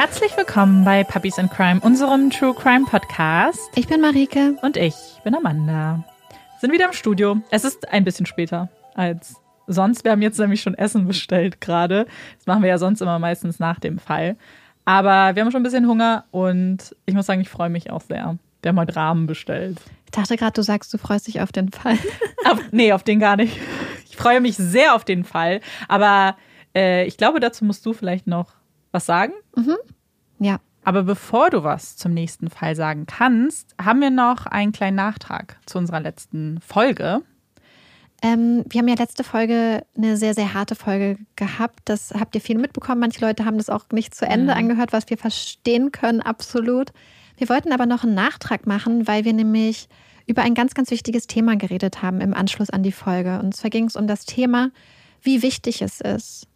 Herzlich willkommen bei Puppies in Crime, unserem True Crime Podcast. Ich bin Marike. Und ich bin Amanda. Sind wieder im Studio. Es ist ein bisschen später als sonst. Wir haben jetzt nämlich schon Essen bestellt gerade. Das machen wir ja sonst immer meistens nach dem Fall. Aber wir haben schon ein bisschen Hunger und ich muss sagen, ich freue mich auch sehr. Wir haben heute Rahmen bestellt. Ich dachte gerade, du sagst, du freust dich auf den Fall. auf, nee, auf den gar nicht. Ich freue mich sehr auf den Fall. Aber äh, ich glaube, dazu musst du vielleicht noch was sagen? Mhm. Ja. Aber bevor du was zum nächsten Fall sagen kannst, haben wir noch einen kleinen Nachtrag zu unserer letzten Folge. Ähm, wir haben ja letzte Folge eine sehr, sehr harte Folge gehabt. Das habt ihr viel mitbekommen. Manche Leute haben das auch nicht zu Ende mhm. angehört, was wir verstehen können, absolut. Wir wollten aber noch einen Nachtrag machen, weil wir nämlich über ein ganz, ganz wichtiges Thema geredet haben im Anschluss an die Folge. Und zwar ging es um das Thema, wie wichtig es ist,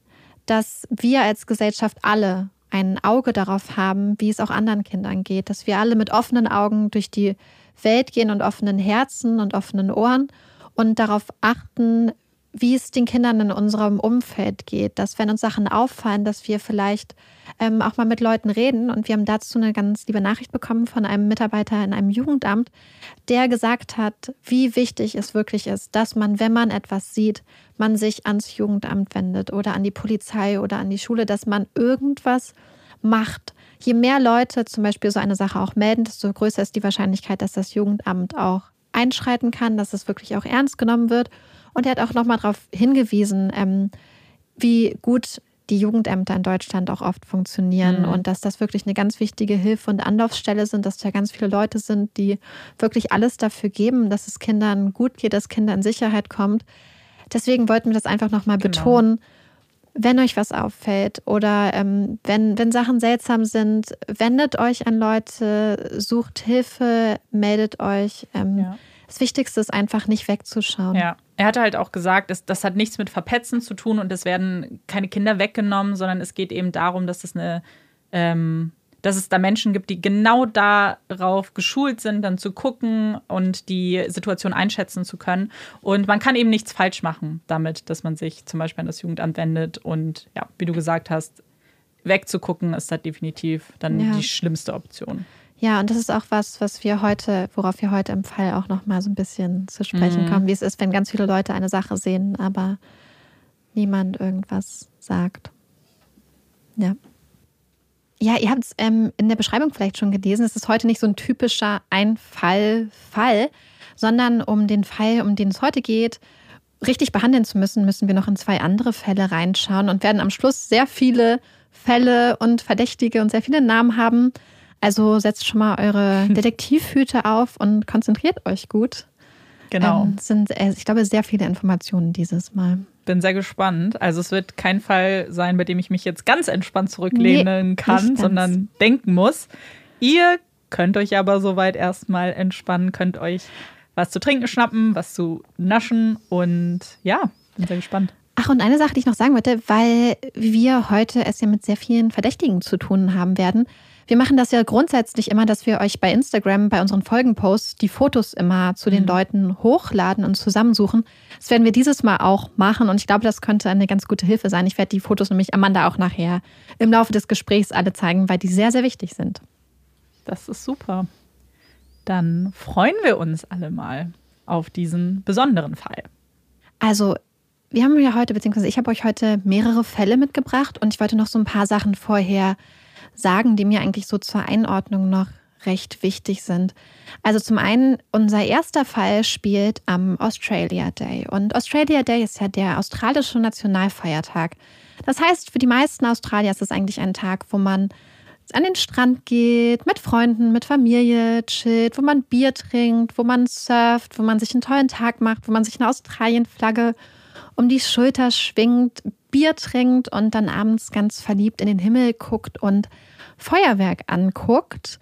dass wir als Gesellschaft alle ein Auge darauf haben, wie es auch anderen Kindern geht, dass wir alle mit offenen Augen durch die Welt gehen und offenen Herzen und offenen Ohren und darauf achten, wie es den Kindern in unserem Umfeld geht, dass wenn uns Sachen auffallen, dass wir vielleicht ähm, auch mal mit Leuten reden. Und wir haben dazu eine ganz liebe Nachricht bekommen von einem Mitarbeiter in einem Jugendamt, der gesagt hat, wie wichtig es wirklich ist, dass man, wenn man etwas sieht, man sich ans Jugendamt wendet oder an die Polizei oder an die Schule, dass man irgendwas macht. Je mehr Leute zum Beispiel so eine Sache auch melden, desto größer ist die Wahrscheinlichkeit, dass das Jugendamt auch einschreiten kann, dass es wirklich auch ernst genommen wird. Und er hat auch nochmal darauf hingewiesen, ähm, wie gut die Jugendämter in Deutschland auch oft funktionieren mhm. und dass das wirklich eine ganz wichtige Hilfe und Anlaufstelle sind, dass da ganz viele Leute sind, die wirklich alles dafür geben, dass es Kindern gut geht, dass Kinder in Sicherheit kommt. Deswegen wollten wir das einfach nochmal genau. betonen. Wenn euch was auffällt oder ähm, wenn, wenn Sachen seltsam sind, wendet euch an Leute, sucht Hilfe, meldet euch. Ähm, ja. Das Wichtigste ist einfach nicht wegzuschauen. Ja, er hatte halt auch gesagt, das, das hat nichts mit Verpetzen zu tun und es werden keine Kinder weggenommen, sondern es geht eben darum, dass es eine, ähm, dass es da Menschen gibt, die genau darauf geschult sind, dann zu gucken und die Situation einschätzen zu können. Und man kann eben nichts falsch machen damit, dass man sich zum Beispiel an das Jugendamt wendet und ja, wie du gesagt hast, wegzugucken ist da definitiv dann ja. die schlimmste Option. Ja, und das ist auch was, was wir heute, worauf wir heute im Fall auch noch mal so ein bisschen zu sprechen mhm. kommen, wie es ist, wenn ganz viele Leute eine Sache sehen, aber niemand irgendwas sagt. Ja. Ja, ihr habt es ähm, in der Beschreibung vielleicht schon gelesen. Es ist heute nicht so ein typischer Einfall-Fall, sondern um den Fall, um den es heute geht, richtig behandeln zu müssen, müssen wir noch in zwei andere Fälle reinschauen und werden am Schluss sehr viele Fälle und Verdächtige und sehr viele Namen haben, also setzt schon mal eure Detektivhüte auf und konzentriert euch gut. Genau. Ähm, sind, äh, ich glaube, sehr viele Informationen dieses Mal. Bin sehr gespannt. Also es wird kein Fall sein, bei dem ich mich jetzt ganz entspannt zurücklehnen nee, kann, sondern denken muss. Ihr könnt euch aber soweit erstmal entspannen, könnt euch was zu trinken schnappen, was zu naschen und ja, bin sehr gespannt. Ach, und eine Sache, die ich noch sagen wollte, weil wir heute es ja mit sehr vielen Verdächtigen zu tun haben werden. Wir machen das ja grundsätzlich immer, dass wir euch bei Instagram, bei unseren Folgenposts, die Fotos immer zu den mhm. Leuten hochladen und zusammensuchen. Das werden wir dieses Mal auch machen und ich glaube, das könnte eine ganz gute Hilfe sein. Ich werde die Fotos nämlich Amanda auch nachher im Laufe des Gesprächs alle zeigen, weil die sehr, sehr wichtig sind. Das ist super. Dann freuen wir uns alle mal auf diesen besonderen Fall. Also, wir haben ja heute, beziehungsweise ich habe euch heute mehrere Fälle mitgebracht und ich wollte noch so ein paar Sachen vorher sagen, die mir eigentlich so zur Einordnung noch recht wichtig sind. Also zum einen, unser erster Fall spielt am Australia Day. Und Australia Day ist ja der australische Nationalfeiertag. Das heißt, für die meisten Australier ist es eigentlich ein Tag, wo man an den Strand geht, mit Freunden, mit Familie chillt, wo man Bier trinkt, wo man surft, wo man sich einen tollen Tag macht, wo man sich eine Australien-Flagge um die Schulter schwingt, Bier trinkt und dann abends ganz verliebt in den Himmel guckt und Feuerwerk anguckt.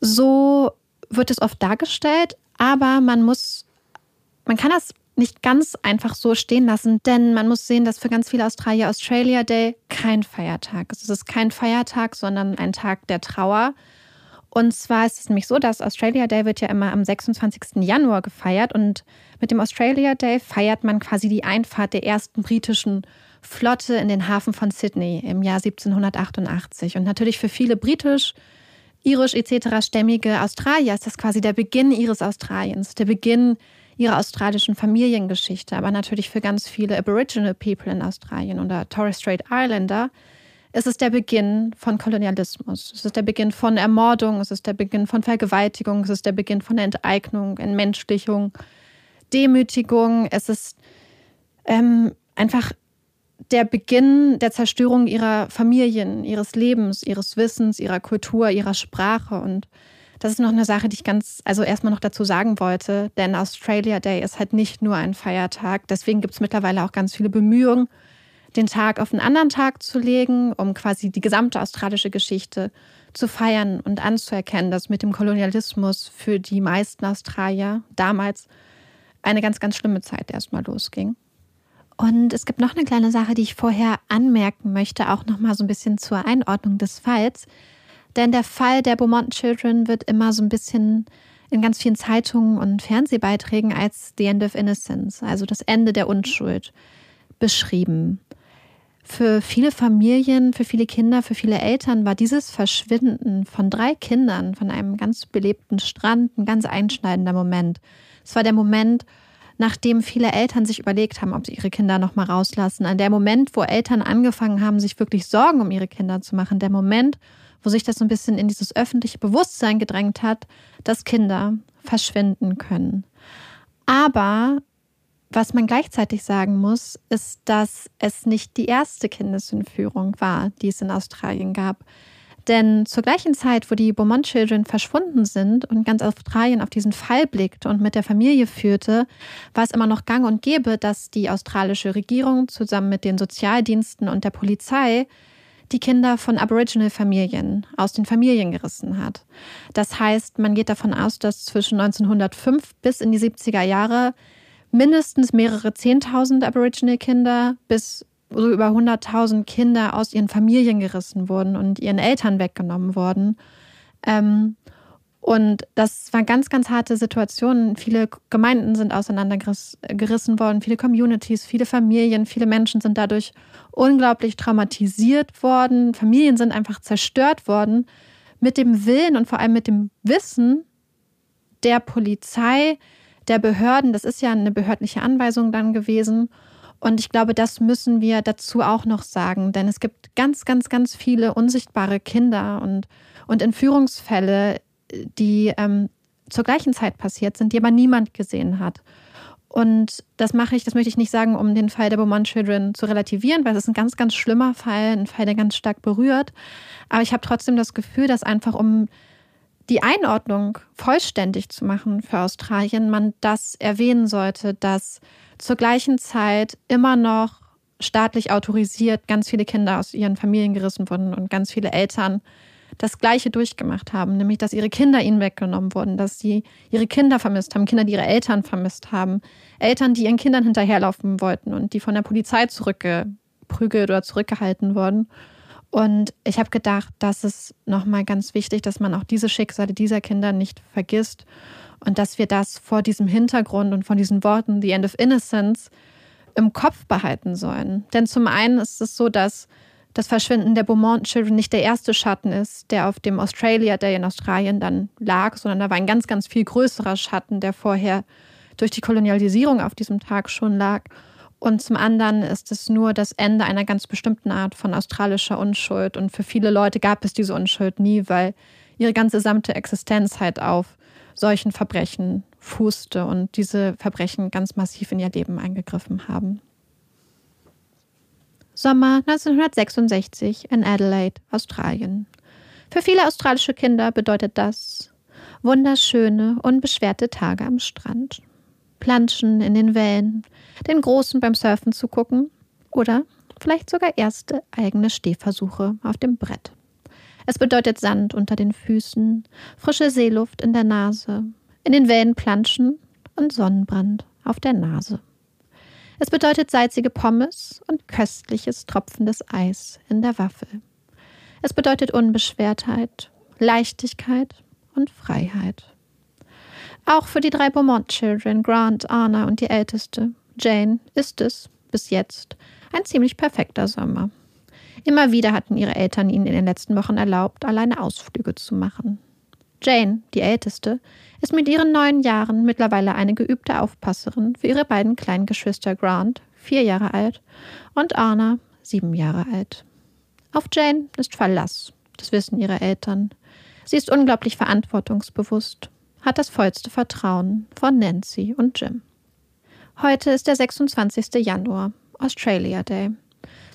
So wird es oft dargestellt, aber man muss, man kann das nicht ganz einfach so stehen lassen, denn man muss sehen, dass für ganz viele Australier Australia Day kein Feiertag ist. Es ist kein Feiertag, sondern ein Tag der Trauer. Und zwar ist es nämlich so, dass Australia Day wird ja immer am 26. Januar gefeiert und mit dem Australia Day feiert man quasi die Einfahrt der ersten britischen Flotte in den Hafen von Sydney im Jahr 1788. Und natürlich für viele britisch, irisch etc. stämmige Australier ist das quasi der Beginn ihres Australiens, der Beginn ihrer australischen Familiengeschichte. Aber natürlich für ganz viele Aboriginal People in Australien oder Torres Strait Islander ist es der Beginn von Kolonialismus. Es ist der Beginn von Ermordung, es ist der Beginn von Vergewaltigung, es ist der Beginn von Enteignung, Entmenschlichung, Demütigung. Es ist ähm, einfach der Beginn der Zerstörung ihrer Familien, ihres Lebens, ihres Wissens, ihrer Kultur, ihrer Sprache. Und das ist noch eine Sache, die ich ganz, also erstmal noch dazu sagen wollte, denn Australia Day ist halt nicht nur ein Feiertag. Deswegen gibt es mittlerweile auch ganz viele Bemühungen, den Tag auf einen anderen Tag zu legen, um quasi die gesamte australische Geschichte zu feiern und anzuerkennen, dass mit dem Kolonialismus für die meisten Australier damals eine ganz, ganz schlimme Zeit erstmal losging. Und es gibt noch eine kleine Sache, die ich vorher anmerken möchte, auch nochmal so ein bisschen zur Einordnung des Falls. Denn der Fall der Beaumont Children wird immer so ein bisschen in ganz vielen Zeitungen und Fernsehbeiträgen als The End of Innocence, also das Ende der Unschuld, beschrieben. Für viele Familien, für viele Kinder, für viele Eltern war dieses Verschwinden von drei Kindern von einem ganz belebten Strand ein ganz einschneidender Moment. Es war der Moment, nachdem viele Eltern sich überlegt haben, ob sie ihre Kinder noch mal rauslassen. An der Moment, wo Eltern angefangen haben, sich wirklich Sorgen um ihre Kinder zu machen. Der Moment, wo sich das so ein bisschen in dieses öffentliche Bewusstsein gedrängt hat, dass Kinder verschwinden können. Aber was man gleichzeitig sagen muss, ist, dass es nicht die erste Kindesentführung war, die es in Australien gab. Denn zur gleichen Zeit, wo die Beaumont Children verschwunden sind und ganz Australien auf diesen Fall blickte und mit der Familie führte, war es immer noch gang und gäbe, dass die australische Regierung zusammen mit den Sozialdiensten und der Polizei die Kinder von Aboriginal-Familien aus den Familien gerissen hat. Das heißt, man geht davon aus, dass zwischen 1905 bis in die 70er Jahre mindestens mehrere Zehntausend Aboriginal-Kinder bis so über 100.000 Kinder aus ihren Familien gerissen wurden und ihren Eltern weggenommen wurden. Ähm, und das waren ganz, ganz harte Situationen. Viele Gemeinden sind auseinandergerissen worden, viele Communities, viele Familien, viele Menschen sind dadurch unglaublich traumatisiert worden. Familien sind einfach zerstört worden mit dem Willen und vor allem mit dem Wissen der Polizei, der Behörden. Das ist ja eine behördliche Anweisung dann gewesen. Und ich glaube, das müssen wir dazu auch noch sagen, denn es gibt ganz, ganz, ganz viele unsichtbare Kinder und, und Entführungsfälle, die ähm, zur gleichen Zeit passiert sind, die aber niemand gesehen hat. Und das mache ich, das möchte ich nicht sagen, um den Fall der Beaumont Children zu relativieren, weil es ist ein ganz, ganz schlimmer Fall, ein Fall, der ganz stark berührt. Aber ich habe trotzdem das Gefühl, dass einfach um die Einordnung vollständig zu machen für Australien, man das erwähnen sollte, dass zur gleichen Zeit immer noch staatlich autorisiert ganz viele Kinder aus ihren Familien gerissen wurden und ganz viele Eltern das Gleiche durchgemacht haben, nämlich dass ihre Kinder ihnen weggenommen wurden, dass sie ihre Kinder vermisst haben, Kinder, die ihre Eltern vermisst haben, Eltern, die ihren Kindern hinterherlaufen wollten und die von der Polizei zurückgeprügelt oder zurückgehalten wurden. Und ich habe gedacht, das ist nochmal ganz wichtig, dass man auch diese Schicksale dieser Kinder nicht vergisst und dass wir das vor diesem Hintergrund und von diesen Worten, The End of Innocence, im Kopf behalten sollen. Denn zum einen ist es so, dass das Verschwinden der Beaumont Children nicht der erste Schatten ist, der auf dem Australia Day in Australien dann lag, sondern da war ein ganz, ganz viel größerer Schatten, der vorher durch die Kolonialisierung auf diesem Tag schon lag. Und zum anderen ist es nur das Ende einer ganz bestimmten Art von australischer Unschuld. Und für viele Leute gab es diese Unschuld nie, weil ihre ganze gesamte Existenz halt auf solchen Verbrechen fußte und diese Verbrechen ganz massiv in ihr Leben eingegriffen haben. Sommer 1966 in Adelaide, Australien. Für viele australische Kinder bedeutet das wunderschöne, unbeschwerte Tage am Strand. Planschen in den Wellen, den Großen beim Surfen zu gucken oder vielleicht sogar erste eigene Stehversuche auf dem Brett. Es bedeutet Sand unter den Füßen, frische Seeluft in der Nase, in den Wellen planschen und Sonnenbrand auf der Nase. Es bedeutet salzige Pommes und köstliches tropfendes Eis in der Waffel. Es bedeutet Unbeschwertheit, Leichtigkeit und Freiheit. Auch für die drei Beaumont Children, Grant, Anna und die Älteste, Jane, ist es bis jetzt Ein ziemlich perfekter Sommer. Immer wieder hatten ihre Eltern ihnen in den letzten Wochen erlaubt, alleine Ausflüge zu machen. Jane, die älteste, ist mit ihren neun Jahren mittlerweile eine geübte Aufpasserin für ihre beiden kleinen Geschwister Grant, vier Jahre alt, und Anna, sieben Jahre alt. Auf Jane ist Verlass, das wissen ihre Eltern. Sie ist unglaublich verantwortungsbewusst, hat das vollste Vertrauen von Nancy und Jim. Heute ist der 26. Januar, Australia Day.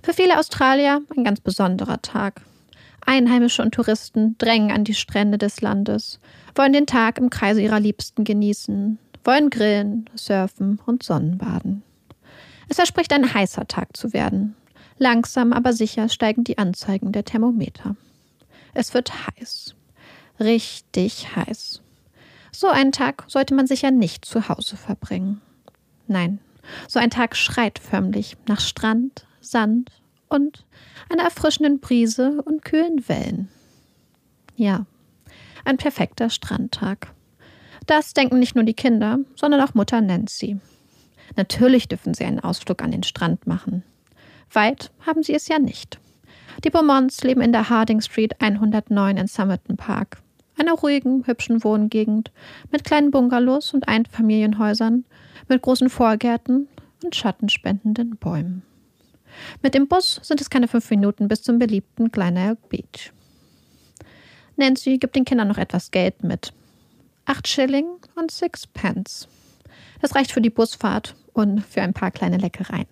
Für viele Australier ein ganz besonderer Tag. Einheimische und Touristen drängen an die Strände des Landes, wollen den Tag im Kreise ihrer Liebsten genießen, wollen grillen, surfen und Sonnenbaden. Es verspricht ein heißer Tag zu werden. Langsam aber sicher steigen die Anzeigen der Thermometer. Es wird heiß. Richtig heiß. So einen Tag sollte man sicher nicht zu Hause verbringen. Nein, so ein Tag schreit förmlich nach Strand, Sand und einer erfrischenden Brise und kühlen Wellen. Ja, ein perfekter Strandtag. Das denken nicht nur die Kinder, sondern auch Mutter Nancy. Natürlich dürfen sie einen Ausflug an den Strand machen. Weit haben sie es ja nicht. Die Beaumonts leben in der Harding Street 109 in Somerton Park, einer ruhigen, hübschen Wohngegend mit kleinen Bungalows und Einfamilienhäusern, mit großen Vorgärten und schattenspendenden Bäumen. Mit dem Bus sind es keine fünf Minuten bis zum beliebten Glenelg Beach. Nancy gibt den Kindern noch etwas Geld mit. Acht Schilling und six Pence. Das reicht für die Busfahrt und für ein paar kleine Leckereien.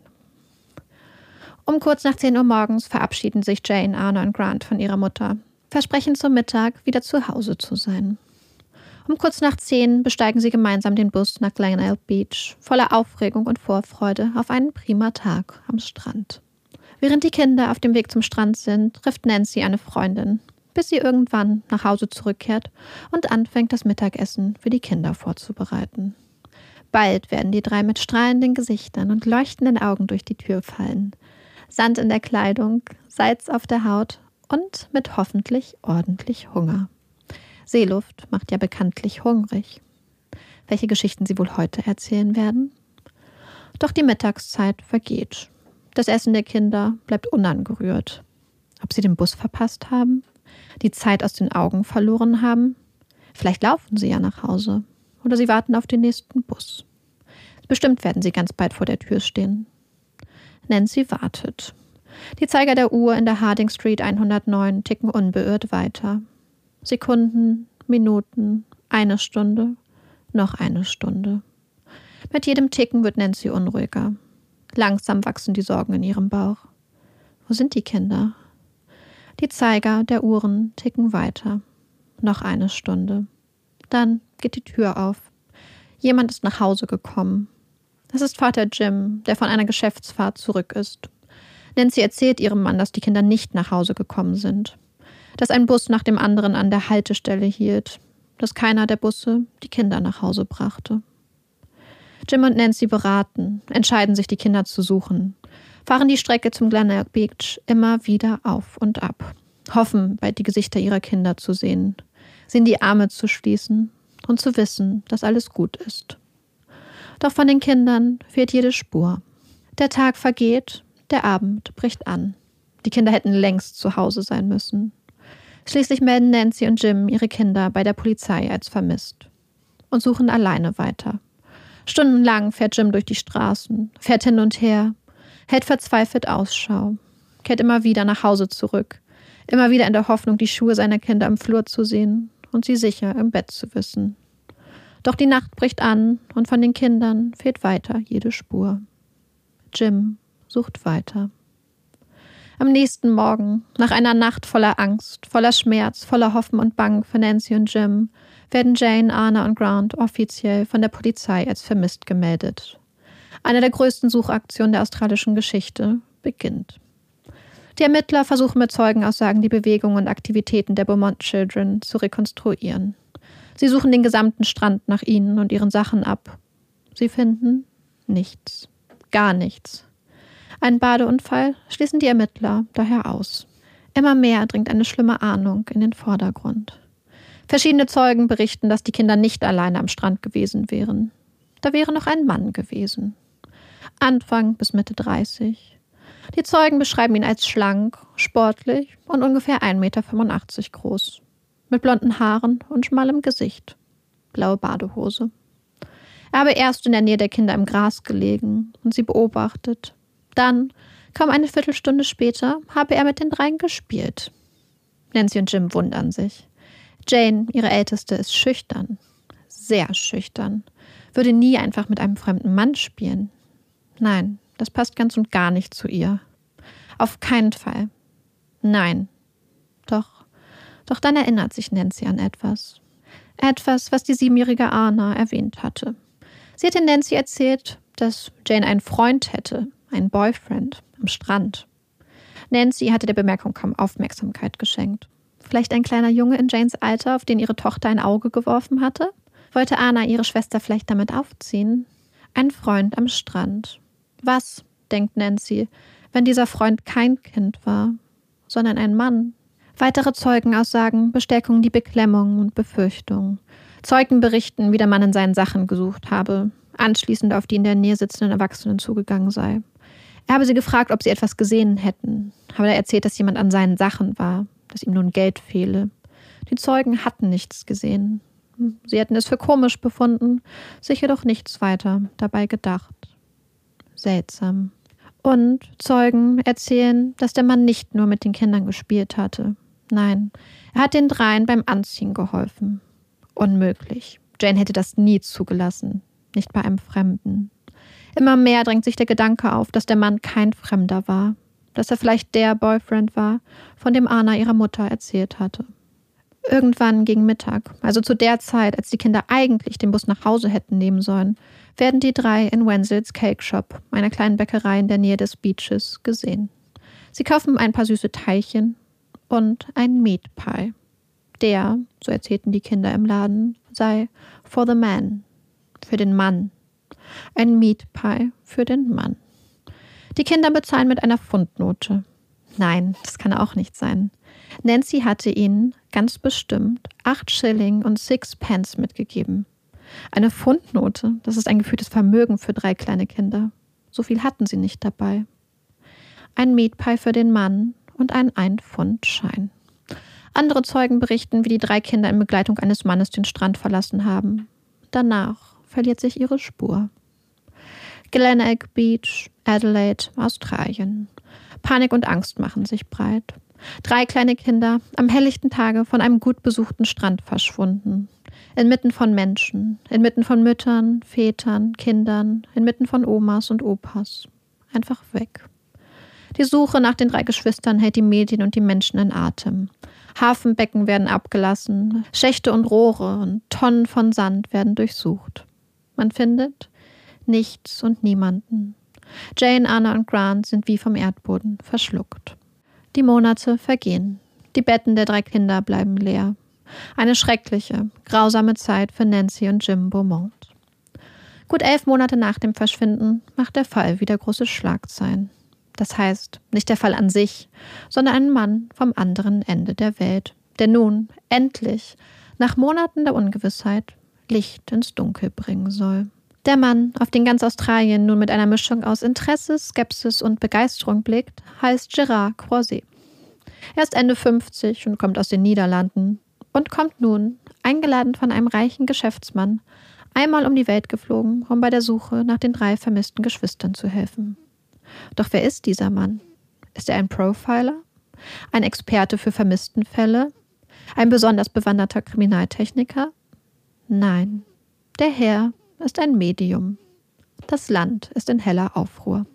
Um kurz nach 10 Uhr morgens verabschieden sich Jane, Arno und Grant von ihrer Mutter, versprechen zum Mittag wieder zu Hause zu sein. Um kurz nach 10 besteigen sie gemeinsam den Bus nach Glenelg Beach, voller Aufregung und Vorfreude auf einen prima Tag am Strand. Während die Kinder auf dem Weg zum Strand sind, trifft Nancy eine Freundin, bis sie irgendwann nach Hause zurückkehrt und anfängt, das Mittagessen für die Kinder vorzubereiten. Bald werden die drei mit strahlenden Gesichtern und leuchtenden Augen durch die Tür fallen. Sand in der Kleidung, Salz auf der Haut und mit hoffentlich ordentlich Hunger. Seeluft macht ja bekanntlich hungrig. Welche Geschichten sie wohl heute erzählen werden? Doch die Mittagszeit vergeht. Das Essen der Kinder bleibt unangerührt. Ob sie den Bus verpasst haben? Die Zeit aus den Augen verloren haben? Vielleicht laufen sie ja nach Hause. Oder sie warten auf den nächsten Bus. Bestimmt werden sie ganz bald vor der Tür stehen. Nancy wartet. Die Zeiger der Uhr in der Harding Street 109 ticken unbeirrt weiter. Sekunden, Minuten, eine Stunde, noch eine Stunde. Mit jedem Ticken wird Nancy unruhiger. Langsam wachsen die Sorgen in ihrem Bauch. Wo sind die Kinder? Die Zeiger der Uhren ticken weiter. Noch eine Stunde. Dann geht die Tür auf. Jemand ist nach Hause gekommen. Es ist Vater Jim, der von einer Geschäftsfahrt zurück ist. Nancy erzählt ihrem Mann, dass die Kinder nicht nach Hause gekommen sind. Dass ein Bus nach dem anderen an der Haltestelle hielt. Dass keiner der Busse die Kinder nach Hause brachte. Jim und Nancy beraten, entscheiden sich, die Kinder zu suchen, fahren die Strecke zum Glenelg Beach immer wieder auf und ab, hoffen, bald die Gesichter ihrer Kinder zu sehen, sie in die Arme zu schließen und zu wissen, dass alles gut ist. Doch von den Kindern fehlt jede Spur. Der Tag vergeht, der Abend bricht an. Die Kinder hätten längst zu Hause sein müssen. Schließlich melden Nancy und Jim ihre Kinder bei der Polizei als vermisst und suchen alleine weiter. Stundenlang fährt Jim durch die Straßen, fährt hin und her, hält verzweifelt Ausschau, kehrt immer wieder nach Hause zurück, immer wieder in der Hoffnung, die Schuhe seiner Kinder im Flur zu sehen und sie sicher im Bett zu wissen. Doch die Nacht bricht an und von den Kindern fehlt weiter jede Spur. Jim sucht weiter. Am nächsten Morgen, nach einer Nacht voller Angst, voller Schmerz, voller Hoffen und Bang für Nancy und Jim, werden Jane, Anna und Grant offiziell von der Polizei als vermisst gemeldet. Eine der größten Suchaktionen der australischen Geschichte beginnt. Die Ermittler versuchen mit Zeugenaussagen die Bewegungen und Aktivitäten der Beaumont Children zu rekonstruieren. Sie suchen den gesamten Strand nach ihnen und ihren Sachen ab. Sie finden nichts. Gar nichts. Einen Badeunfall schließen die Ermittler daher aus. Immer mehr dringt eine schlimme Ahnung in den Vordergrund. Verschiedene Zeugen berichten, dass die Kinder nicht alleine am Strand gewesen wären. Da wäre noch ein Mann gewesen. Anfang bis Mitte 30. Die Zeugen beschreiben ihn als schlank, sportlich und ungefähr 1,85 Meter groß. Mit blonden Haaren und schmalem Gesicht. Blaue Badehose. Er habe erst in der Nähe der Kinder im Gras gelegen und sie beobachtet. Dann, kaum eine Viertelstunde später, habe er mit den dreien gespielt. Nancy und Jim wundern sich. Jane, ihre Älteste, ist schüchtern. Sehr schüchtern. Würde nie einfach mit einem fremden Mann spielen. Nein, das passt ganz und gar nicht zu ihr. Auf keinen Fall. Nein. Doch, doch dann erinnert sich Nancy an etwas. Etwas, was die siebenjährige Anna erwähnt hatte. Sie hatte Nancy erzählt, dass Jane einen Freund hätte, einen Boyfriend, am Strand. Nancy hatte der Bemerkung kaum Aufmerksamkeit geschenkt. Vielleicht ein kleiner Junge in Janes Alter, auf den ihre Tochter ein Auge geworfen hatte? Wollte Anna ihre Schwester vielleicht damit aufziehen? Ein Freund am Strand. Was, denkt Nancy, wenn dieser Freund kein Kind war, sondern ein Mann? Weitere Zeugenaussagen bestärken die Beklemmung und Befürchtung. Zeugen berichten, wie der Mann in seinen Sachen gesucht habe, anschließend auf die in der Nähe sitzenden Erwachsenen zugegangen sei. Er habe sie gefragt, ob sie etwas gesehen hätten, habe er erzählt, dass jemand an seinen Sachen war, dass ihm nun Geld fehle. Die Zeugen hatten nichts gesehen. Sie hätten es für komisch befunden, sich jedoch nichts weiter dabei gedacht. Seltsam. Und Zeugen erzählen, dass der Mann nicht nur mit den Kindern gespielt hatte. Nein, er hat den dreien beim Anziehen geholfen. Unmöglich. Jane hätte das nie zugelassen. Nicht bei einem Fremden. Immer mehr drängt sich der Gedanke auf, dass der Mann kein Fremder war, dass er vielleicht der Boyfriend war, von dem Anna ihrer Mutter erzählt hatte. Irgendwann gegen Mittag, also zu der Zeit, als die Kinder eigentlich den Bus nach Hause hätten nehmen sollen, werden die drei in Wenzels Cake Shop, einer kleinen Bäckerei in der Nähe des Beaches, gesehen. Sie kaufen ein paar süße Teilchen und ein Meat Pie. Der, so erzählten die Kinder im Laden, sei for the man, für den Mann. Ein Meat Pie für den Mann. Die Kinder bezahlen mit einer Pfundnote. Nein, das kann auch nicht sein. Nancy hatte ihnen ganz bestimmt acht Schilling und six Pence mitgegeben. Eine Pfundnote, das ist ein gefühltes Vermögen für drei kleine Kinder. So viel hatten sie nicht dabei. Ein Meatpie für den Mann und ein Ein-Pfund-Schein. Andere Zeugen berichten, wie die drei Kinder in Begleitung eines Mannes den Strand verlassen haben. Danach verliert sich ihre Spur. Glenelg Beach, Adelaide, Australien. Panik und Angst machen sich breit. Drei kleine Kinder am helllichten Tage von einem gut besuchten Strand verschwunden. Inmitten von Menschen, inmitten von Müttern, Vätern, Kindern, inmitten von Omas und Opas. Einfach weg. Die Suche nach den drei Geschwistern hält die Medien und die Menschen in Atem. Hafenbecken werden abgelassen, Schächte und Rohre und Tonnen von Sand werden durchsucht. Man findet nichts und niemanden. Jane, Anna und Grant sind wie vom Erdboden verschluckt. Die Monate vergehen. Die Betten der drei Kinder bleiben leer. Eine schreckliche, grausame Zeit für Nancy und Jim Beaumont. Gut elf Monate nach dem Verschwinden macht der Fall wieder große Schlagzeilen. Das heißt, nicht der Fall an sich, sondern ein Mann vom anderen Ende der Welt, der nun endlich, nach Monaten der Ungewissheit, Licht ins Dunkel bringen soll. Der Mann, auf den ganz Australien nun mit einer Mischung aus Interesse, Skepsis und Begeisterung blickt, heißt Gerard Croiset. Er ist Ende 50 und kommt aus den Niederlanden und kommt nun, eingeladen von einem reichen Geschäftsmann, einmal um die Welt geflogen, um bei der Suche nach den drei vermissten Geschwistern zu helfen. Doch wer ist dieser Mann? Ist er ein Profiler? Ein Experte für Vermisstenfälle? Ein besonders bewanderter Kriminaltechniker? Nein, der Herr ist ein Medium. Das Land ist in heller Aufruhr.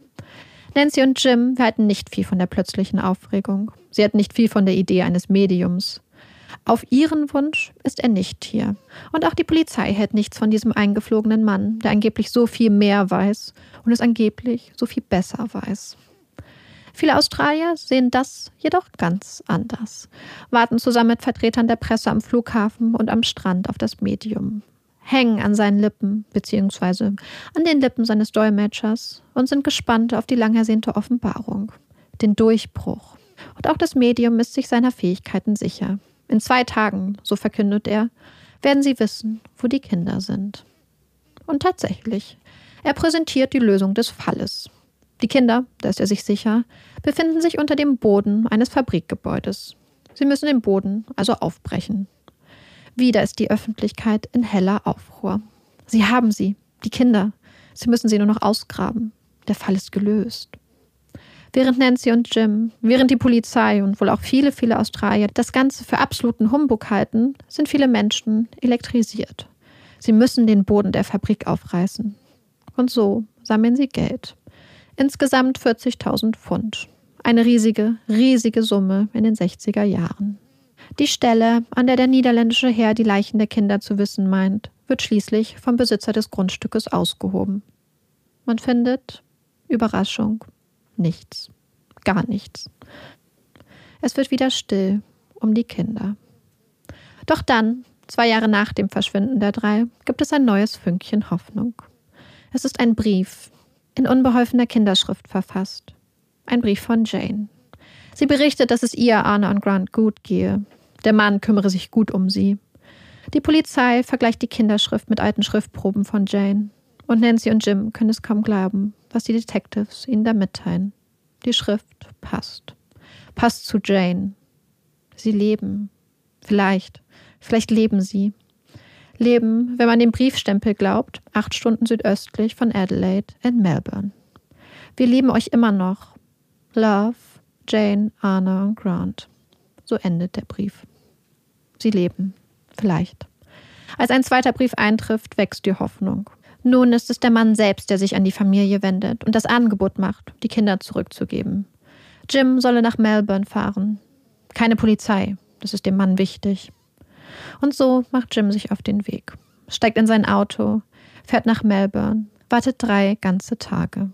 Nancy und Jim halten nicht viel von der plötzlichen Aufregung. Sie hatten nicht viel von der Idee eines Mediums. Auf ihren Wunsch ist er nicht hier. Und auch die Polizei hält nichts von diesem eingeflogenen Mann, der angeblich so viel mehr weiß und es angeblich so viel besser weiß. Viele Australier sehen das jedoch ganz anders, warten zusammen mit Vertretern der Presse am Flughafen und am Strand auf das Medium hängen an seinen Lippen bzw. an den Lippen seines Dolmetschers und sind gespannt auf die lang ersehnte Offenbarung, den Durchbruch. Und auch das Medium ist sich seiner Fähigkeiten sicher. In zwei Tagen, so verkündet er, werden sie wissen, wo die Kinder sind. Und tatsächlich, er präsentiert die Lösung des Falles. Die Kinder, da ist er sich sicher, befinden sich unter dem Boden eines Fabrikgebäudes. Sie müssen den Boden also aufbrechen. Wieder ist die Öffentlichkeit in heller Aufruhr. Sie haben sie, die Kinder. Sie müssen sie nur noch ausgraben. Der Fall ist gelöst. Während Nancy und Jim, während die Polizei und wohl auch viele, viele Australier das Ganze für absoluten Humbug halten, sind viele Menschen elektrisiert. Sie müssen den Boden der Fabrik aufreißen. Und so sammeln sie Geld. Insgesamt 40.000 Pfund. Eine riesige, riesige Summe in den 60er Jahren. Die Stelle, an der der niederländische Herr die Leichen der Kinder zu wissen meint, wird schließlich vom Besitzer des Grundstückes ausgehoben. Man findet, Überraschung, nichts. Gar nichts. Es wird wieder still um die Kinder. Doch dann, zwei Jahre nach dem Verschwinden der drei, gibt es ein neues Fünkchen Hoffnung. Es ist ein Brief, in unbeholfener Kinderschrift verfasst. Ein Brief von Jane. Sie berichtet, dass es ihr, Arne und Grant gut gehe. Der Mann kümmere sich gut um sie. Die Polizei vergleicht die Kinderschrift mit alten Schriftproben von Jane. Und Nancy und Jim können es kaum glauben, was die Detectives ihnen da mitteilen. Die Schrift passt. Passt zu Jane. Sie leben. Vielleicht. Vielleicht leben sie. Leben, wenn man dem Briefstempel glaubt, acht Stunden südöstlich von Adelaide in Melbourne. Wir lieben euch immer noch. Love, Jane, Anna und Grant. So endet der Brief. Sie leben. Vielleicht. Als ein zweiter Brief eintrifft, wächst die Hoffnung. Nun ist es der Mann selbst, der sich an die Familie wendet und das Angebot macht, die Kinder zurückzugeben. Jim solle nach Melbourne fahren. Keine Polizei, das ist dem Mann wichtig. Und so macht Jim sich auf den Weg, steigt in sein Auto, fährt nach Melbourne, wartet drei ganze Tage.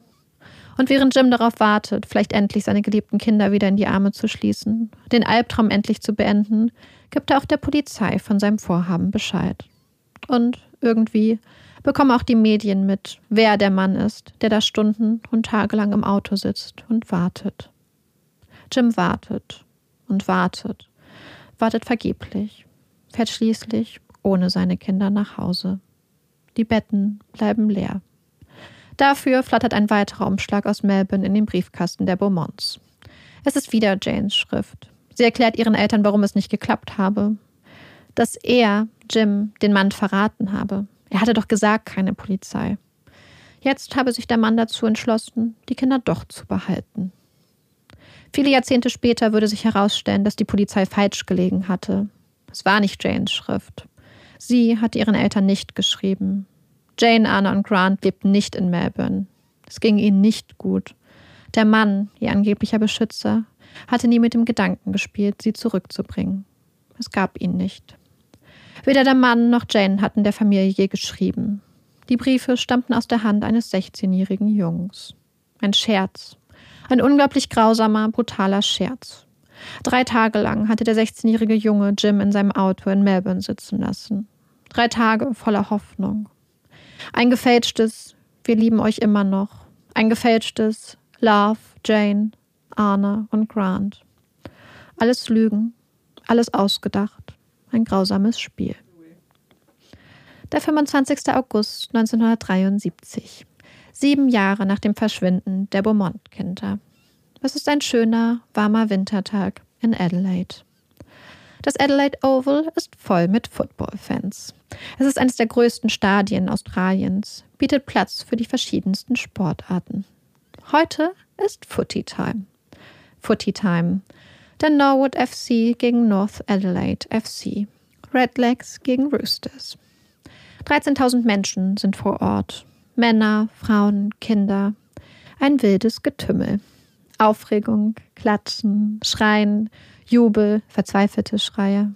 Und während Jim darauf wartet, vielleicht endlich seine geliebten Kinder wieder in die Arme zu schließen, den Albtraum endlich zu beenden, gibt er auch der Polizei von seinem Vorhaben Bescheid. Und irgendwie bekommen auch die Medien mit, wer der Mann ist, der da Stunden und tagelang im Auto sitzt und wartet. Jim wartet und wartet, wartet vergeblich, fährt schließlich ohne seine Kinder nach Hause. Die Betten bleiben leer. Dafür flattert ein weiterer Umschlag aus Melbourne in den Briefkasten der Beaumonts. Es ist wieder Janes Schrift. Sie erklärt ihren Eltern, warum es nicht geklappt habe. Dass er, Jim, den Mann verraten habe. Er hatte doch gesagt, keine Polizei. Jetzt habe sich der Mann dazu entschlossen, die Kinder doch zu behalten. Viele Jahrzehnte später würde sich herausstellen, dass die Polizei falsch gelegen hatte. Es war nicht Janes Schrift. Sie hatte ihren Eltern nicht geschrieben. Jane, Anna und Grant lebten nicht in Melbourne. Es ging ihnen nicht gut. Der Mann, ihr angeblicher Beschützer, hatte nie mit dem Gedanken gespielt, sie zurückzubringen. Es gab ihn nicht. Weder der Mann noch Jane hatten der Familie je geschrieben. Die Briefe stammten aus der Hand eines 16-jährigen Jungs. Ein Scherz. Ein unglaublich grausamer, brutaler Scherz. Drei Tage lang hatte der 16-jährige Junge Jim in seinem Auto in Melbourne sitzen lassen. Drei Tage voller Hoffnung. Ein gefälschtes Wir lieben euch immer noch. Ein gefälschtes Love, Jane, Arne und Grant. Alles Lügen, alles ausgedacht ein grausames Spiel. Der 25. August 1973, sieben Jahre nach dem Verschwinden der Beaumont-Kinder. Es ist ein schöner, warmer Wintertag in Adelaide. Das Adelaide Oval ist voll mit Football-Fans. Es ist eines der größten Stadien Australiens, bietet Platz für die verschiedensten Sportarten. Heute ist Footy Time. Footy Time, der Norwood FC gegen North Adelaide FC, Redlegs gegen Roosters. 13.000 Menschen sind vor Ort. Männer, Frauen, Kinder. Ein wildes Getümmel. Aufregung, Klatschen, Schreien, Jubel, verzweifelte Schreie.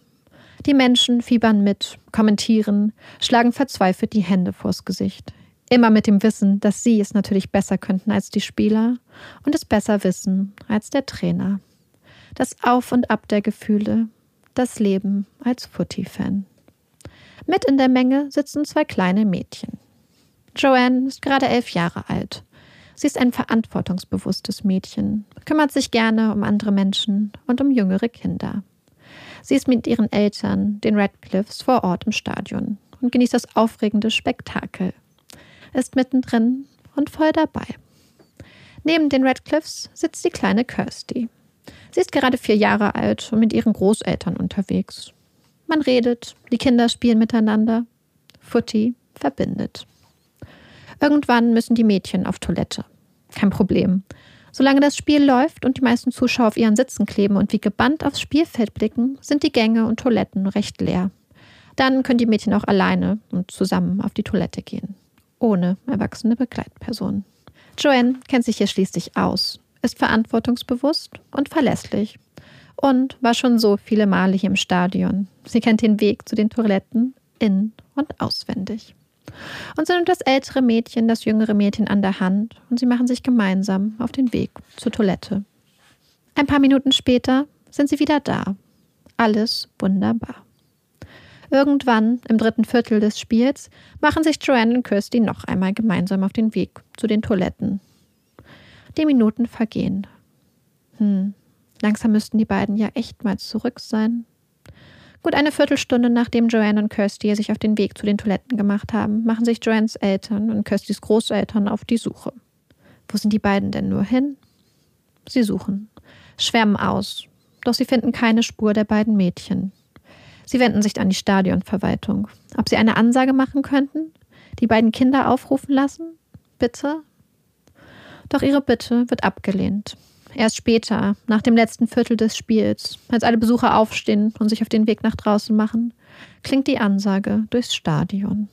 Die Menschen fiebern mit, kommentieren, schlagen verzweifelt die Hände vors Gesicht. Immer mit dem Wissen, dass sie es natürlich besser könnten als die Spieler und es besser wissen als der Trainer das Auf und Ab der Gefühle, das Leben als Footy-Fan. Mit in der Menge sitzen zwei kleine Mädchen. Joanne ist gerade elf Jahre alt. Sie ist ein verantwortungsbewusstes Mädchen, kümmert sich gerne um andere Menschen und um jüngere Kinder. Sie ist mit ihren Eltern, den Radcliffes, vor Ort im Stadion und genießt das aufregende Spektakel. Ist mittendrin und voll dabei. Neben den Radcliffs sitzt die kleine Kirsty. Sie ist gerade vier Jahre alt und mit ihren Großeltern unterwegs. Man redet, die Kinder spielen miteinander. Footy verbindet. Irgendwann müssen die Mädchen auf Toilette. Kein Problem. Solange das Spiel läuft und die meisten Zuschauer auf ihren Sitzen kleben und wie gebannt aufs Spielfeld blicken, sind die Gänge und Toiletten recht leer. Dann können die Mädchen auch alleine und zusammen auf die Toilette gehen. Ohne erwachsene Begleitpersonen. Joanne kennt sich hier schließlich aus, ist verantwortungsbewusst und verlässlich und war schon so viele Male hier im Stadion. Sie kennt den Weg zu den Toiletten in und auswendig. Und nimmt das ältere Mädchen das jüngere Mädchen an der Hand und sie machen sich gemeinsam auf den Weg zur Toilette. Ein paar Minuten später sind sie wieder da. Alles wunderbar. Irgendwann, im dritten Viertel des Spiels, machen sich Joanne und Kirsty noch einmal gemeinsam auf den Weg zu den Toiletten. Die Minuten vergehen. Hm, langsam müssten die beiden ja echt mal zurück sein. Gut eine Viertelstunde nachdem Joanne und Kirsty sich auf den Weg zu den Toiletten gemacht haben, machen sich Joannes Eltern und Kirstys Großeltern auf die Suche. Wo sind die beiden denn nur hin? Sie suchen, schwärmen aus, doch sie finden keine Spur der beiden Mädchen. Sie wenden sich an die Stadionverwaltung. Ob sie eine Ansage machen könnten? Die beiden Kinder aufrufen lassen? Bitte? Doch ihre Bitte wird abgelehnt. Erst später, nach dem letzten Viertel des Spiels, als alle Besucher aufstehen und sich auf den Weg nach draußen machen, klingt die Ansage durchs Stadion.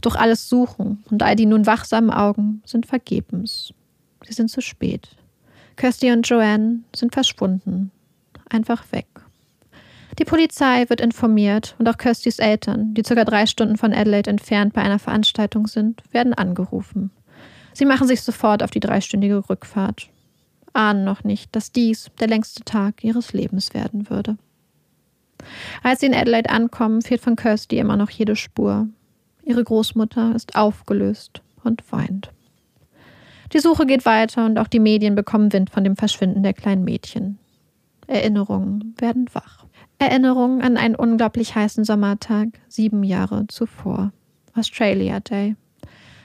Doch alles Suchen und all die nun wachsamen Augen sind vergebens. Sie sind zu spät. Kirsty und Joanne sind verschwunden. Einfach weg. Die Polizei wird informiert und auch Kirstys Eltern, die circa drei Stunden von Adelaide entfernt bei einer Veranstaltung sind, werden angerufen. Sie machen sich sofort auf die dreistündige Rückfahrt, ahnen noch nicht, dass dies der längste Tag ihres Lebens werden würde. Als sie in Adelaide ankommen, fehlt von Kirsty immer noch jede Spur. Ihre Großmutter ist aufgelöst und weint. Die Suche geht weiter und auch die Medien bekommen Wind von dem Verschwinden der kleinen Mädchen. Erinnerungen werden wach. Erinnerung an einen unglaublich heißen Sommertag sieben Jahre zuvor. Australia Day.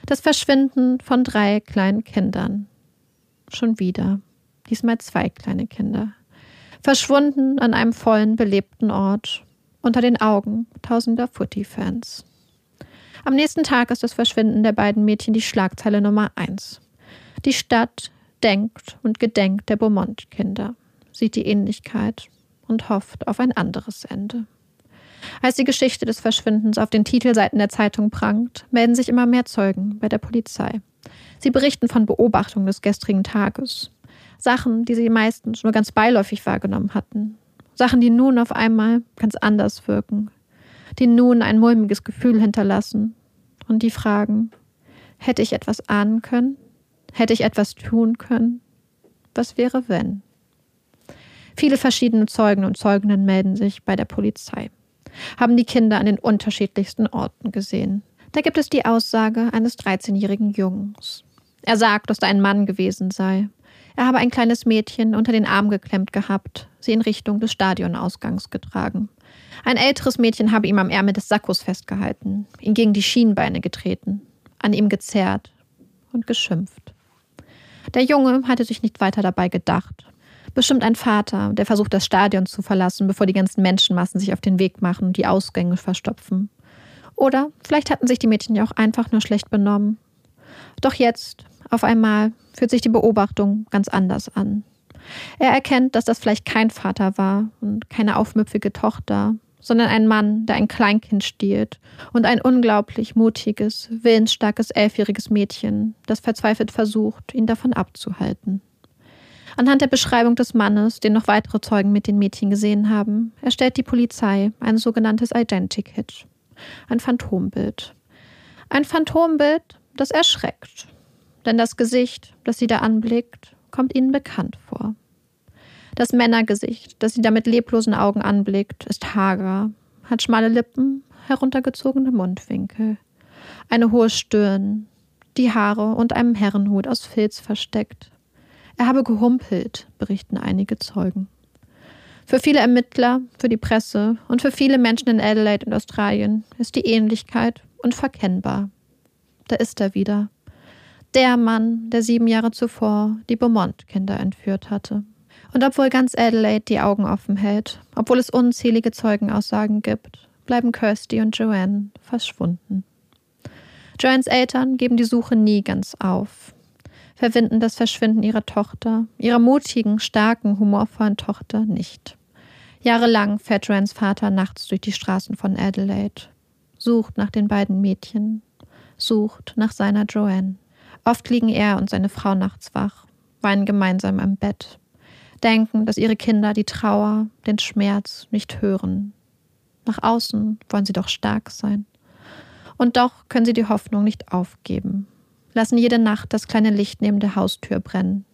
Das Verschwinden von drei kleinen Kindern. Schon wieder. Diesmal zwei kleine Kinder. Verschwunden an einem vollen, belebten Ort. Unter den Augen tausender Footy-Fans. Am nächsten Tag ist das Verschwinden der beiden Mädchen die Schlagzeile Nummer eins. Die Stadt denkt und gedenkt der Beaumont-Kinder, sieht die Ähnlichkeit und hofft auf ein anderes Ende. Als die Geschichte des Verschwindens auf den Titelseiten der Zeitung prangt, melden sich immer mehr Zeugen bei der Polizei. Sie berichten von Beobachtungen des gestrigen Tages. Sachen, die sie meistens nur ganz beiläufig wahrgenommen hatten. Sachen, die nun auf einmal ganz anders wirken. Die nun ein mulmiges Gefühl hinterlassen. Und die fragen, hätte ich etwas ahnen können? Hätte ich etwas tun können? Was wäre, wenn? Viele verschiedene Zeugen und Zeuginnen melden sich bei der Polizei, haben die Kinder an den unterschiedlichsten Orten gesehen. Da gibt es die Aussage eines 13-jährigen Jungs. Er sagt, dass da ein Mann gewesen sei. Er habe ein kleines Mädchen unter den Arm geklemmt gehabt, sie in Richtung des Stadionausgangs getragen. Ein älteres Mädchen habe ihm am Ärmel des Sakkos festgehalten, ihn gegen die Schienbeine getreten, an ihm gezerrt und geschimpft. Der Junge hatte sich nicht weiter dabei gedacht Bestimmt ein Vater, der versucht, das Stadion zu verlassen, bevor die ganzen Menschenmassen sich auf den Weg machen und die Ausgänge verstopfen. Oder vielleicht hatten sich die Mädchen ja auch einfach nur schlecht benommen. Doch jetzt, auf einmal, fühlt sich die Beobachtung ganz anders an. Er erkennt, dass das vielleicht kein Vater war und keine aufmüpfige Tochter, sondern ein Mann, der ein Kleinkind stiehlt und ein unglaublich mutiges, willensstarkes elfjähriges Mädchen, das verzweifelt versucht, ihn davon abzuhalten. Anhand der Beschreibung des Mannes, den noch weitere Zeugen mit den Mädchen gesehen haben, erstellt die Polizei ein sogenanntes Identikit, ein Phantombild. Ein Phantombild, das erschreckt, denn das Gesicht, das sie da anblickt, kommt ihnen bekannt vor. Das Männergesicht, das sie da mit leblosen Augen anblickt, ist hager, hat schmale Lippen, heruntergezogene Mundwinkel, eine hohe Stirn, die Haare und einem Herrenhut aus Filz versteckt, er habe gehumpelt, berichten einige Zeugen. Für viele Ermittler, für die Presse und für viele Menschen in Adelaide und Australien ist die Ähnlichkeit unverkennbar. Da ist er wieder. Der Mann, der sieben Jahre zuvor die Beaumont-Kinder entführt hatte. Und obwohl ganz Adelaide die Augen offen hält, obwohl es unzählige Zeugenaussagen gibt, bleiben Kirsty und Joanne verschwunden. Joannes Eltern geben die Suche nie ganz auf, verwinden das Verschwinden ihrer Tochter, ihrer mutigen, starken, humorvollen Tochter nicht. Jahrelang fährt Joannes Vater nachts durch die Straßen von Adelaide, sucht nach den beiden Mädchen, sucht nach seiner Joanne. Oft liegen er und seine Frau nachts wach, weinen gemeinsam am Bett, denken, dass ihre Kinder die Trauer, den Schmerz nicht hören. Nach außen wollen sie doch stark sein. Und doch können sie die Hoffnung nicht aufgeben, lassen jede Nacht das kleine Licht neben der Haustür brennen,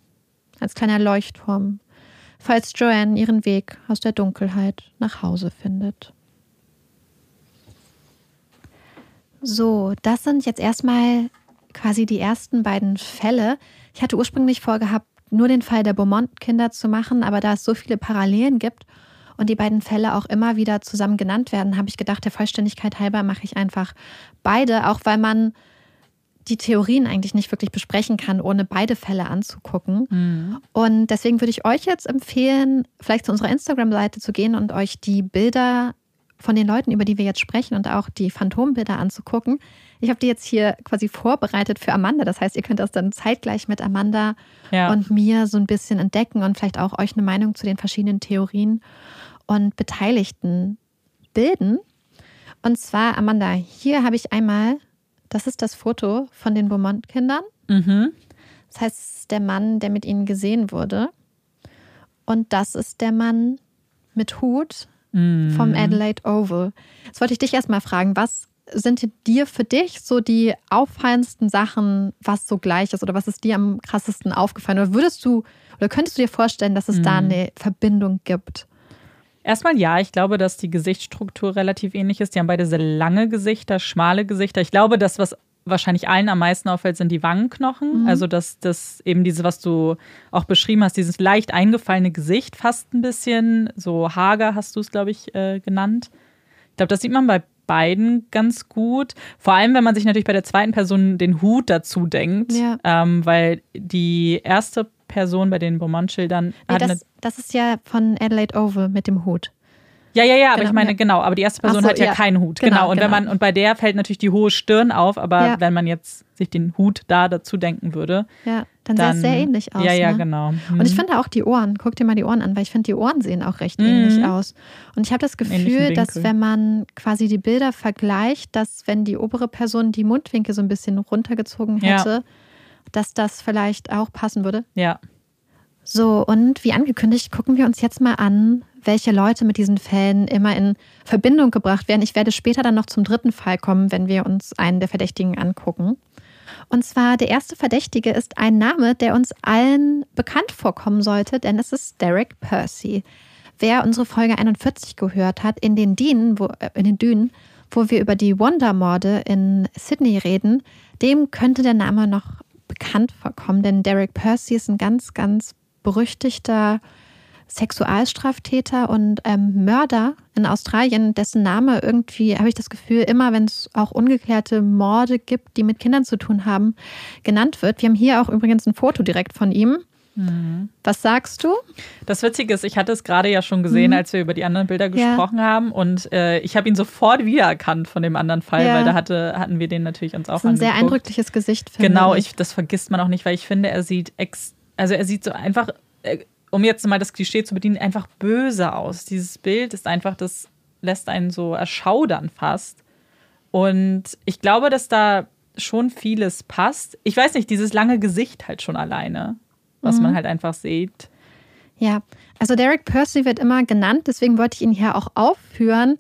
als kleiner Leuchtturm, falls Joanne ihren Weg aus der Dunkelheit nach Hause findet. So, das sind jetzt erstmal quasi die ersten beiden Fälle. Ich hatte ursprünglich vorgehabt, nur den Fall der Beaumont-Kinder zu machen, aber da es so viele Parallelen gibt und die beiden Fälle auch immer wieder zusammen genannt werden, habe ich gedacht, der Vollständigkeit halber mache ich einfach beide, auch weil man die Theorien eigentlich nicht wirklich besprechen kann, ohne beide Fälle anzugucken. Mhm. Und deswegen würde ich euch jetzt empfehlen, vielleicht zu unserer Instagram-Seite zu gehen und euch die Bilder von den Leuten, über die wir jetzt sprechen und auch die Phantombilder anzugucken. Ich habe die jetzt hier quasi vorbereitet für Amanda. Das heißt, ihr könnt das dann zeitgleich mit Amanda ja. und mir so ein bisschen entdecken und vielleicht auch euch eine Meinung zu den verschiedenen Theorien und Beteiligten bilden. Und zwar, Amanda, hier habe ich einmal, das ist das Foto von den Beaumont-Kindern. Mhm. Das heißt, der Mann, der mit ihnen gesehen wurde. Und das ist der Mann mit Hut mhm. vom Adelaide Oval. Jetzt wollte ich dich erstmal fragen, was sind dir für dich so die auffallendsten Sachen, was so gleich ist oder was ist dir am krassesten aufgefallen? Oder würdest du oder könntest du dir vorstellen, dass es mhm. da eine Verbindung gibt? Erstmal ja, ich glaube, dass die Gesichtsstruktur relativ ähnlich ist. Die haben beide sehr lange Gesichter, schmale Gesichter. Ich glaube, das, was wahrscheinlich allen am meisten auffällt, sind die Wangenknochen. Mhm. Also, dass das eben diese, was du auch beschrieben hast, dieses leicht eingefallene Gesicht, fast ein bisschen, so hager hast du es, glaube ich, äh, genannt. Ich glaube, das sieht man bei beiden ganz gut. Vor allem, wenn man sich natürlich bei der zweiten Person den Hut dazu denkt, ja. ähm, weil die erste Person bei den Beaumont-Schildern. Nee, das, das ist ja von Adelaide Oval mit dem Hut. Ja, ja, ja, aber genau, ich meine, ja. genau, aber die erste Person so, hat ja, ja, keinen Hut. Genau. genau. Und genau. wenn man, und bei der fällt natürlich die hohe Stirn auf, aber ja. wenn man jetzt sich den Hut da dazu denken würde. Ja, dann, dann sah es sehr ähnlich aus. Ja, ja, ne? genau. Mhm. Und ich finde auch die Ohren, guck dir mal die Ohren an, weil ich finde, die Ohren sehen auch recht mhm. ähnlich aus. Und ich habe das Gefühl, dass wenn man quasi die Bilder vergleicht, dass wenn die obere Person die Mundwinkel so ein bisschen runtergezogen hätte, dass das vielleicht auch passen würde. Ja. So, und wie angekündigt, gucken wir uns jetzt mal an, welche Leute mit diesen Fällen immer in Verbindung gebracht werden. Ich werde später dann noch zum dritten Fall kommen, wenn wir uns einen der Verdächtigen angucken. Und zwar der erste Verdächtige ist ein Name, der uns allen bekannt vorkommen sollte, denn es ist Derek Percy. Wer unsere Folge 41 gehört hat, in den Dünen, wo, äh, in den Dünen, wo wir über die Wonder-Morde in Sydney reden, dem könnte der Name noch bekannt vorkommen, denn Derek Percy ist ein ganz, ganz berüchtigter Sexualstraftäter und ähm, Mörder in Australien, dessen Name irgendwie, habe ich das Gefühl, immer wenn es auch ungeklärte Morde gibt, die mit Kindern zu tun haben, genannt wird. Wir haben hier auch übrigens ein Foto direkt von ihm. Mhm. Was sagst du? Das Witzige ist, ich hatte es gerade ja schon gesehen, mhm. als wir über die anderen Bilder gesprochen ja. haben. Und äh, ich habe ihn sofort wiedererkannt von dem anderen Fall, ja. weil da hatte, hatten wir den natürlich uns auch das ist ein angeguckt. sehr eindrückliches Gesicht, finde genau, ich. Genau, das vergisst man auch nicht, weil ich finde, er sieht ex also er sieht so einfach äh, um jetzt mal das Klischee zu bedienen, einfach böse aus. Dieses Bild ist einfach, das lässt einen so erschaudern fast. Und ich glaube, dass da schon vieles passt. Ich weiß nicht, dieses lange Gesicht halt schon alleine, was mhm. man halt einfach sieht. Ja, also Derek Percy wird immer genannt, deswegen wollte ich ihn hier auch aufführen.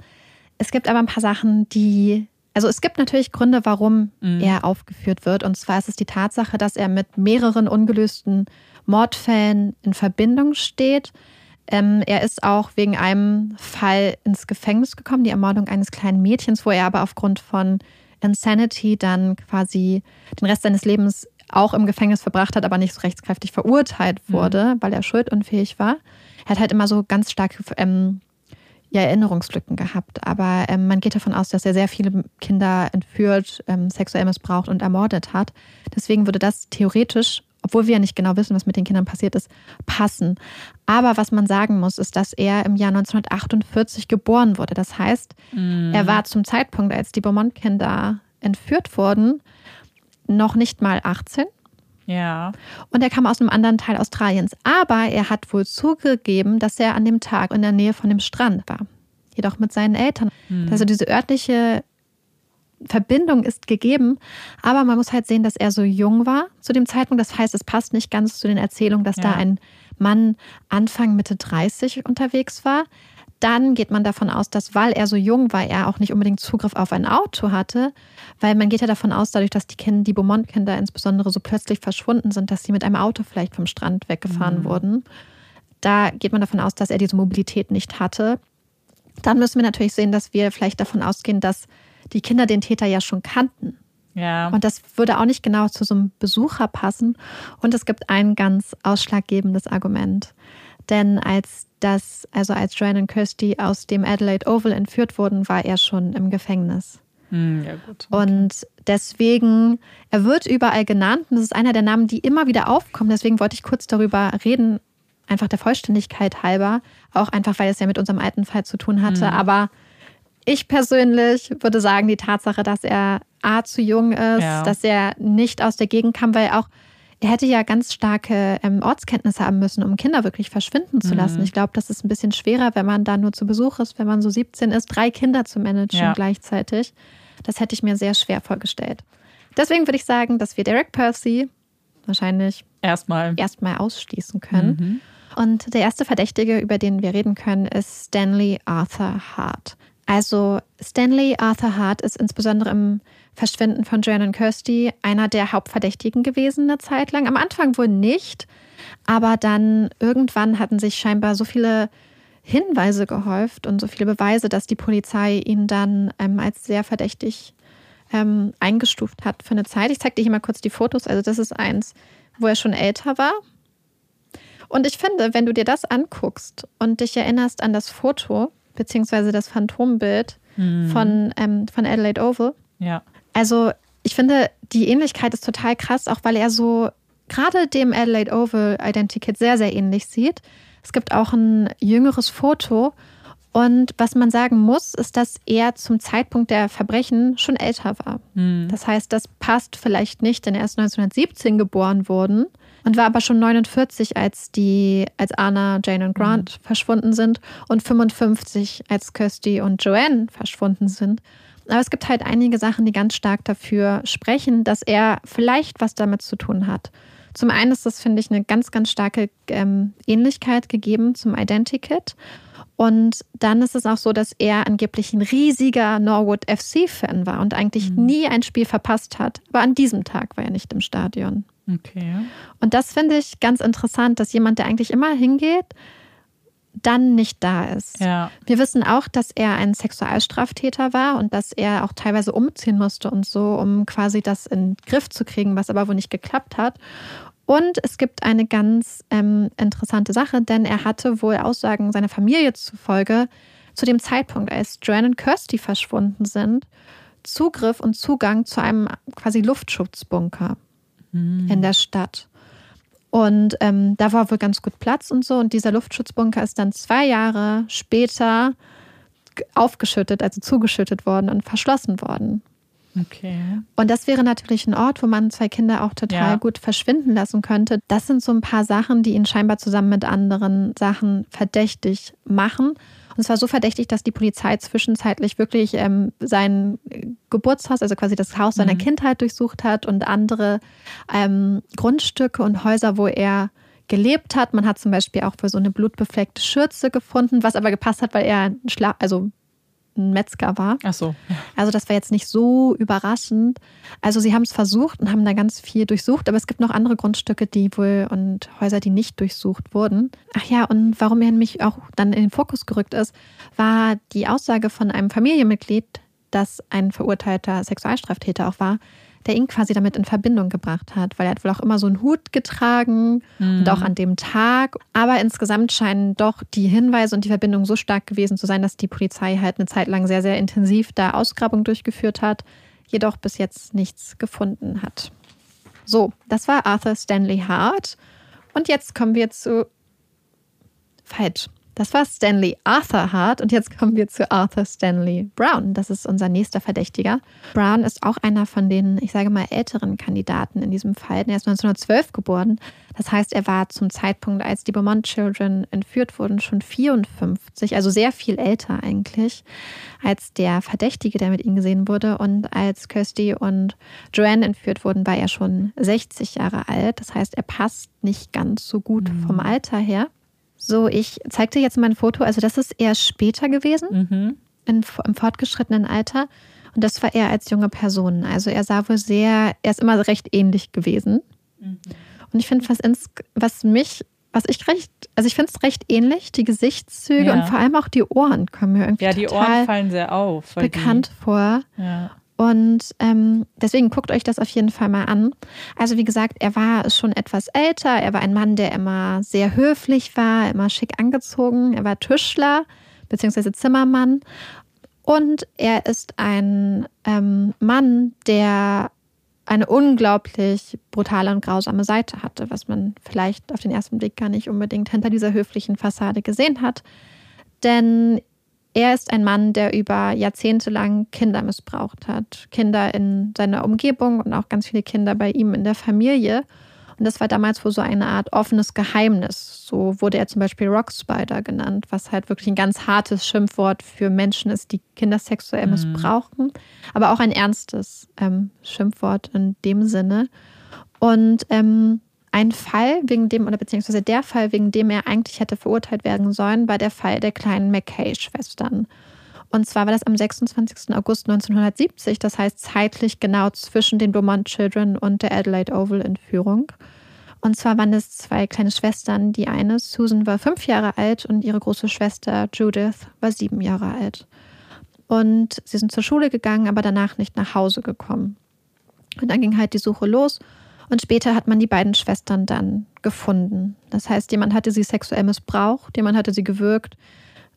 Es gibt aber ein paar Sachen, die. Also es gibt natürlich Gründe, warum mhm. er aufgeführt wird. Und zwar ist es die Tatsache, dass er mit mehreren ungelösten Mordfällen in Verbindung steht. Ähm, er ist auch wegen einem Fall ins Gefängnis gekommen, die Ermordung eines kleinen Mädchens, wo er aber aufgrund von Insanity dann quasi den Rest seines Lebens auch im Gefängnis verbracht hat, aber nicht so rechtskräftig verurteilt mhm. wurde, mhm. weil er schuldunfähig war. Er hat halt immer so ganz starke ähm, ja, Erinnerungslücken gehabt. Aber ähm, man geht davon aus, dass er sehr viele Kinder entführt, ähm, sexuell missbraucht und ermordet hat. Deswegen würde das theoretisch, obwohl wir ja nicht genau wissen, was mit den Kindern passiert ist, passen. Aber was man sagen muss, ist, dass er im Jahr 1948 geboren wurde. Das heißt, mm. er war zum Zeitpunkt, als die Beaumont-Kinder entführt wurden, noch nicht mal 18. Ja. Und er kam aus einem anderen Teil Australiens. Aber er hat wohl zugegeben, dass er an dem Tag in der Nähe von dem Strand war. Jedoch mit seinen Eltern. Mhm. Also diese örtliche Verbindung ist gegeben, aber man muss halt sehen, dass er so jung war zu dem Zeitpunkt. Das heißt, es passt nicht ganz zu den Erzählungen, dass ja. da ein Mann Anfang Mitte 30 unterwegs war dann geht man davon aus, dass weil er so jung war, er auch nicht unbedingt Zugriff auf ein Auto hatte, weil man geht ja davon aus, dadurch, dass die Kinder, die Beaumont-Kinder insbesondere so plötzlich verschwunden sind, dass sie mit einem Auto vielleicht vom Strand weggefahren mhm. wurden. Da geht man davon aus, dass er diese Mobilität nicht hatte. Dann müssen wir natürlich sehen, dass wir vielleicht davon ausgehen, dass die Kinder den Täter ja schon kannten. Ja. Und das würde auch nicht genau zu so einem Besucher passen. Und es gibt ein ganz ausschlaggebendes Argument. Denn als das, also als Joanne und Kirsty aus dem Adelaide Oval entführt wurden, war er schon im Gefängnis. Hm, ja, gut. Okay. Und deswegen, er wird überall genannt und das ist einer der Namen, die immer wieder aufkommen. Deswegen wollte ich kurz darüber reden, einfach der Vollständigkeit halber. Auch einfach, weil es ja mit unserem alten Fall zu tun hatte. Mhm. Aber ich persönlich würde sagen, die Tatsache, dass er A zu jung ist, ja. dass er nicht aus der Gegend kam, weil auch er hätte ja ganz starke ähm, Ortskenntnisse haben müssen, um Kinder wirklich verschwinden zu lassen. Mhm. Ich glaube, das ist ein bisschen schwerer, wenn man da nur zu Besuch ist, wenn man so 17 ist, drei Kinder zu managen ja. gleichzeitig. Das hätte ich mir sehr schwer vorgestellt. Deswegen würde ich sagen, dass wir Derek Percy wahrscheinlich erstmal erstmal ausschließen können. Mhm. Und der erste Verdächtige, über den wir reden können, ist Stanley Arthur Hart. Also Stanley Arthur Hart ist insbesondere im Verschwinden von Joanne und Kirsty einer der Hauptverdächtigen gewesen eine Zeit lang. Am Anfang wohl nicht, aber dann irgendwann hatten sich scheinbar so viele Hinweise gehäuft und so viele Beweise, dass die Polizei ihn dann ähm, als sehr verdächtig ähm, eingestuft hat für eine Zeit. Ich zeige dir hier mal kurz die Fotos. Also das ist eins, wo er schon älter war. Und ich finde, wenn du dir das anguckst und dich erinnerst an das Foto, beziehungsweise das Phantombild hm. von, ähm, von Adelaide Oval, ja. Also ich finde, die Ähnlichkeit ist total krass, auch weil er so gerade dem Adelaide Oval Identikit sehr, sehr ähnlich sieht. Es gibt auch ein jüngeres Foto. Und was man sagen muss, ist, dass er zum Zeitpunkt der Verbrechen schon älter war. Mhm. Das heißt, das passt vielleicht nicht, denn er ist 1917 geboren worden und war aber schon 49, als die, als Anna, Jane und Grant mhm. verschwunden sind und 55, als Kirsty und Joanne verschwunden sind. Aber es gibt halt einige Sachen, die ganz stark dafür sprechen, dass er vielleicht was damit zu tun hat. Zum einen ist das, finde ich, eine ganz, ganz starke ähm, Ähnlichkeit gegeben zum Identikit. Und dann ist es auch so, dass er angeblich ein riesiger Norwood FC-Fan war und eigentlich mhm. nie ein Spiel verpasst hat. Aber an diesem Tag war er nicht im Stadion. Okay. Und das finde ich ganz interessant, dass jemand, der eigentlich immer hingeht, dann nicht da ist. Ja. Wir wissen auch, dass er ein Sexualstraftäter war und dass er auch teilweise umziehen musste und so, um quasi das in den Griff zu kriegen, was aber wohl nicht geklappt hat. Und es gibt eine ganz ähm, interessante Sache, denn er hatte wohl Aussagen seiner Familie zufolge zu dem Zeitpunkt, als Joanne und Kirsty verschwunden sind, Zugriff und Zugang zu einem quasi Luftschutzbunker mhm. in der Stadt. Und ähm, da war wohl ganz gut Platz und so. Und dieser Luftschutzbunker ist dann zwei Jahre später aufgeschüttet, also zugeschüttet worden und verschlossen worden. Okay. Und das wäre natürlich ein Ort, wo man zwei Kinder auch total ja. gut verschwinden lassen könnte. Das sind so ein paar Sachen, die ihn scheinbar zusammen mit anderen Sachen verdächtig machen. Und es war so verdächtig, dass die Polizei zwischenzeitlich wirklich ähm, sein Geburtshaus, also quasi das Haus seiner mhm. Kindheit durchsucht hat und andere ähm, Grundstücke und Häuser, wo er gelebt hat. Man hat zum Beispiel auch für so eine blutbefleckte Schürze gefunden, was aber gepasst hat, weil er ein Schla also ein Metzger war. Ach so. Also das war jetzt nicht so überraschend. Also sie haben es versucht und haben da ganz viel durchsucht, aber es gibt noch andere Grundstücke, die wohl und Häuser, die nicht durchsucht wurden. Ach ja, und warum er mich auch dann in den Fokus gerückt ist, war die Aussage von einem Familienmitglied, das ein verurteilter Sexualstraftäter auch war, der ihn quasi damit in Verbindung gebracht hat, weil er hat wohl auch immer so einen Hut getragen mhm. und auch an dem Tag. Aber insgesamt scheinen doch die Hinweise und die Verbindung so stark gewesen zu sein, dass die Polizei halt eine Zeit lang sehr, sehr intensiv da Ausgrabung durchgeführt hat, jedoch bis jetzt nichts gefunden hat. So, das war Arthur Stanley Hart. Und jetzt kommen wir zu. Falsch. Das war Stanley Arthur Hart und jetzt kommen wir zu Arthur Stanley Brown. Das ist unser nächster Verdächtiger. Brown ist auch einer von den, ich sage mal, älteren Kandidaten in diesem Fall. Er ist 1912 geboren. Das heißt, er war zum Zeitpunkt, als die Beaumont Children entführt wurden, schon 54, also sehr viel älter eigentlich als der Verdächtige, der mit ihnen gesehen wurde. Und als Kirsty und Joanne entführt wurden, war er schon 60 Jahre alt. Das heißt, er passt nicht ganz so gut mhm. vom Alter her. So, ich zeig dir jetzt mal ein Foto. Also, das ist eher später gewesen, mhm. in, im fortgeschrittenen Alter. Und das war er als junge Person. Also, er sah wohl sehr, er ist immer recht ähnlich gewesen. Mhm. Und ich finde, was, was mich, was ich recht, also ich finde es recht ähnlich, die Gesichtszüge ja. und vor allem auch die Ohren kommen mir irgendwie. Ja, die Ohren fallen sehr auf. Bekannt die, vor. Ja. Und ähm, deswegen guckt euch das auf jeden Fall mal an. Also wie gesagt, er war schon etwas älter. Er war ein Mann, der immer sehr höflich war, immer schick angezogen. Er war Tischler bzw. Zimmermann. Und er ist ein ähm, Mann, der eine unglaublich brutale und grausame Seite hatte, was man vielleicht auf den ersten Blick gar nicht unbedingt hinter dieser höflichen Fassade gesehen hat. Denn er ist ein Mann, der über Jahrzehnte lang Kinder missbraucht hat. Kinder in seiner Umgebung und auch ganz viele Kinder bei ihm in der Familie. Und das war damals wohl so eine Art offenes Geheimnis. So wurde er zum Beispiel Rock Spider genannt, was halt wirklich ein ganz hartes Schimpfwort für Menschen ist, die Kinder sexuell mhm. missbrauchen. Aber auch ein ernstes ähm, Schimpfwort in dem Sinne. Und ähm, ein Fall, wegen dem, oder beziehungsweise der Fall, wegen dem er eigentlich hätte verurteilt werden sollen, war der Fall der kleinen McKay-Schwestern. Und zwar war das am 26. August 1970, das heißt zeitlich genau zwischen den Beaumont Children und der Adelaide Oval Entführung. Und zwar waren es zwei kleine Schwestern. Die eine, Susan, war fünf Jahre alt und ihre große Schwester Judith war sieben Jahre alt. Und sie sind zur Schule gegangen, aber danach nicht nach Hause gekommen. Und dann ging halt die Suche los und später hat man die beiden Schwestern dann gefunden. Das heißt, jemand hatte sie sexuell missbraucht, jemand hatte sie gewürgt,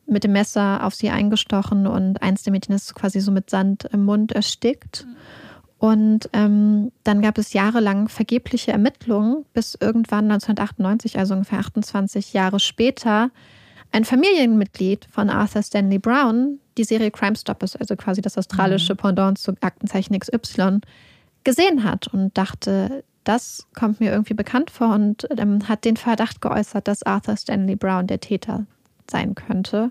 mit dem Messer auf sie eingestochen und eins der Mädchen ist quasi so mit Sand im Mund erstickt. Und ähm, dann gab es jahrelang vergebliche Ermittlungen, bis irgendwann 1998, also ungefähr 28 Jahre später, ein Familienmitglied von Arthur Stanley Brown die Serie Crime Stoppers, also quasi das australische mhm. Pendant zu Aktenzeichen XY, gesehen hat und dachte, das kommt mir irgendwie bekannt vor und ähm, hat den Verdacht geäußert, dass Arthur Stanley Brown der Täter sein könnte.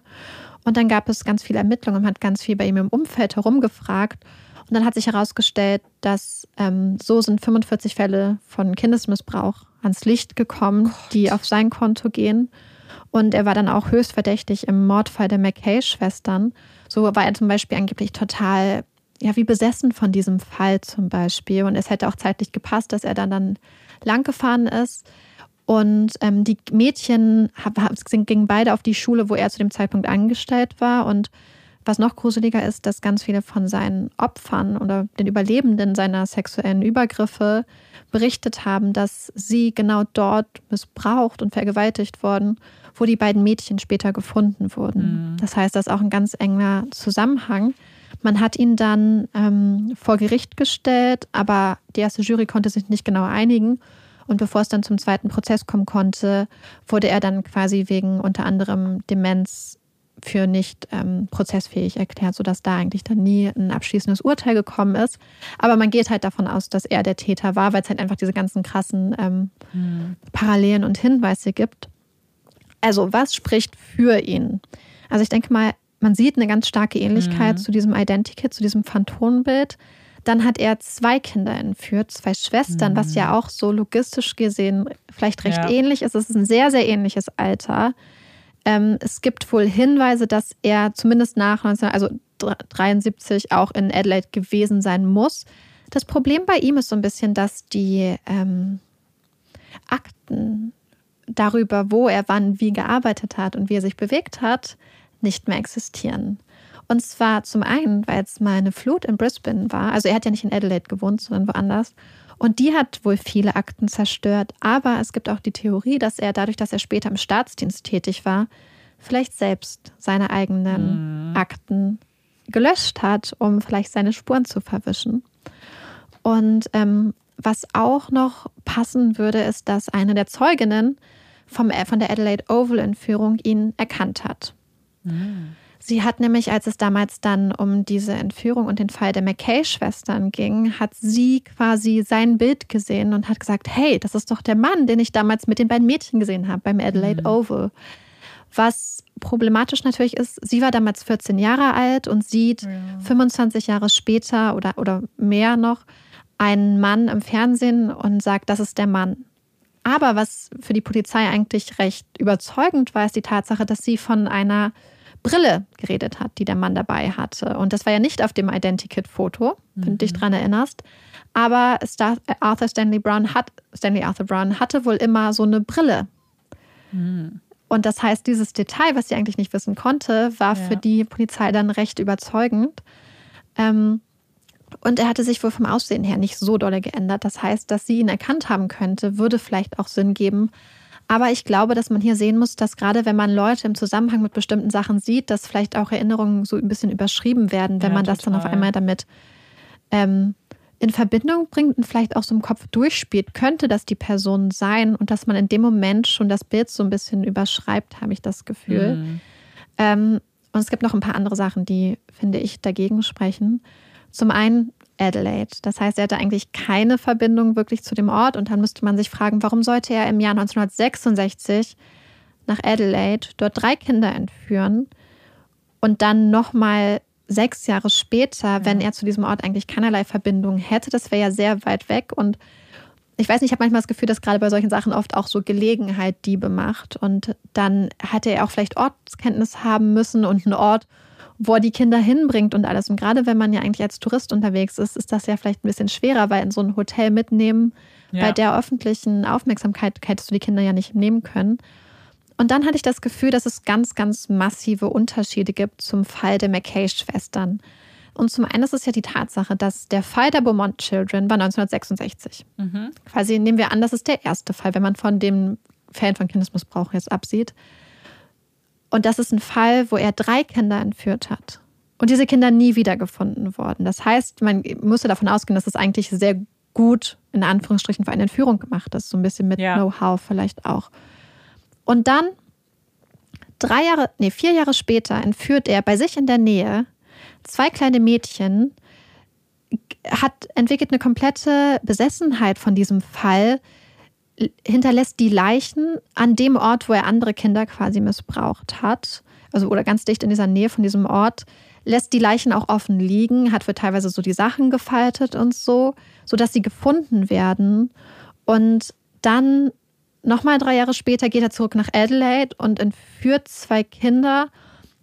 Und dann gab es ganz viele Ermittlungen und hat ganz viel bei ihm im Umfeld herumgefragt. Und dann hat sich herausgestellt, dass ähm, so sind 45 Fälle von Kindesmissbrauch ans Licht gekommen, Gott. die auf sein Konto gehen. Und er war dann auch höchst verdächtig im Mordfall der McKay-Schwestern. So war er zum Beispiel angeblich total ja, wie besessen von diesem Fall zum Beispiel. Und es hätte auch zeitlich gepasst, dass er dann, dann lang gefahren ist. Und ähm, die Mädchen gingen beide auf die Schule, wo er zu dem Zeitpunkt angestellt war. Und was noch gruseliger ist, dass ganz viele von seinen Opfern oder den Überlebenden seiner sexuellen Übergriffe berichtet haben, dass sie genau dort missbraucht und vergewaltigt wurden, wo die beiden Mädchen später gefunden wurden. Mhm. Das heißt, das ist auch ein ganz enger Zusammenhang. Man hat ihn dann ähm, vor Gericht gestellt, aber die erste Jury konnte sich nicht genau einigen. Und bevor es dann zum zweiten Prozess kommen konnte, wurde er dann quasi wegen unter anderem Demenz für nicht ähm, prozessfähig erklärt, sodass da eigentlich dann nie ein abschließendes Urteil gekommen ist. Aber man geht halt davon aus, dass er der Täter war, weil es halt einfach diese ganzen krassen ähm, mhm. Parallelen und Hinweise gibt. Also, was spricht für ihn? Also, ich denke mal, man sieht eine ganz starke Ähnlichkeit mhm. zu diesem Identikit, zu diesem Phantombild. Dann hat er zwei Kinder entführt, zwei Schwestern, mhm. was ja mhm. auch so logistisch gesehen vielleicht recht ja. ähnlich ist. Es ist ein sehr, sehr ähnliches Alter. Ähm, es gibt wohl Hinweise, dass er zumindest nach 1973 also auch in Adelaide gewesen sein muss. Das Problem bei ihm ist so ein bisschen, dass die ähm, Akten darüber, wo er wann wie gearbeitet hat und wie er sich bewegt hat, nicht mehr existieren. Und zwar zum einen, weil es mal eine Flut in Brisbane war. Also er hat ja nicht in Adelaide gewohnt, sondern woanders. Und die hat wohl viele Akten zerstört. Aber es gibt auch die Theorie, dass er dadurch, dass er später im Staatsdienst tätig war, vielleicht selbst seine eigenen mhm. Akten gelöscht hat, um vielleicht seine Spuren zu verwischen. Und ähm, was auch noch passen würde, ist, dass eine der Zeuginnen vom, äh, von der Adelaide Oval-Entführung ihn erkannt hat. Mhm. Sie hat nämlich, als es damals dann um diese Entführung und den Fall der McKay-Schwestern ging, hat sie quasi sein Bild gesehen und hat gesagt, hey, das ist doch der Mann, den ich damals mit den beiden Mädchen gesehen habe beim Adelaide mhm. Oval. Was problematisch natürlich ist, sie war damals 14 Jahre alt und sieht ja. 25 Jahre später oder, oder mehr noch einen Mann im Fernsehen und sagt, das ist der Mann. Aber was für die Polizei eigentlich recht überzeugend war, ist die Tatsache, dass sie von einer Brille geredet hat, die der Mann dabei hatte. Und das war ja nicht auf dem Identikit-Foto, wenn du dich mhm. daran erinnerst. Aber Star Arthur Stanley Brown hat, Stanley Arthur Brown hatte wohl immer so eine Brille. Mhm. Und das heißt, dieses Detail, was sie eigentlich nicht wissen konnte, war ja. für die Polizei dann recht überzeugend. Ähm, und er hatte sich wohl vom Aussehen her nicht so dolle geändert. Das heißt, dass sie ihn erkannt haben könnte, würde vielleicht auch Sinn geben. Aber ich glaube, dass man hier sehen muss, dass gerade wenn man Leute im Zusammenhang mit bestimmten Sachen sieht, dass vielleicht auch Erinnerungen so ein bisschen überschrieben werden, wenn ja, man das dann auf einmal damit ähm, in Verbindung bringt und vielleicht auch so im Kopf durchspielt, könnte das die Person sein und dass man in dem Moment schon das Bild so ein bisschen überschreibt, habe ich das Gefühl. Mhm. Ähm, und es gibt noch ein paar andere Sachen, die, finde ich, dagegen sprechen. Zum einen Adelaide. Das heißt, er hatte eigentlich keine Verbindung wirklich zu dem Ort und dann müsste man sich fragen, warum sollte er im Jahr 1966 nach Adelaide dort drei Kinder entführen und dann nochmal sechs Jahre später, wenn er zu diesem Ort eigentlich keinerlei Verbindung hätte, das wäre ja sehr weit weg. Und ich weiß nicht, ich habe manchmal das Gefühl, dass gerade bei solchen Sachen oft auch so Gelegenheit Diebe macht. Und dann hätte er auch vielleicht Ortskenntnis haben müssen und einen Ort, wo er die Kinder hinbringt und alles. Und gerade wenn man ja eigentlich als Tourist unterwegs ist, ist das ja vielleicht ein bisschen schwerer, weil in so ein Hotel mitnehmen, ja. bei der öffentlichen Aufmerksamkeit hättest du die Kinder ja nicht nehmen können. Und dann hatte ich das Gefühl, dass es ganz, ganz massive Unterschiede gibt zum Fall der McKay-Schwestern. Und zum einen ist es ja die Tatsache, dass der Fall der Beaumont Children war 1966. Mhm. Quasi nehmen wir an, das ist der erste Fall, wenn man von dem Fällen von Kindesmissbrauch jetzt absieht. Und das ist ein Fall, wo er drei Kinder entführt hat. Und diese Kinder nie wiedergefunden wurden. Das heißt, man musste davon ausgehen, dass es eigentlich sehr gut, in Anführungsstrichen, für eine Entführung gemacht ist. So ein bisschen mit ja. Know-how vielleicht auch. Und dann, drei Jahre, nee, vier Jahre später, entführt er bei sich in der Nähe zwei kleine Mädchen, hat entwickelt eine komplette Besessenheit von diesem Fall, hinterlässt die Leichen an dem Ort, wo er andere Kinder quasi missbraucht hat, also oder ganz dicht in dieser Nähe von diesem Ort, lässt die Leichen auch offen liegen, hat für teilweise so die Sachen gefaltet und so, sodass sie gefunden werden. Und dann Nochmal drei Jahre später geht er zurück nach Adelaide und entführt zwei Kinder.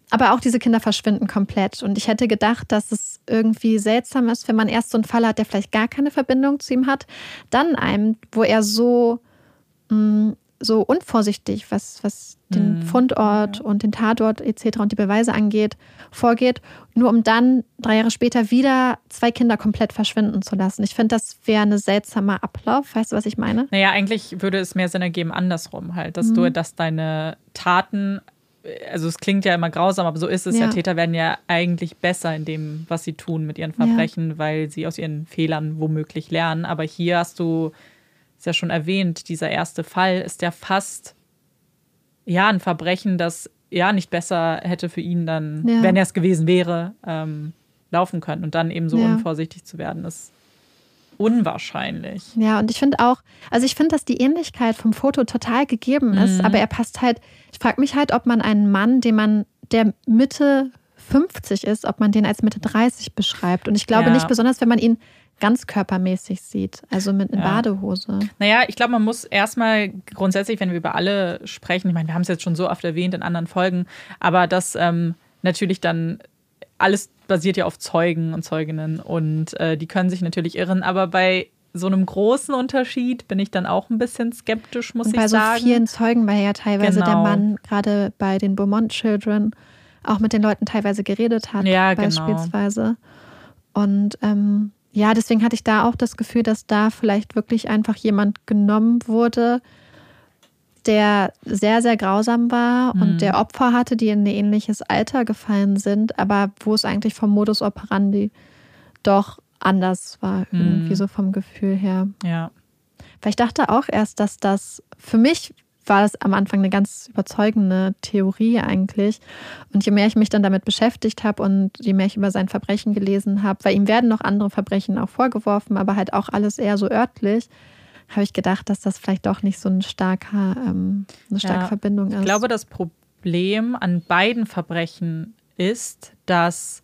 Aber auch diese Kinder verschwinden komplett. Und ich hätte gedacht, dass es irgendwie seltsam ist, wenn man erst so einen Fall hat, der vielleicht gar keine Verbindung zu ihm hat, dann einem, wo er so mh, mm, so unvorsichtig, was, was den mhm. Fundort und den Tatort etc. und die Beweise angeht, vorgeht, nur um dann drei Jahre später wieder zwei Kinder komplett verschwinden zu lassen. Ich finde, das wäre ein seltsamer Ablauf. Weißt du, was ich meine? Naja, eigentlich würde es mehr Sinn ergeben, andersrum halt, dass mhm. du, dass deine Taten also es klingt ja immer grausam, aber so ist es ja. ja. Täter werden ja eigentlich besser in dem, was sie tun mit ihren Verbrechen, ja. weil sie aus ihren Fehlern womöglich lernen. Aber hier hast du ist ja schon erwähnt, dieser erste Fall ist ja fast ja ein Verbrechen, das ja nicht besser hätte für ihn dann, ja. wenn er es gewesen wäre, ähm, laufen können. Und dann eben so ja. unvorsichtig zu werden, ist unwahrscheinlich. Ja, und ich finde auch, also ich finde, dass die Ähnlichkeit vom Foto total gegeben ist, mhm. aber er passt halt, ich frage mich halt, ob man einen Mann, den man, der Mitte 50 ist, ob man den als Mitte 30 beschreibt. Und ich glaube ja. nicht besonders, wenn man ihn ganz körpermäßig sieht, also mit einer ja. Badehose. Naja, ich glaube, man muss erstmal grundsätzlich, wenn wir über alle sprechen, ich meine, wir haben es jetzt schon so oft erwähnt in anderen Folgen, aber das ähm, natürlich dann alles basiert ja auf Zeugen und Zeuginnen und äh, die können sich natürlich irren, aber bei so einem großen Unterschied bin ich dann auch ein bisschen skeptisch, muss und ich sagen. Bei so vielen Zeugen war ja teilweise genau. der Mann, gerade bei den Beaumont Children, auch mit den Leuten teilweise geredet hat, Ja, genau. beispielsweise. Und ähm, ja, deswegen hatte ich da auch das Gefühl, dass da vielleicht wirklich einfach jemand genommen wurde, der sehr, sehr grausam war Mhm. und der Opfer hatte, die in ein ähnliches Alter gefallen sind, aber wo es eigentlich vom Modus operandi doch anders war, irgendwie Mhm. so vom Gefühl her. Ja. Weil ich dachte auch erst, dass das für mich war das am Anfang eine ganz überzeugende Theorie eigentlich. Und je mehr ich mich dann damit beschäftigt habe und je mehr ich über sein Verbrechen gelesen habe, weil ihm werden noch andere Verbrechen auch vorgeworfen, aber halt auch alles eher so örtlich, habe ich gedacht, dass das vielleicht doch nicht so ein starker, ähm, eine starke Ja. Verbindung ist. Ich glaube, das Problem an beiden Verbrechen ist, dass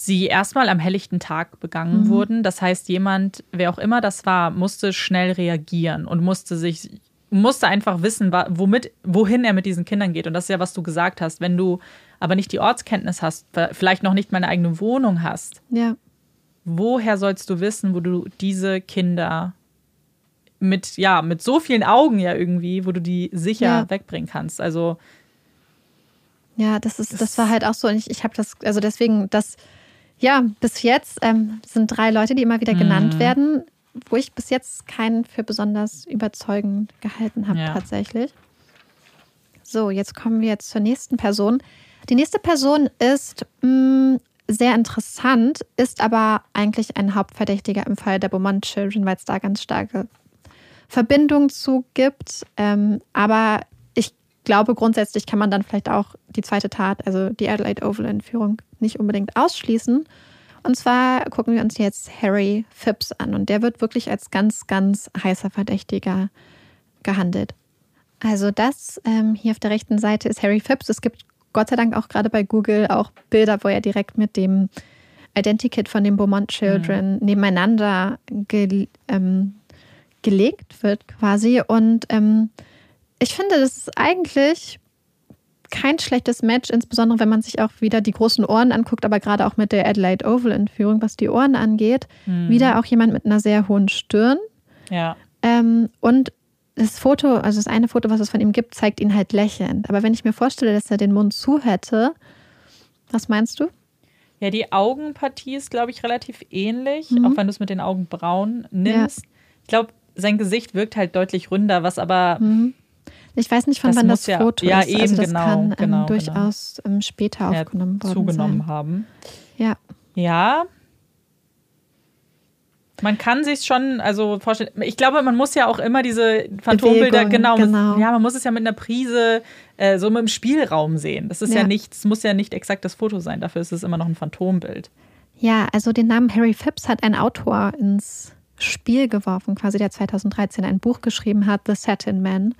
sie erstmal am helllichten Tag begangen Mhm. wurden. Das heißt, jemand, wer auch immer das war, musste schnell reagieren und musste sich musste einfach wissen, womit, wohin er mit diesen Kindern geht. Und das ist ja, was du gesagt hast. Wenn du aber nicht die Ortskenntnis hast, vielleicht noch nicht mal eine eigene Wohnung hast, ja. woher sollst du wissen, wo du diese Kinder mit, ja, mit so vielen Augen ja irgendwie, wo du die sicher Ja. wegbringen kannst? Also, Ja, das ist, das, Das- war halt auch so. Und ich, ich habe das, also deswegen, das, ja, bis jetzt ähm, sind drei Leute, die immer wieder genannt Mhm. werden, wo ich bis jetzt keinen für besonders überzeugend gehalten habe, Ja. tatsächlich. So, jetzt kommen wir jetzt zur nächsten Person. Die nächste Person ist mh, sehr interessant, ist aber eigentlich ein Hauptverdächtiger im Fall der Beaumont Children, weil es da ganz starke Verbindungen zu gibt. Ähm, aber ich glaube, grundsätzlich kann man dann vielleicht auch die zweite Tat, also die Adelaide Oval-Entführung, nicht unbedingt ausschließen. Und zwar gucken wir uns jetzt Harry Phipps an. Und der wird wirklich als ganz, ganz heißer Verdächtiger gehandelt. Also das ähm, hier auf der rechten Seite ist Harry Phipps. Es gibt Gott sei Dank auch gerade bei Google auch Bilder, wo er direkt mit dem Identikit von den Beaumont Children nebeneinander ge ähm, gelegt wird quasi. Und ähm, ich finde, das ist eigentlich kein schlechtes Match, insbesondere wenn man sich auch wieder die großen Ohren anguckt, aber gerade auch mit der Adelaide Oval-Entführung, was die Ohren angeht. hm, Wieder auch jemand mit einer sehr hohen Stirn. ja. Ähm, und das Foto, also das eine Foto, was es von ihm gibt, zeigt ihn halt lächelnd. Aber wenn ich mir vorstelle, dass er den Mund zu hätte, was meinst du? Ja, die Augenpartie ist, glaube ich, relativ ähnlich, Mhm. auch wenn du es mit den Augenbrauen nimmst. Ich glaube, sein Gesicht wirkt halt deutlich ründer, was aber Mhm. Ich weiß nicht, von Das wann das ja- Foto ja, ist. Also eben, das genau, kann ähm, genau, durchaus ähm, später ja, aufgenommen worden zugenommen sein. haben. Ja. Ja. Man kann sich schon, also vorstellen, ich glaube, man muss ja auch immer diese Phantombilder, genau, genau. Ja, man muss es ja mit einer Prise äh, so dem Spielraum sehen. Das ist ja, Ja. nicht, es muss ja nicht exakt das Foto sein, dafür ist es immer noch ein Phantombild. Ja, also den Namen Harry Phipps hat ein Autor ins Spiel geworfen, quasi der 2013 ein Buch geschrieben hat, The Satin Man,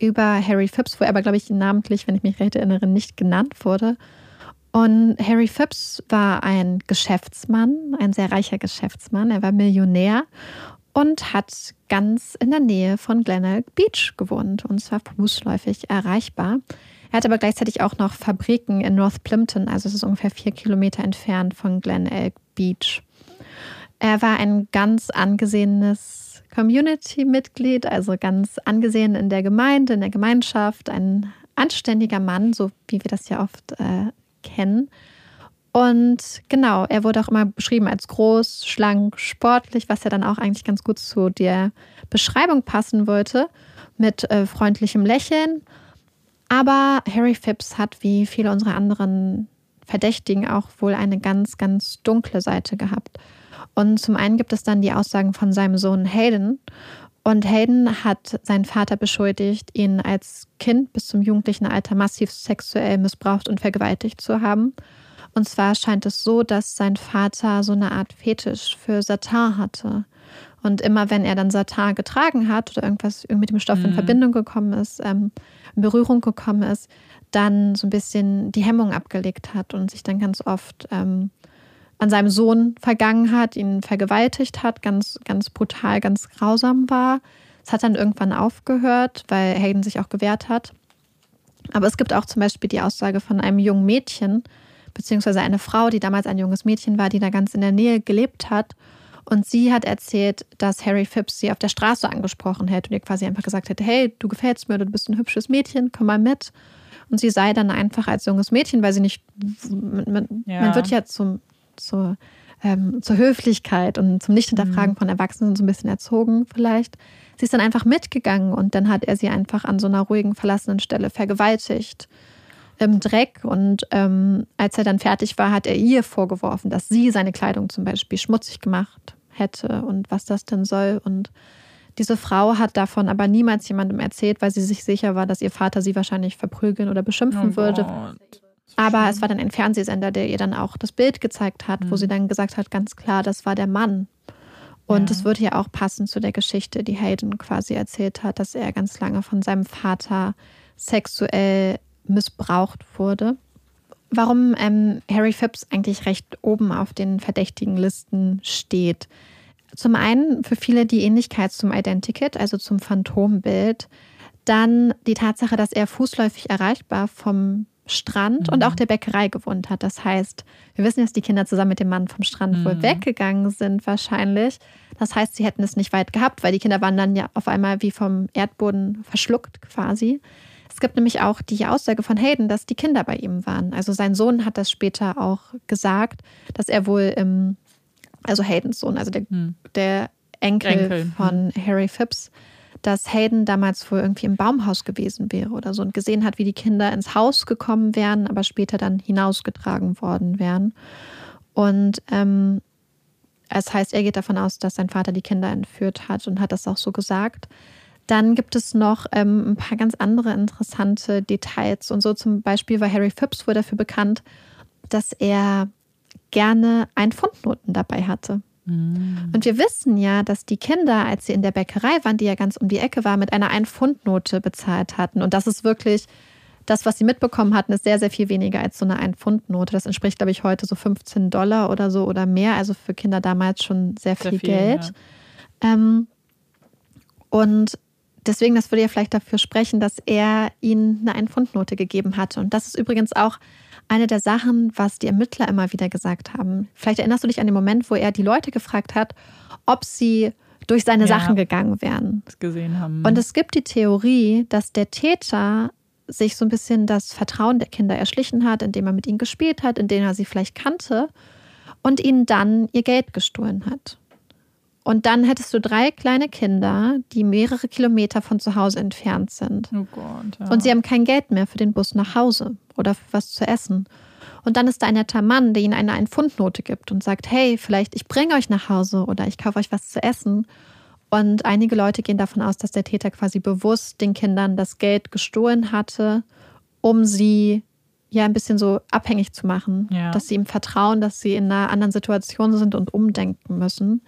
über Harry Phipps, wo er aber, glaube ich, namentlich, wenn ich mich recht erinnere, nicht genannt wurde. Und Harry Phipps war ein Geschäftsmann, ein sehr reicher Geschäftsmann. Er war Millionär und hat ganz in der Nähe von Glenelg Beach gewohnt und zwar fußläufig erreichbar. Er hat aber gleichzeitig auch noch Fabriken in North Plimpton, also es ist ungefähr vier Kilometer entfernt von Glenelg Beach. Er war ein ganz angesehenes Community-Mitglied, also ganz angesehen in der Gemeinde, in der Gemeinschaft, ein anständiger Mann, so wie wir das ja oft äh, kennen. Und genau, er wurde auch immer beschrieben als groß, schlank, sportlich, was ja dann auch eigentlich ganz gut zu der Beschreibung passen wollte, mit äh, freundlichem Lächeln. Aber Harry Phipps hat wie viele unserer anderen Verdächtigen auch wohl eine ganz, ganz dunkle Seite gehabt. Und zum einen gibt es dann die Aussagen von seinem Sohn Hayden. Und Hayden hat seinen Vater beschuldigt, ihn als Kind bis zum jugendlichen Alter massiv sexuell missbraucht und vergewaltigt zu haben. Und zwar scheint es so, dass sein Vater so eine Art Fetisch für Satin hatte. Und immer wenn er dann Satin getragen hat oder irgendwas mit dem Stoff in Mhm. Verbindung gekommen ist, ähm, in Berührung gekommen ist, dann so ein bisschen die Hemmung abgelegt hat und sich dann ganz oft ähm, an seinem Sohn vergangen hat, ihn vergewaltigt hat, ganz, ganz brutal, ganz grausam war. Es hat dann irgendwann aufgehört, weil Hayden sich auch gewehrt hat. Aber es gibt auch zum Beispiel die Aussage von einem jungen Mädchen, beziehungsweise eine Frau, die damals ein junges Mädchen war, die da ganz in der Nähe gelebt hat. Und sie hat erzählt, dass Harry Phipps sie auf der Straße angesprochen hätte und ihr quasi einfach gesagt hätte, hey, du gefällst mir du bist ein hübsches Mädchen, komm mal mit. Und sie sei dann einfach als junges Mädchen, weil sie nicht, man, ja. man wird ja zum, zur, ähm, zur Höflichkeit und zum Nicht-Hinterfragen mhm. von Erwachsenen so ein bisschen erzogen vielleicht. Sie ist dann einfach mitgegangen und dann hat er sie einfach an so einer ruhigen, verlassenen Stelle vergewaltigt im Dreck. Und ähm, als er dann fertig war, hat er ihr vorgeworfen, dass sie seine Kleidung zum Beispiel schmutzig gemacht hätte und was das denn soll. Und diese Frau hat davon aber niemals jemandem erzählt, weil sie sich sicher war, dass ihr Vater sie wahrscheinlich verprügeln oder beschimpfen oh würde. Aber es war dann ein Fernsehsender, der ihr dann auch das Bild gezeigt hat, mhm. wo sie dann gesagt hat, ganz klar, das war der Mann. Und es ja. würde ja auch passen zu der Geschichte, die Hayden quasi erzählt hat, dass er ganz lange von seinem Vater sexuell missbraucht wurde. Warum ähm, Harry Phipps eigentlich recht oben auf den verdächtigen Listen steht. Zum einen für viele die Ähnlichkeit zum Identikit, also zum Phantombild. Dann die Tatsache, dass er fußläufig erreichbar vom Strand mhm. und auch der Bäckerei gewohnt hat. Das heißt, wir wissen, dass die Kinder zusammen mit dem Mann vom Strand mhm. wohl weggegangen sind, wahrscheinlich. Das heißt, sie hätten es nicht weit gehabt, weil die Kinder waren dann ja auf einmal wie vom Erdboden verschluckt quasi. Es gibt nämlich auch die Aussage von Hayden, dass die Kinder bei ihm waren. Also sein Sohn hat das später auch gesagt, dass er wohl im, also Haydens Sohn, also der, hm. der Enkel, Enkel, von hm. Harry Phipps, dass Hayden damals wohl irgendwie im Baumhaus gewesen wäre oder so und gesehen hat, wie die Kinder ins Haus gekommen wären, aber später dann hinausgetragen worden wären. Und ähm, das heißt, er geht davon aus, dass sein Vater die Kinder entführt hat und hat das auch so gesagt. Dann gibt es noch ähm, ein paar ganz andere interessante Details. Und so zum Beispiel war Harry Phipps wohl dafür bekannt, dass er gerne ein Pfundnoten dabei hatte. Mhm. Und wir wissen ja, dass die Kinder, als sie in der Bäckerei waren, die ja ganz um die Ecke war, mit einer Ein-Pfund-Note bezahlt hatten. Und das ist wirklich, das, was sie mitbekommen hatten, ist sehr, sehr viel weniger als so eine Ein-Pfund-Note. Das entspricht, glaube ich, heute so 15 Dollar oder so oder mehr. Also für Kinder damals schon sehr, sehr viel, viel, Geld. Ja. Ähm, und deswegen, das würde ja vielleicht dafür sprechen, dass er ihnen eine Ein-Pfund-Note gegeben hatte. Und das ist übrigens auch eine der Sachen, was die Ermittler immer wieder gesagt haben. Vielleicht erinnerst du dich an den Moment, wo er die Leute gefragt hat, ob sie durch seine ja, Sachen gegangen wären. Gesehen haben. Und es gibt die Theorie, dass der Täter sich so ein bisschen das Vertrauen der Kinder erschlichen hat, indem er mit ihnen gespielt hat, indem er sie vielleicht kannte und ihnen dann ihr Geld gestohlen hat. Und dann hättest du drei kleine Kinder, die mehrere Kilometer von zu Hause entfernt sind. Oh Gott, ja. Und sie haben kein Geld mehr für den Bus nach Hause oder für was zu essen. Und dann ist da ein netter Mann, der ihnen eine Ein-Pfund-Note gibt und sagt, hey, vielleicht ich bringe euch nach Hause oder ich kaufe euch was zu essen. Und einige Leute gehen davon aus, dass der Täter quasi bewusst den Kindern das Geld gestohlen hatte, um sie ja ein bisschen so abhängig zu machen, ja. dass sie ihm vertrauen, dass sie in einer anderen Situation sind und umdenken müssen.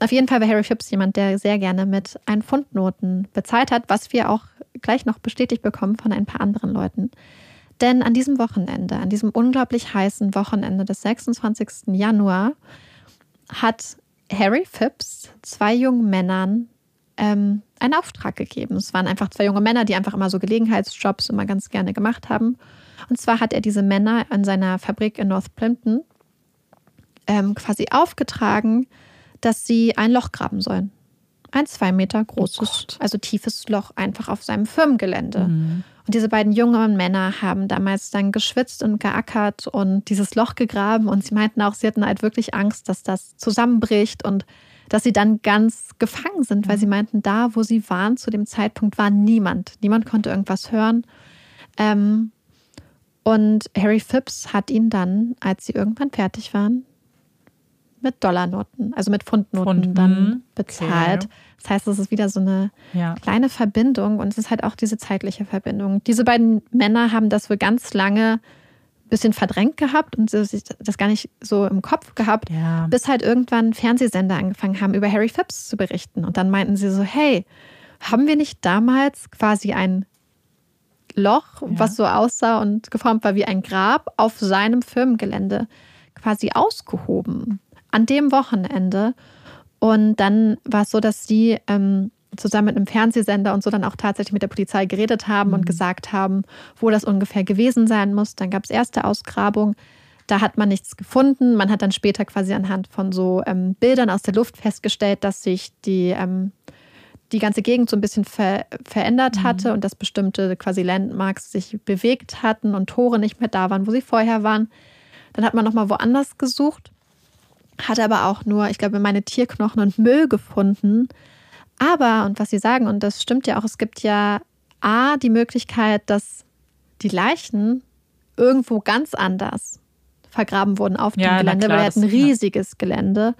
Auf jeden Fall war Harry Phipps jemand, der sehr gerne mit ein Pfundnoten bezahlt hat, was wir auch gleich noch bestätigt bekommen von ein paar anderen Leuten. Denn an diesem Wochenende, an diesem unglaublich heißen Wochenende des 26. Januar, hat Harry Phipps zwei jungen Männern ähm, einen Auftrag gegeben. Es waren einfach zwei junge Männer, die einfach immer so Gelegenheitsjobs immer ganz gerne gemacht haben. Und zwar hat er diese Männer an seiner Fabrik in North Plimpton ähm, quasi aufgetragen, dass sie ein Loch graben sollen. Ein zwei Meter großes, oh also tiefes Loch einfach auf seinem Firmengelände. Mhm. Und diese beiden jungen Männer haben damals dann geschwitzt und geackert und dieses Loch gegraben. Und sie meinten auch, sie hatten halt wirklich Angst, dass das zusammenbricht und dass sie dann ganz gefangen sind, weil sie meinten, da, wo sie waren, zu dem Zeitpunkt war niemand. Niemand konnte irgendwas hören. Ähm, und Harry Phipps hat ihn dann, als sie irgendwann fertig waren, mit Dollarnoten, also mit Pfundnoten Pfund, dann bezahlt. Okay. Das heißt, es ist wieder so eine ja. kleine Verbindung und es ist halt auch diese zeitliche Verbindung. Diese beiden Männer haben das wohl ganz lange ein bisschen verdrängt gehabt und das gar nicht so im Kopf gehabt, ja. bis halt irgendwann Fernsehsender angefangen haben, über Harry Phipps zu berichten. Und dann meinten sie so, hey, haben wir nicht damals quasi ein Loch, ja. was so aussah und geformt war wie ein Grab, auf seinem Firmengelände quasi ausgehoben? An dem Wochenende. Und dann war es so, dass sie ähm, zusammen mit einem Fernsehsender und so dann auch tatsächlich mit der Polizei geredet haben mhm. und gesagt haben, wo das ungefähr gewesen sein muss. Dann gab es erste Ausgrabung. Da hat man nichts gefunden. Man hat dann später quasi anhand von so ähm, Bildern aus der Luft festgestellt, dass sich die, ähm, die ganze Gegend so ein bisschen ver verändert hatte und dass bestimmte quasi Landmarks sich bewegt hatten und Tore nicht mehr da waren, wo sie vorher waren. Dann hat man nochmal woanders gesucht, hat aber auch nur, ich glaube, meine Tierknochen und Müll gefunden. Aber, und was sie sagen, und das stimmt ja auch, es gibt ja A, die Möglichkeit, dass die Leichen irgendwo ganz anders vergraben wurden auf Ja, dem Gelände, klar, weil er hat ein riesiges Gelände.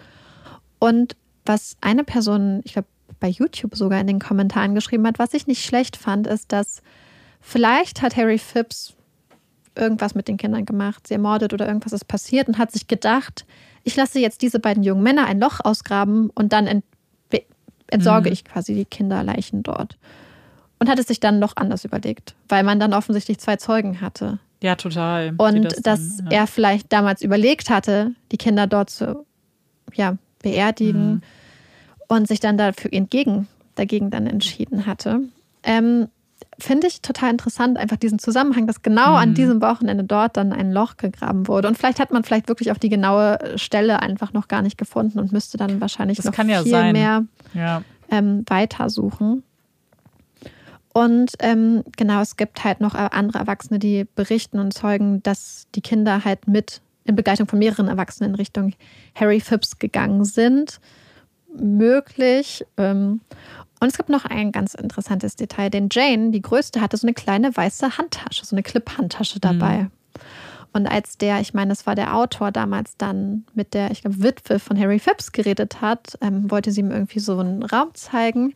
Und was eine Person, ich glaube, bei YouTube sogar in den Kommentaren geschrieben hat, was ich nicht schlecht fand, ist, dass vielleicht hat Harry Phipps irgendwas mit den Kindern gemacht, sie ermordet oder irgendwas ist passiert und hat sich gedacht, ich lasse jetzt diese beiden jungen Männer ein Loch ausgraben und dann ent entsorge Mhm. ich quasi die Kinderleichen dort. Und hat es sich dann noch anders überlegt, weil man dann offensichtlich zwei Zeugen hatte. Ja, total. Und das dass dann, ja. er vielleicht damals überlegt hatte, die Kinder dort zu ja, beerdigen Mhm. und sich dann dafür entgegen, dagegen dann entschieden hatte. Ähm, Finde ich total interessant, einfach diesen Zusammenhang, dass genau an Mhm. diesem Wochenende dort dann ein Loch gegraben wurde. Und vielleicht hat man vielleicht wirklich auch die genaue Stelle einfach noch gar nicht gefunden und müsste dann wahrscheinlich Das noch ja viel sein. mehr Ja. ähm, weitersuchen. Und ähm, genau, es gibt halt noch äh, andere Erwachsene, die berichten und zeugen, dass die Kinder halt mit in Begleitung von mehreren Erwachsenen in Richtung Harry Phipps gegangen sind. Möglich. Ähm, und es gibt noch ein ganz interessantes Detail, denn Jane, die größte, hatte so eine kleine weiße Handtasche, so eine Clip-Handtasche dabei. Und als der, ich meine, das war der Autor damals dann mit der, ich glaube, Witwe von Harry Phipps geredet hat, ähm, wollte sie ihm irgendwie so einen Raum zeigen,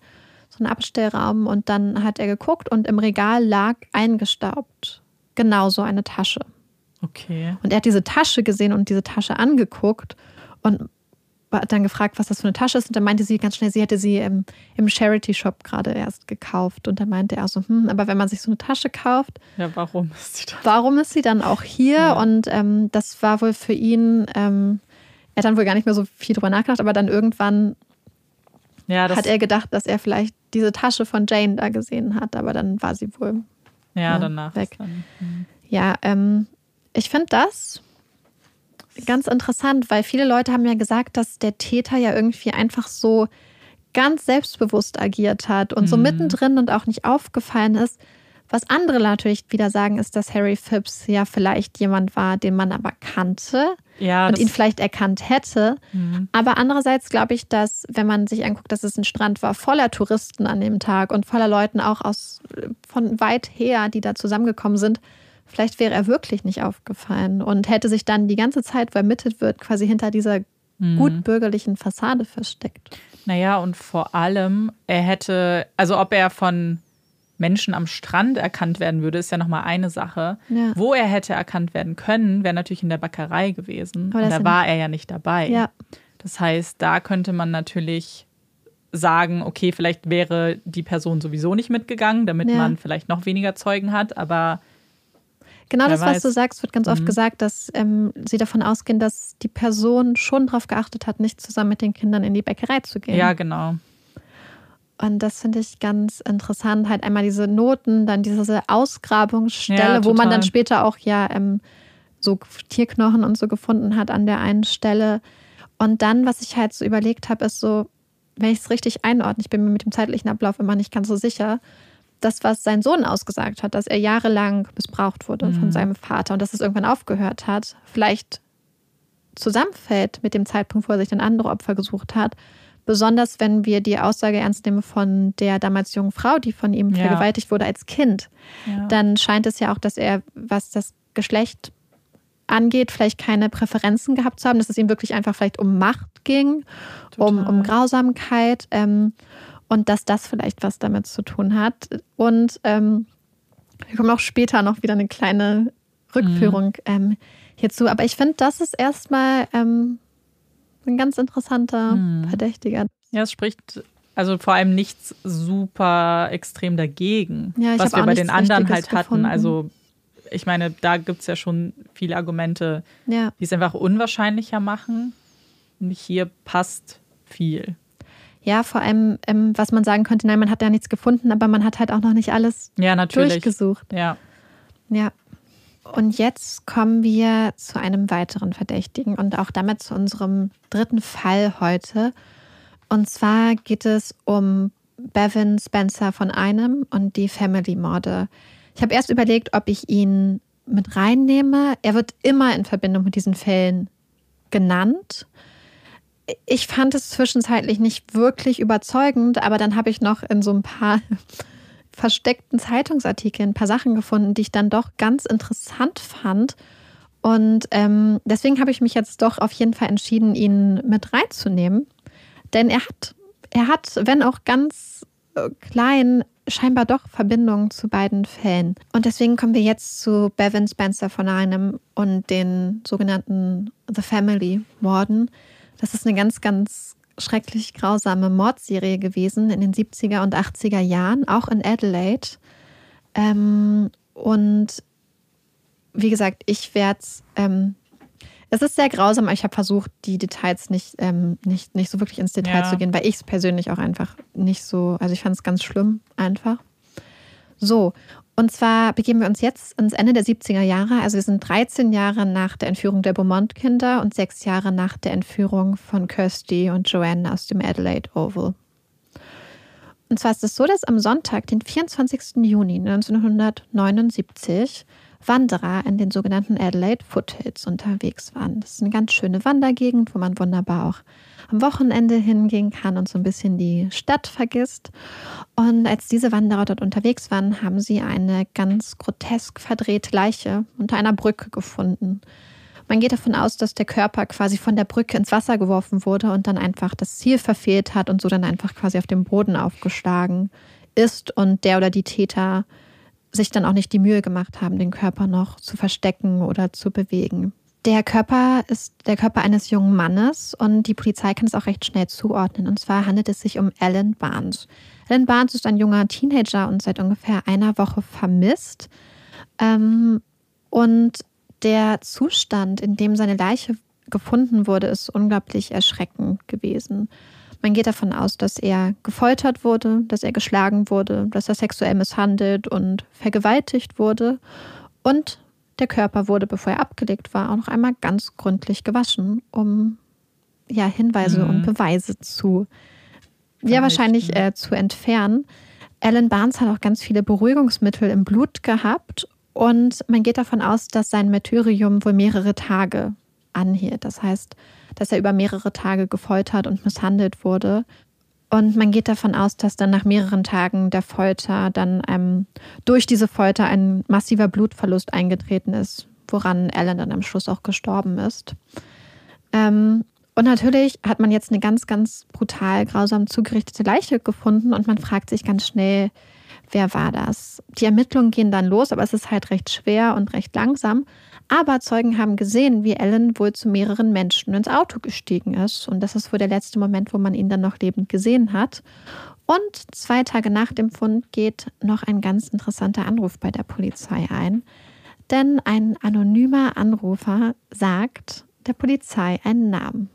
so einen Abstellraum. Und dann hat er geguckt und im Regal lag eingestaubt genauso eine Tasche. Okay. Und er hat diese Tasche gesehen und diese Tasche angeguckt und hat dann gefragt, was das für eine Tasche ist. Und dann meinte sie ganz schnell, sie hätte sie im, im Charity-Shop gerade erst gekauft. Und dann meinte er so, hm, aber wenn man sich so eine Tasche kauft, Ja, warum ist sie da? warum ist sie dann auch hier? Ja. Und ähm, das war wohl für ihn, ähm, er hat dann wohl gar nicht mehr so viel drüber nachgedacht, aber dann irgendwann Ja, hat er gedacht, dass er vielleicht diese Tasche von Jane da gesehen hat, aber dann war sie wohl. ja, ja, danach weg. dann, hm. Ja, ähm, ich finde das ganz interessant, weil viele Leute haben ja gesagt, dass der Täter ja irgendwie einfach so ganz selbstbewusst agiert hat und so Mhm. mittendrin und auch nicht aufgefallen ist. Was andere natürlich wieder sagen, ist, dass Harry Phipps ja vielleicht jemand war, den man aber kannte ja, und ihn vielleicht erkannt hätte. hm. Aber andererseits glaube ich, dass wenn man sich anguckt, dass es ein Strand war voller Touristen an dem Tag und voller Leuten auch aus von weit her, die da zusammengekommen sind, vielleicht wäre er wirklich nicht aufgefallen und hätte sich dann die ganze Zeit, wo ermittelt wird, quasi hinter dieser Mhm. gut bürgerlichen Fassade versteckt. Naja, und vor allem, er hätte, also ob er von Menschen am Strand erkannt werden würde, ist ja nochmal eine Sache. Ja. Wo er hätte erkannt werden können, wäre natürlich in der Bäckerei gewesen. Aber Und da war er ja nicht dabei. Ja, Das heißt, da könnte man natürlich sagen, okay, vielleicht wäre die Person sowieso nicht mitgegangen, damit Ja. man vielleicht noch weniger Zeugen hat, aber genau Wer das, was du sagst, wird ganz oft Mhm. gesagt, dass ähm, sie davon ausgehen, dass die Person schon darauf geachtet hat, nicht zusammen mit den Kindern in die Bäckerei zu gehen. ja, genau. Und das finde ich ganz interessant. Halt einmal diese Noten, dann diese Ausgrabungsstelle, Ja, wo man dann später auch ja ähm, so Tierknochen und so gefunden hat an der einen Stelle. Und dann, was ich halt so überlegt habe, ist so, wenn ich es richtig einordne, ich bin mir mit dem zeitlichen Ablauf immer nicht ganz so sicher, das, was sein Sohn ausgesagt hat, dass er jahrelang missbraucht wurde von Mhm. seinem Vater und dass es irgendwann aufgehört hat, vielleicht zusammenfällt mit dem Zeitpunkt, wo er sich dann andere Opfer gesucht hat. Besonders wenn wir die Aussage ernst nehmen von der damals jungen Frau, die von ihm Ja. vergewaltigt wurde als Kind, Ja. dann scheint es ja auch, dass er, was das Geschlecht angeht, vielleicht keine Präferenzen gehabt zu haben, dass es ihm wirklich einfach vielleicht um Macht ging, um, um Grausamkeit ähm, und dass das vielleicht was damit zu tun hat. Und ähm, wir kommen auch später noch wieder eine kleine Rückführung ähm, hierzu. Aber ich finde, das ist erstmal ähm, ein ganz interessanter Mhm. Verdächtiger. Ja, es spricht also vor allem nichts super extrem dagegen, Ja, was wir bei den anderen Richtiges halt hatten. gefunden. Also ich meine, da gibt es ja schon viele Argumente, Ja. die es einfach unwahrscheinlicher machen. Und hier passt viel. Ja, vor allem, ähm, was man sagen könnte, nein, man hat ja nichts gefunden, aber man hat halt auch noch nicht alles Ja, natürlich. durchgesucht. Ja. Ja. Und jetzt kommen wir zu einem weiteren Verdächtigen und auch damit zu unserem dritten Fall heute. Und zwar geht es um Bevan Spencer von einem und die Family-Morde. Ich habe erst überlegt, ob ich ihn mit reinnehme. Er wird immer in Verbindung mit diesen Fällen genannt. Ich fand es zwischenzeitlich nicht wirklich überzeugend, aber dann habe ich noch in so ein paar versteckten Zeitungsartikeln ein paar Sachen gefunden, die ich dann doch ganz interessant fand. Und ähm, deswegen habe ich mich jetzt doch auf jeden Fall entschieden, ihn mit reinzunehmen. Denn er hat, er hat, wenn auch ganz äh, klein, scheinbar doch Verbindungen zu beiden Fällen. Und deswegen kommen wir jetzt zu Bevan Spencer von einem und den sogenannten The Family Morden. Das ist eine ganz, ganz schrecklich grausame Mordserie gewesen in den 70er und 80er Jahren, auch in Adelaide. Ähm, und wie gesagt, ich werde es. Ähm, es ist sehr grausam, aber ich habe versucht, die Details nicht, ähm, nicht, nicht so wirklich ins Detail ja. zu gehen, weil ich es persönlich auch einfach nicht so, also ich fand es ganz schlimm einfach. So, und zwar begeben wir uns jetzt ins Ende der 70er Jahre. Also wir sind 13 Jahre nach der Entführung der Beaumont-Kinder und sechs Jahre nach der Entführung von Kirsty und Joanne aus dem Adelaide Oval. Und zwar ist es so, dass am Sonntag, den 24. Juni 1979, Wanderer in den sogenannten Adelaide Foothills unterwegs waren. Das ist eine ganz schöne Wandergegend, wo man wunderbar auch am Wochenende hingehen kann und so ein bisschen die Stadt vergisst. Und als diese Wanderer dort unterwegs waren, haben sie eine ganz grotesk verdrehte Leiche unter einer Brücke gefunden. Man geht davon aus, dass der Körper quasi von der Brücke ins Wasser geworfen wurde und dann einfach das Ziel verfehlt hat und so dann einfach quasi auf dem Boden aufgeschlagen ist und der oder die Täter sich dann auch nicht die Mühe gemacht haben, den Körper noch zu verstecken oder zu bewegen. Der Körper ist der Körper eines jungen Mannes und die Polizei kann es auch recht schnell zuordnen. Und zwar handelt es sich um Alan Barnes. Alan Barnes ist ein junger Teenager und seit ungefähr einer Woche vermisst. Ähm, und der Zustand, in dem seine Leiche gefunden wurde, ist unglaublich erschreckend gewesen. Man geht davon aus, dass er gefoltert wurde, dass er geschlagen wurde, dass er sexuell misshandelt und vergewaltigt wurde. Und der Körper wurde, bevor er abgelegt war, auch noch einmal ganz gründlich gewaschen, um ja, Hinweise mhm. und Beweise zu, ja, wahrscheinlich äh, zu entfernen. Alan Barnes hat auch ganz viele Beruhigungsmittel im Blut gehabt und man geht davon aus, dass sein Martyrium wohl mehrere Tage anhielt. Das heißt, dass er über mehrere Tage gefoltert und misshandelt wurde. Und man geht davon aus, dass dann nach mehreren Tagen der Folter dann ähm, durch diese Folter ein massiver Blutverlust eingetreten ist, woran Alan dann am Schluss auch gestorben ist. Ähm, und natürlich hat man jetzt eine ganz, ganz brutal grausam zugerichtete Leiche gefunden und man fragt sich ganz schnell, wer war das? Die Ermittlungen gehen dann los, aber es ist halt recht schwer und recht langsam. Aber Zeugen haben gesehen, wie Ellen wohl zu mehreren Menschen ins Auto gestiegen ist. Und das ist wohl der letzte Moment, wo man ihn dann noch lebend gesehen hat. Und zwei Tage nach dem Fund geht noch ein ganz interessanter Anruf bei der Polizei ein. Denn ein anonymer Anrufer sagt der Polizei einen Namen.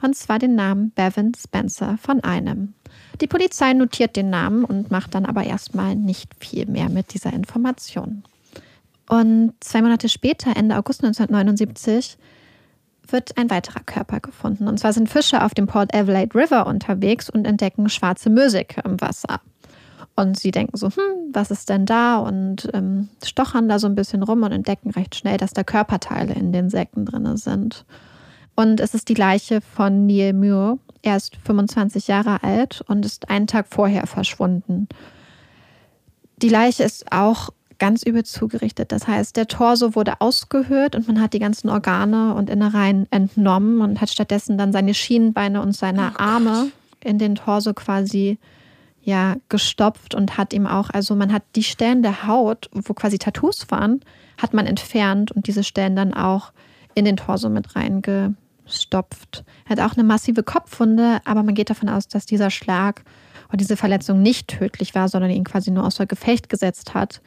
Und zwar den Namen Bevan Spencer von einem. Die Polizei notiert den Namen und macht dann aber erstmal nicht viel mehr mit dieser Information. Und zwei Monate später, Ende August 1979, wird ein weiterer Körper gefunden. Und zwar sind Fischer auf dem Port Adelaide River unterwegs und entdecken schwarze Mürsicke im Wasser. Und sie denken so, hm, was ist denn da? Und ähm, stochern da so ein bisschen rum und entdecken recht schnell, dass da Körperteile in den Säcken drin sind. Und es ist die Leiche von Neil Muir. Er ist 25 Jahre alt und ist einen Tag vorher verschwunden. Die Leiche ist auch ganz übel zugerichtet. Das heißt, der Torso wurde ausgehöhlt und man hat die ganzen Organe und Innereien entnommen und hat stattdessen dann seine Schienenbeine und seine oh Arme in den Torso quasi ja gestopft und hat ihm auch, also man hat die Stellen der Haut, wo quasi Tattoos waren, hat man entfernt und diese Stellen dann auch in den Torso mit reingestopft. Er hat auch eine massive Kopfwunde, aber man geht davon aus, dass dieser Schlag und diese Verletzung nicht tödlich war, sondern ihn quasi nur außer Gefecht gesetzt hat.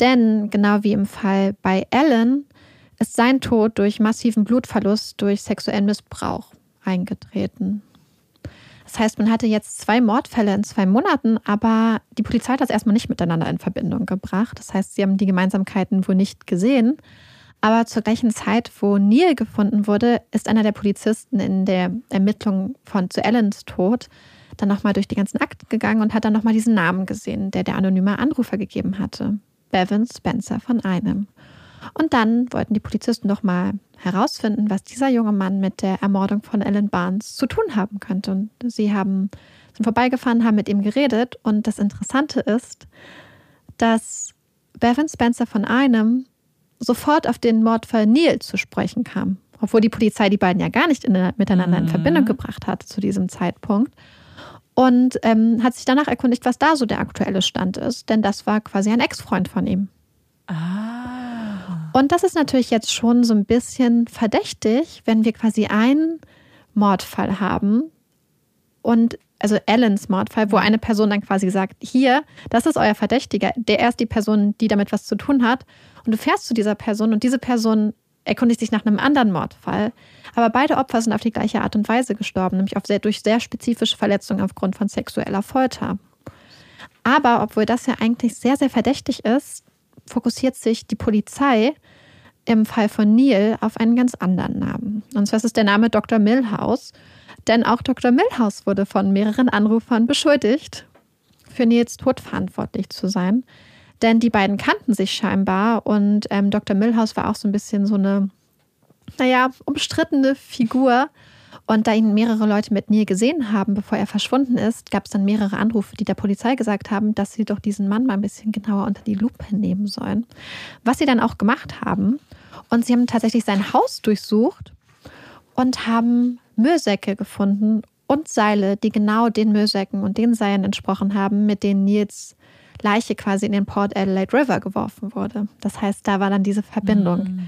Denn genau wie im Fall bei Alan ist sein Tod durch massiven Blutverlust durch sexuellen Missbrauch eingetreten. Das heißt, man hatte jetzt zwei Mordfälle in zwei Monaten, aber die Polizei hat das erstmal nicht miteinander in Verbindung gebracht. Das heißt, sie haben die Gemeinsamkeiten wohl nicht gesehen. Aber zur gleichen Zeit, wo Neil gefunden wurde, ist einer der Polizisten in der Ermittlung von zu Allens Tod dann nochmal durch die ganzen Akten gegangen und hat dann nochmal diesen Namen gesehen, der der anonyme Anrufer gegeben hatte. Bevan Spencer von einem. Und dann wollten die Polizisten doch mal herausfinden, was dieser junge Mann mit der Ermordung von Ellen Barnes zu tun haben könnte. Und sie haben sind vorbeigefahren, haben mit ihm geredet. Und das Interessante ist, dass Bevan Spencer von einem sofort auf den Mordfall Neil zu sprechen kam. Obwohl die Polizei die beiden ja gar nicht in, miteinander in mhm. Verbindung gebracht hat zu diesem Zeitpunkt. Und ähm, hat sich danach erkundigt, was da so der aktuelle Stand ist. Denn das war quasi ein Ex-Freund von ihm. Ah. Und das ist natürlich jetzt schon so ein bisschen verdächtig, wenn wir quasi einen Mordfall haben und also Allens Mordfall, wo eine Person dann quasi sagt, hier, das ist euer Verdächtiger, der ist die Person, die damit was zu tun hat. Und du fährst zu dieser Person und diese Person erkundigt sich nach einem anderen Mordfall. Aber beide Opfer sind auf die gleiche Art und Weise gestorben, nämlich sehr, durch sehr spezifische Verletzungen aufgrund von sexueller Folter. Aber obwohl das ja eigentlich sehr, sehr verdächtig ist, fokussiert sich die Polizei im Fall von Neil auf einen ganz anderen Namen. Und zwar ist es der Name Dr. Milhouse. Denn auch Dr. Milhouse wurde von mehreren Anrufern beschuldigt, für Nils Tod verantwortlich zu sein. Denn die beiden kannten sich scheinbar und ähm, Dr. Milhouse war auch so ein bisschen so eine, naja, umstrittene Figur. Und da ihn mehrere Leute mit Neil gesehen haben, bevor er verschwunden ist, gab es dann mehrere Anrufe, die der Polizei gesagt haben, dass sie doch diesen Mann mal ein bisschen genauer unter die Lupe nehmen sollen. Was sie dann auch gemacht haben. Und sie haben tatsächlich sein Haus durchsucht und haben Müllsäcke gefunden und Seile, die genau den Müllsäcken und den Seilen entsprochen haben, mit denen Nils Leiche quasi in den Port Adelaide River geworfen wurde. Das heißt, da war dann diese Verbindung. Mhm.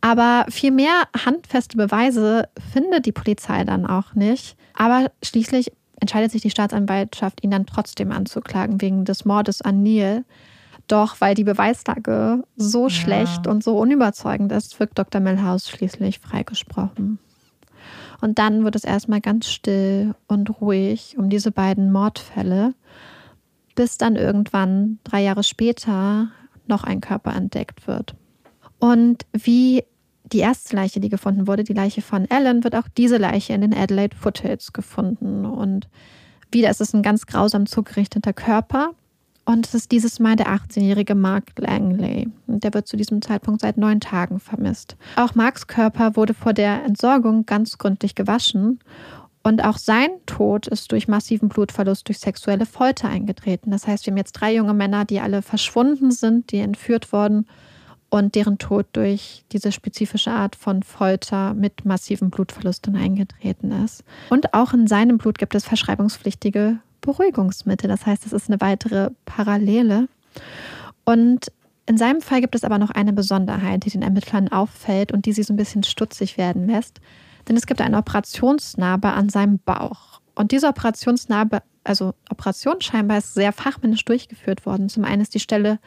Aber viel mehr handfeste Beweise findet die Polizei dann auch nicht. Aber schließlich entscheidet sich die Staatsanwaltschaft, ihn dann trotzdem anzuklagen wegen des Mordes an Neil. Doch weil die Beweislage so ja. schlecht und so unüberzeugend ist, wird Dr. Milhouse schließlich freigesprochen. Und dann wird es erstmal ganz still und ruhig um diese beiden Mordfälle, bis dann irgendwann drei Jahre später noch ein Körper entdeckt wird. Und wie die erste Leiche, die gefunden wurde, die Leiche von Ellen, wird auch diese Leiche in den Adelaide Foothills gefunden. Und wieder ist es ein ganz grausam zugerichteter Körper, und es ist dieses Mal der 18-jährige Mark Langley. Und der wird zu diesem Zeitpunkt seit neun Tagen vermisst. Auch Marks Körper wurde vor der Entsorgung ganz gründlich gewaschen. Und auch sein Tod ist durch massiven Blutverlust durch sexuelle Folter eingetreten. Das heißt, wir haben jetzt drei junge Männer, die alle verschwunden sind, die entführt wurden und deren Tod durch diese spezifische Art von Folter mit massivem Blutverlust dann eingetreten ist. Und auch in seinem Blut gibt es verschreibungspflichtige Beruhigungsmittel. Das heißt, es ist eine weitere Parallele. Und in seinem Fall gibt es aber noch eine Besonderheit, die den Ermittlern auffällt und die sie so ein bisschen stutzig werden lässt. Denn es gibt eine Operationsnarbe an seinem Bauch. Und diese Operationsnarbe, also Operation scheinbar ist sehr fachmännisch durchgeführt worden. Zum einen ist die Stelle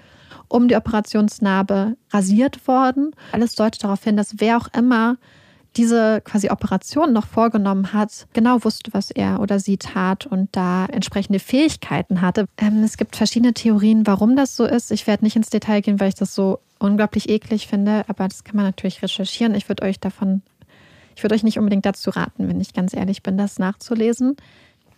um die Operationsnarbe rasiert worden. Alles deutet darauf hin, dass wer auch immer diese quasi Operation noch vorgenommen hat, genau wusste, was er oder sie tat und da entsprechende Fähigkeiten hatte. Ähm, es gibt verschiedene Theorien, warum das so ist. Ich werde nicht ins Detail gehen, weil ich das so unglaublich eklig finde, aber das kann man natürlich recherchieren. Ich würde euch davon, ich würde euch nicht unbedingt dazu raten, wenn ich ganz ehrlich bin, das nachzulesen.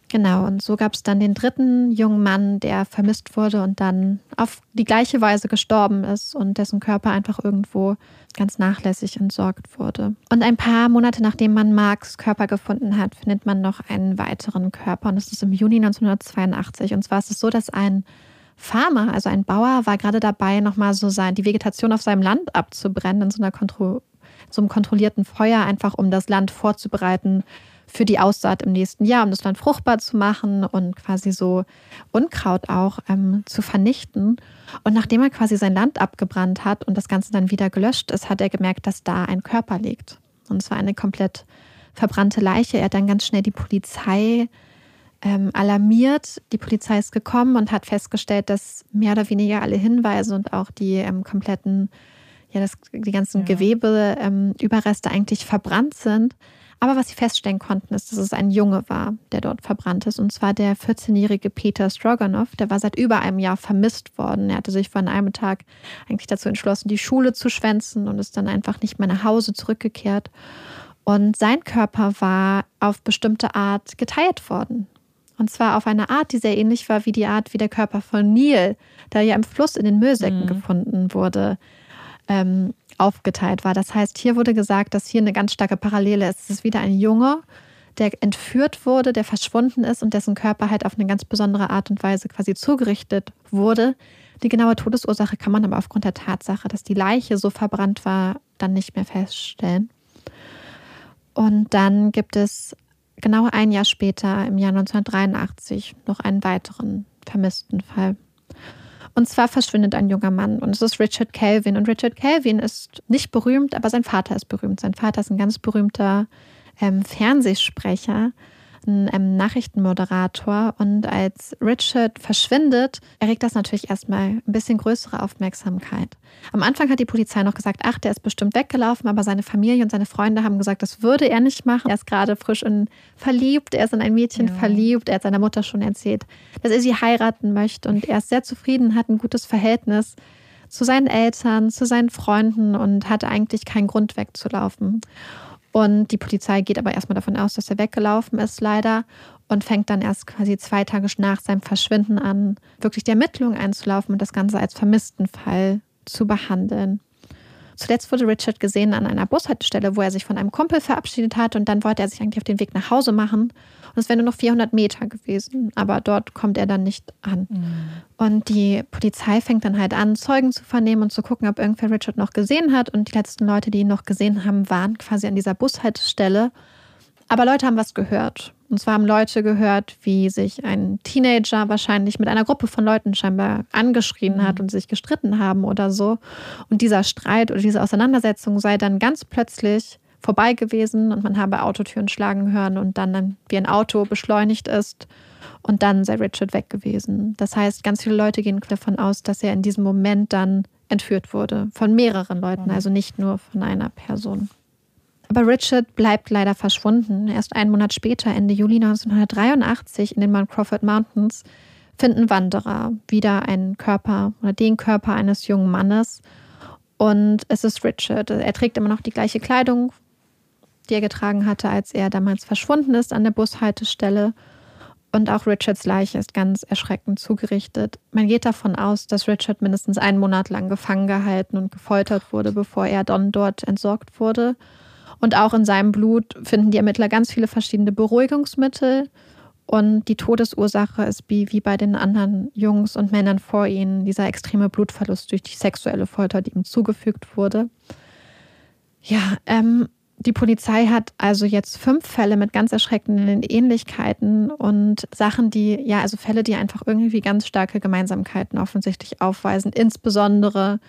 Genau, und so gab es dann den dritten jungen Mann, der vermisst wurde und dann auf die gleiche Weise gestorben ist und dessen Körper einfach irgendwo ganz nachlässig entsorgt wurde. Und ein paar Monate nachdem man Marks Körper gefunden hat, findet man noch einen weiteren Körper und das ist im Juni 1982. Und zwar ist es so, dass ein Farmer, also ein Bauer, war gerade dabei, nochmal so sein, die Vegetation auf seinem Land abzubrennen in so einer Kontro einem kontrollierten Feuer, einfach um das Land vorzubereiten für die Aussaat im nächsten Jahr, um das Land fruchtbar zu machen und quasi so Unkraut auch ähm, zu vernichten. Und nachdem er quasi sein Land abgebrannt hat und das Ganze dann wieder gelöscht ist, hat er gemerkt, dass da ein Körper liegt. Und es war eine komplett verbrannte Leiche. Er hat dann ganz schnell die Polizei ähm, alarmiert. Die Polizei ist gekommen und hat festgestellt, dass mehr oder weniger alle Hinweise und auch die ähm, kompletten, ja, das, die ganzen ja. Gewebeüberreste ähm, eigentlich verbrannt sind. Aber was sie feststellen konnten, ist, dass es ein Junge war, der dort verbrannt ist. Und zwar der 14-jährige Peter Stroganoff. Der war seit über einem Jahr vermisst worden. Er hatte sich vor einem Tag eigentlich dazu entschlossen, die Schule zu schwänzen und ist dann einfach nicht mehr nach Hause zurückgekehrt. Und sein Körper war auf bestimmte Art geteilt worden. Und zwar auf eine Art, die sehr ähnlich war wie die Art, wie der Körper von Neil, der ja im Fluss in den Müllsäcken mhm. gefunden wurde, ähm, aufgeteilt war. Das heißt, hier wurde gesagt, dass hier eine ganz starke Parallele ist. Es ist wieder ein Junge, der entführt wurde, der verschwunden ist und dessen Körper halt auf eine ganz besondere Art und Weise quasi zugerichtet wurde. Die genaue Todesursache kann man aber aufgrund der Tatsache, dass die Leiche so verbrannt war, dann nicht mehr feststellen. Und dann gibt es genau ein Jahr später, im Jahr 1983, noch einen weiteren vermissten Fall. Und zwar verschwindet ein junger Mann und es ist Richard Calvin. Und Richard Calvin ist nicht berühmt, aber sein Vater ist berühmt. Sein Vater ist ein ganz berühmter ähm, Fernsehsprecher ein ähm, Nachrichtenmoderator. Und als Richard verschwindet, erregt das natürlich erstmal ein bisschen größere Aufmerksamkeit. Am Anfang hat die Polizei noch gesagt, ach, der ist bestimmt weggelaufen, aber seine Familie und seine Freunde haben gesagt, das würde er nicht machen. Er ist gerade frisch und verliebt, er ist in ein Mädchen ja. verliebt, er hat seiner Mutter schon erzählt, dass er sie heiraten möchte und er ist sehr zufrieden, hat ein gutes Verhältnis zu seinen Eltern, zu seinen Freunden und hatte eigentlich keinen Grund wegzulaufen. Und die Polizei geht aber erstmal davon aus, dass er weggelaufen ist, leider. Und fängt dann erst quasi zwei Tage nach seinem Verschwinden an, wirklich die Ermittlungen einzulaufen und das Ganze als vermissten Fall zu behandeln. Zuletzt wurde Richard gesehen an einer Bushaltestelle, wo er sich von einem Kumpel verabschiedet hat und dann wollte er sich eigentlich auf den Weg nach Hause machen. Und es wären nur noch 400 Meter gewesen, aber dort kommt er dann nicht an. Mhm. Und die Polizei fängt dann halt an, Zeugen zu vernehmen und zu gucken, ob irgendwer Richard noch gesehen hat. Und die letzten Leute, die ihn noch gesehen haben, waren quasi an dieser Bushaltestelle. Aber Leute haben was gehört. Und zwar haben Leute gehört, wie sich ein Teenager wahrscheinlich mit einer Gruppe von Leuten scheinbar angeschrien hat mhm. und sich gestritten haben oder so. Und dieser Streit oder diese Auseinandersetzung sei dann ganz plötzlich vorbei gewesen und man habe Autotüren schlagen hören und dann wie ein Auto beschleunigt ist und dann sei Richard weg gewesen. Das heißt, ganz viele Leute gehen davon aus, dass er in diesem Moment dann entführt wurde von mehreren Leuten, mhm. also nicht nur von einer Person. Aber Richard bleibt leider verschwunden. Erst einen Monat später, Ende Juli 1983, in den Mount Crawford Mountains, finden Wanderer wieder einen Körper oder den Körper eines jungen Mannes. Und es ist Richard. Er trägt immer noch die gleiche Kleidung, die er getragen hatte, als er damals verschwunden ist an der Bushaltestelle. Und auch Richards Leiche ist ganz erschreckend zugerichtet. Man geht davon aus, dass Richard mindestens einen Monat lang gefangen gehalten und gefoltert wurde, bevor er dann dort entsorgt wurde. Und auch in seinem Blut finden die Ermittler ganz viele verschiedene Beruhigungsmittel. Und die Todesursache ist wie, bei den anderen Jungs und Männern vor ihnen dieser extreme Blutverlust durch die sexuelle Folter, die ihm zugefügt wurde. Ja, ähm, die Polizei hat also jetzt fünf Fälle mit ganz erschreckenden Ähnlichkeiten und Sachen, die, ja, also Fälle, die einfach irgendwie ganz starke Gemeinsamkeiten offensichtlich aufweisen, insbesondere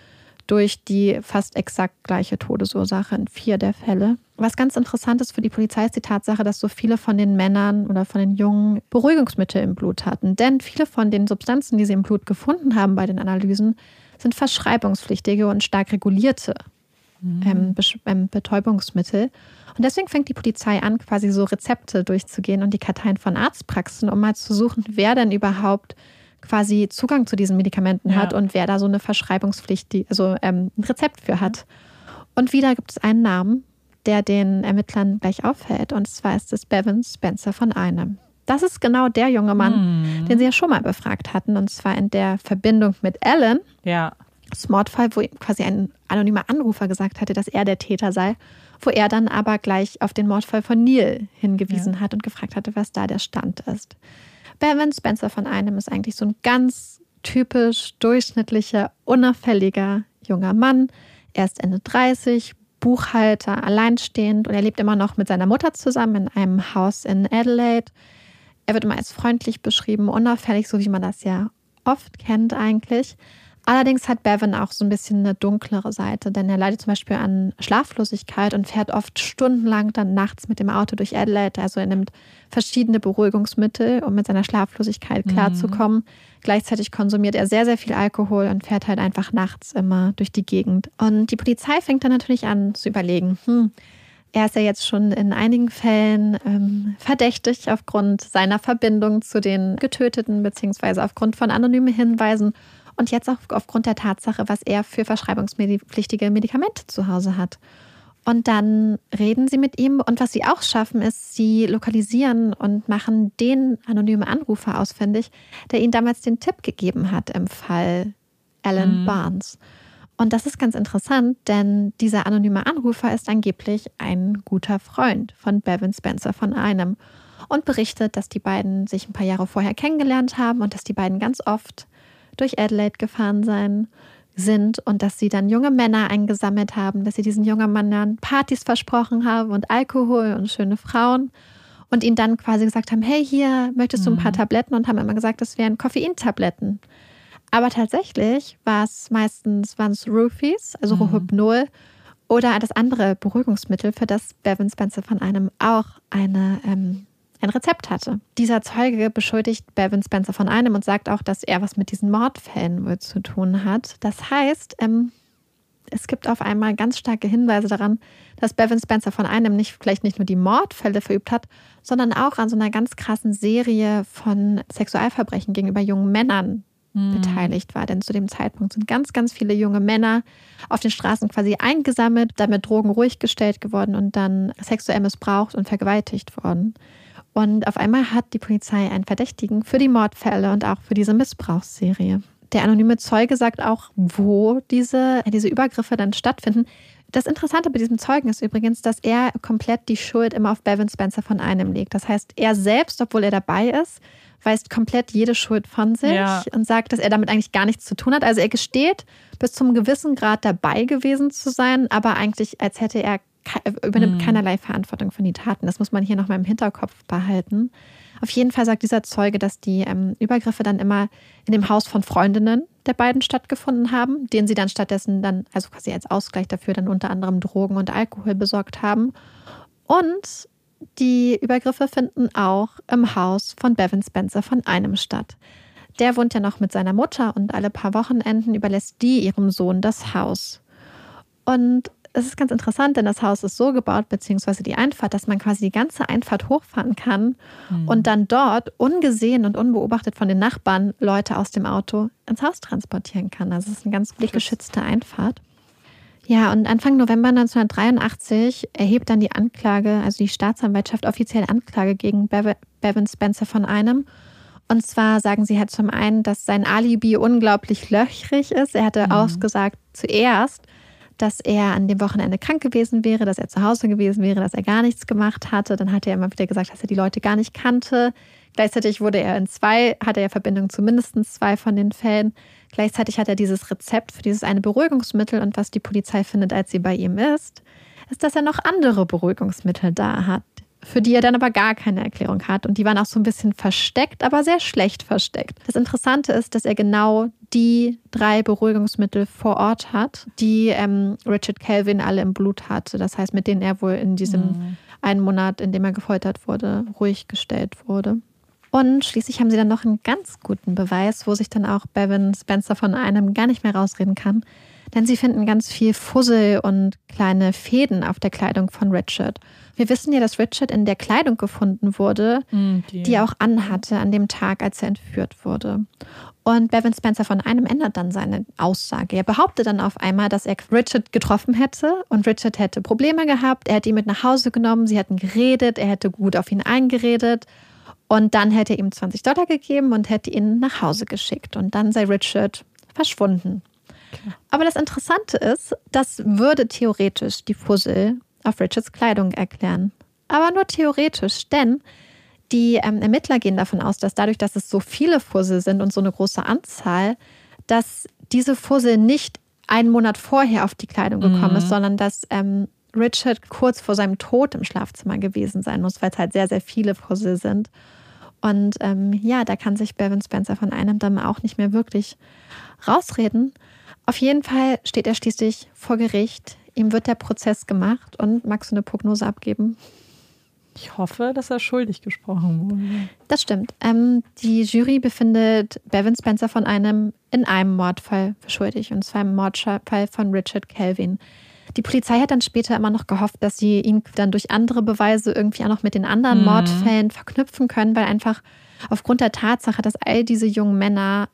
durch die fast exakt gleiche Todesursache in vier der Fälle. Was ganz interessant ist für die Polizei ist die Tatsache, dass so viele von den Männern oder von den Jungen Beruhigungsmittel im Blut hatten. Denn viele von den Substanzen, die sie im Blut gefunden haben bei den Analysen, sind verschreibungspflichtige und stark regulierte mhm. ähm, ähm Betäubungsmittel. Und deswegen fängt die Polizei an, quasi so Rezepte durchzugehen und die Karteien von Arztpraxen, um mal zu suchen, wer denn überhaupt quasi Zugang zu diesen Medikamenten ja. hat und wer da so eine Verschreibungspflicht, die, also ähm, ein Rezept für hat. Und wieder gibt es einen Namen, der den Ermittlern gleich auffällt. Und zwar ist es Bevan Spencer von einem. Das ist genau der junge Mann, mhm. den sie ja schon mal befragt hatten. Und zwar in der Verbindung mit Ellen. Ja. Das Mordfall, wo quasi ein anonymer Anrufer gesagt hatte, dass er der Täter sei. Wo er dann aber gleich auf den Mordfall von Neil hingewiesen ja. hat und gefragt hatte, was da der Stand ist. Bevan Spencer von einem ist eigentlich so ein ganz typisch durchschnittlicher, unauffälliger junger Mann. Er ist Ende 30, Buchhalter, alleinstehend und er lebt immer noch mit seiner Mutter zusammen in einem Haus in Adelaide. Er wird immer als freundlich beschrieben, unauffällig, so wie man das ja oft kennt eigentlich. Allerdings hat Bevan auch so ein bisschen eine dunklere Seite, denn er leidet zum Beispiel an Schlaflosigkeit und fährt oft stundenlang dann nachts mit dem Auto durch Adelaide. Also er nimmt verschiedene Beruhigungsmittel, um mit seiner Schlaflosigkeit klarzukommen. Mhm. Gleichzeitig konsumiert er sehr, sehr viel Alkohol und fährt halt einfach nachts immer durch die Gegend. Und die Polizei fängt dann natürlich an zu überlegen, hm, er ist ja jetzt schon in einigen Fällen ähm, verdächtig aufgrund seiner Verbindung zu den Getöteten, beziehungsweise aufgrund von anonymen Hinweisen und jetzt auch aufgrund der Tatsache, was er für verschreibungspflichtige Medikamente zu Hause hat. Und dann reden sie mit ihm und was sie auch schaffen, ist, sie lokalisieren und machen den anonymen Anrufer ausfindig, der ihnen damals den Tipp gegeben hat im Fall Alan mhm. Barnes. Und das ist ganz interessant, denn dieser anonyme Anrufer ist angeblich ein guter Freund von Bevan Spencer von einem und berichtet, dass die beiden sich ein paar Jahre vorher kennengelernt haben und dass die beiden ganz oft durch Adelaide gefahren seien, sind und dass sie dann junge Männer eingesammelt haben, dass sie diesen jungen Männern Partys versprochen haben und Alkohol und schöne Frauen und ihnen dann quasi gesagt haben, hey, hier möchtest du ein paar mhm. Tabletten und haben immer gesagt, das wären Koffeintabletten. Aber tatsächlich war es meistens waren es Roofies, also mhm. Rohypnol oder das andere Beruhigungsmittel, für das Bevan Spencer von einem auch eine, ähm, ein Rezept hatte. Dieser Zeuge beschuldigt Bevan Spencer von einem und sagt auch, dass er was mit diesen Mordfällen wohl zu tun hat. Das heißt, ähm, es gibt auf einmal ganz starke Hinweise daran, dass Bevan Spencer von einem nicht vielleicht nicht nur die Mordfälle verübt hat, sondern auch an so einer ganz krassen Serie von Sexualverbrechen gegenüber jungen Männern hm. beteiligt war. Denn zu dem Zeitpunkt sind ganz, ganz viele junge Männer auf den Straßen quasi eingesammelt, damit Drogen ruhig gestellt geworden und dann sexuell missbraucht und vergewaltigt worden. Und auf einmal hat die Polizei einen Verdächtigen für die Mordfälle und auch für diese Missbrauchsserie. Der anonyme Zeuge sagt auch, wo diese, diese Übergriffe dann stattfinden. Das Interessante bei diesem Zeugen ist übrigens, dass er komplett die Schuld immer auf Bevan Spencer von einem legt. Das heißt, er selbst, obwohl er dabei ist, weist komplett jede Schuld von sich ja. und sagt, dass er damit eigentlich gar nichts zu tun hat. Also er gesteht, bis zum gewissen Grad dabei gewesen zu sein, aber eigentlich, als hätte er übernimmt mhm. keinerlei Verantwortung für die Taten. Das muss man hier nochmal im Hinterkopf behalten. Auf jeden Fall sagt dieser Zeuge, dass die ähm, Übergriffe dann immer in dem Haus von Freundinnen der beiden stattgefunden haben, denen sie dann stattdessen dann, also quasi als Ausgleich dafür, dann unter anderem Drogen und Alkohol besorgt haben. Und die Übergriffe finden auch im Haus von Bevan Spencer von einem statt. Der wohnt ja noch mit seiner Mutter und alle paar Wochenenden überlässt die ihrem Sohn das Haus. Und es ist ganz interessant, denn das Haus ist so gebaut, beziehungsweise die Einfahrt, dass man quasi die ganze Einfahrt hochfahren kann mhm. und dann dort ungesehen und unbeobachtet von den Nachbarn Leute aus dem Auto ins Haus transportieren kann. Also es ist eine ganz blickgeschützte Einfahrt. Ja, und Anfang November 1983 erhebt dann die Anklage, also die Staatsanwaltschaft offiziell Anklage gegen Bevan Spencer von einem. Und zwar sagen sie halt zum einen, dass sein Alibi unglaublich löchrig ist. Er hatte mhm. ausgesagt zuerst, dass er an dem Wochenende krank gewesen wäre, dass er zu Hause gewesen wäre, dass er gar nichts gemacht hatte. Dann hat er immer wieder gesagt, dass er die Leute gar nicht kannte. Gleichzeitig wurde er in zwei, hatte er Verbindung zu mindestens zwei von den Fällen. Gleichzeitig hat er dieses Rezept für dieses eine Beruhigungsmittel und was die Polizei findet, als sie bei ihm ist, ist, dass er noch andere Beruhigungsmittel da hat, für die er dann aber gar keine Erklärung hat. Und die waren auch so ein bisschen versteckt, aber sehr schlecht versteckt. Das Interessante ist, dass er genau die drei Beruhigungsmittel vor Ort hat, die ähm, Richard Kelvin alle im Blut hatte. Das heißt, mit denen er wohl in diesem mhm. einen Monat, in dem er gefoltert wurde, ruhig gestellt wurde. Und schließlich haben sie dann noch einen ganz guten Beweis, wo sich dann auch Bevan Spencer von einem gar nicht mehr rausreden kann. Denn sie finden ganz viel Fussel und kleine Fäden auf der Kleidung von Richard. Wir wissen ja, dass Richard in der Kleidung gefunden wurde, mm, die. die er auch anhatte an dem Tag, als er entführt wurde. Und Bevan Spencer von einem ändert dann seine Aussage. Er behauptet dann auf einmal, dass er Richard getroffen hätte und Richard hätte Probleme gehabt. Er hätte ihn mit nach Hause genommen, sie hätten geredet, er hätte gut auf ihn eingeredet. Und dann hätte er ihm 20 Dollar gegeben und hätte ihn nach Hause geschickt. Und dann sei Richard verschwunden. Okay. Aber das Interessante ist, das würde theoretisch die Fussel auf Richards Kleidung erklären. Aber nur theoretisch, denn die ähm, Ermittler gehen davon aus, dass dadurch, dass es so viele Fussel sind und so eine große Anzahl, dass diese Fussel nicht einen Monat vorher auf die Kleidung gekommen mhm. ist, sondern dass ähm, Richard kurz vor seinem Tod im Schlafzimmer gewesen sein muss, weil es halt sehr, sehr viele Fussel sind. Und ähm, ja, da kann sich Bevan Spencer von einem dann auch nicht mehr wirklich rausreden. Auf jeden Fall steht er schließlich vor Gericht. Ihm wird der Prozess gemacht und magst du eine Prognose abgeben? Ich hoffe, dass er schuldig gesprochen wurde. Das stimmt. Ähm, die Jury befindet Bevan Spencer von einem in einem Mordfall für schuldig, und zwar im Mordfall von Richard Kelvin. Die Polizei hat dann später immer noch gehofft, dass sie ihn dann durch andere Beweise irgendwie auch noch mit den anderen mhm. Mordfällen verknüpfen können, weil einfach aufgrund der Tatsache, dass all diese jungen Männer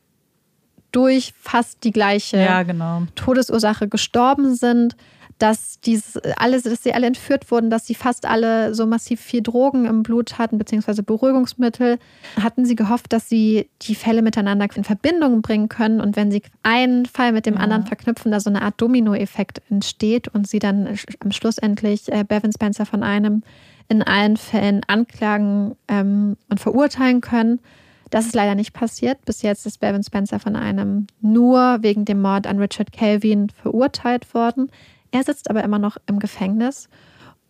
durch fast die gleiche ja, genau. Todesursache gestorben sind, dass dies alle, dass sie alle entführt wurden, dass sie fast alle so massiv viel Drogen im Blut hatten, beziehungsweise Beruhigungsmittel, hatten sie gehofft, dass sie die Fälle miteinander in Verbindung bringen können und wenn sie einen Fall mit dem ja. anderen verknüpfen, da so eine Art Dominoeffekt entsteht und sie dann am Schluss endlich äh, Bevan Spencer von einem in allen Fällen anklagen ähm, und verurteilen können. Das ist leider nicht passiert. Bis jetzt ist Bevan Spencer von einem nur wegen dem Mord an Richard Kelvin verurteilt worden. Er sitzt aber immer noch im Gefängnis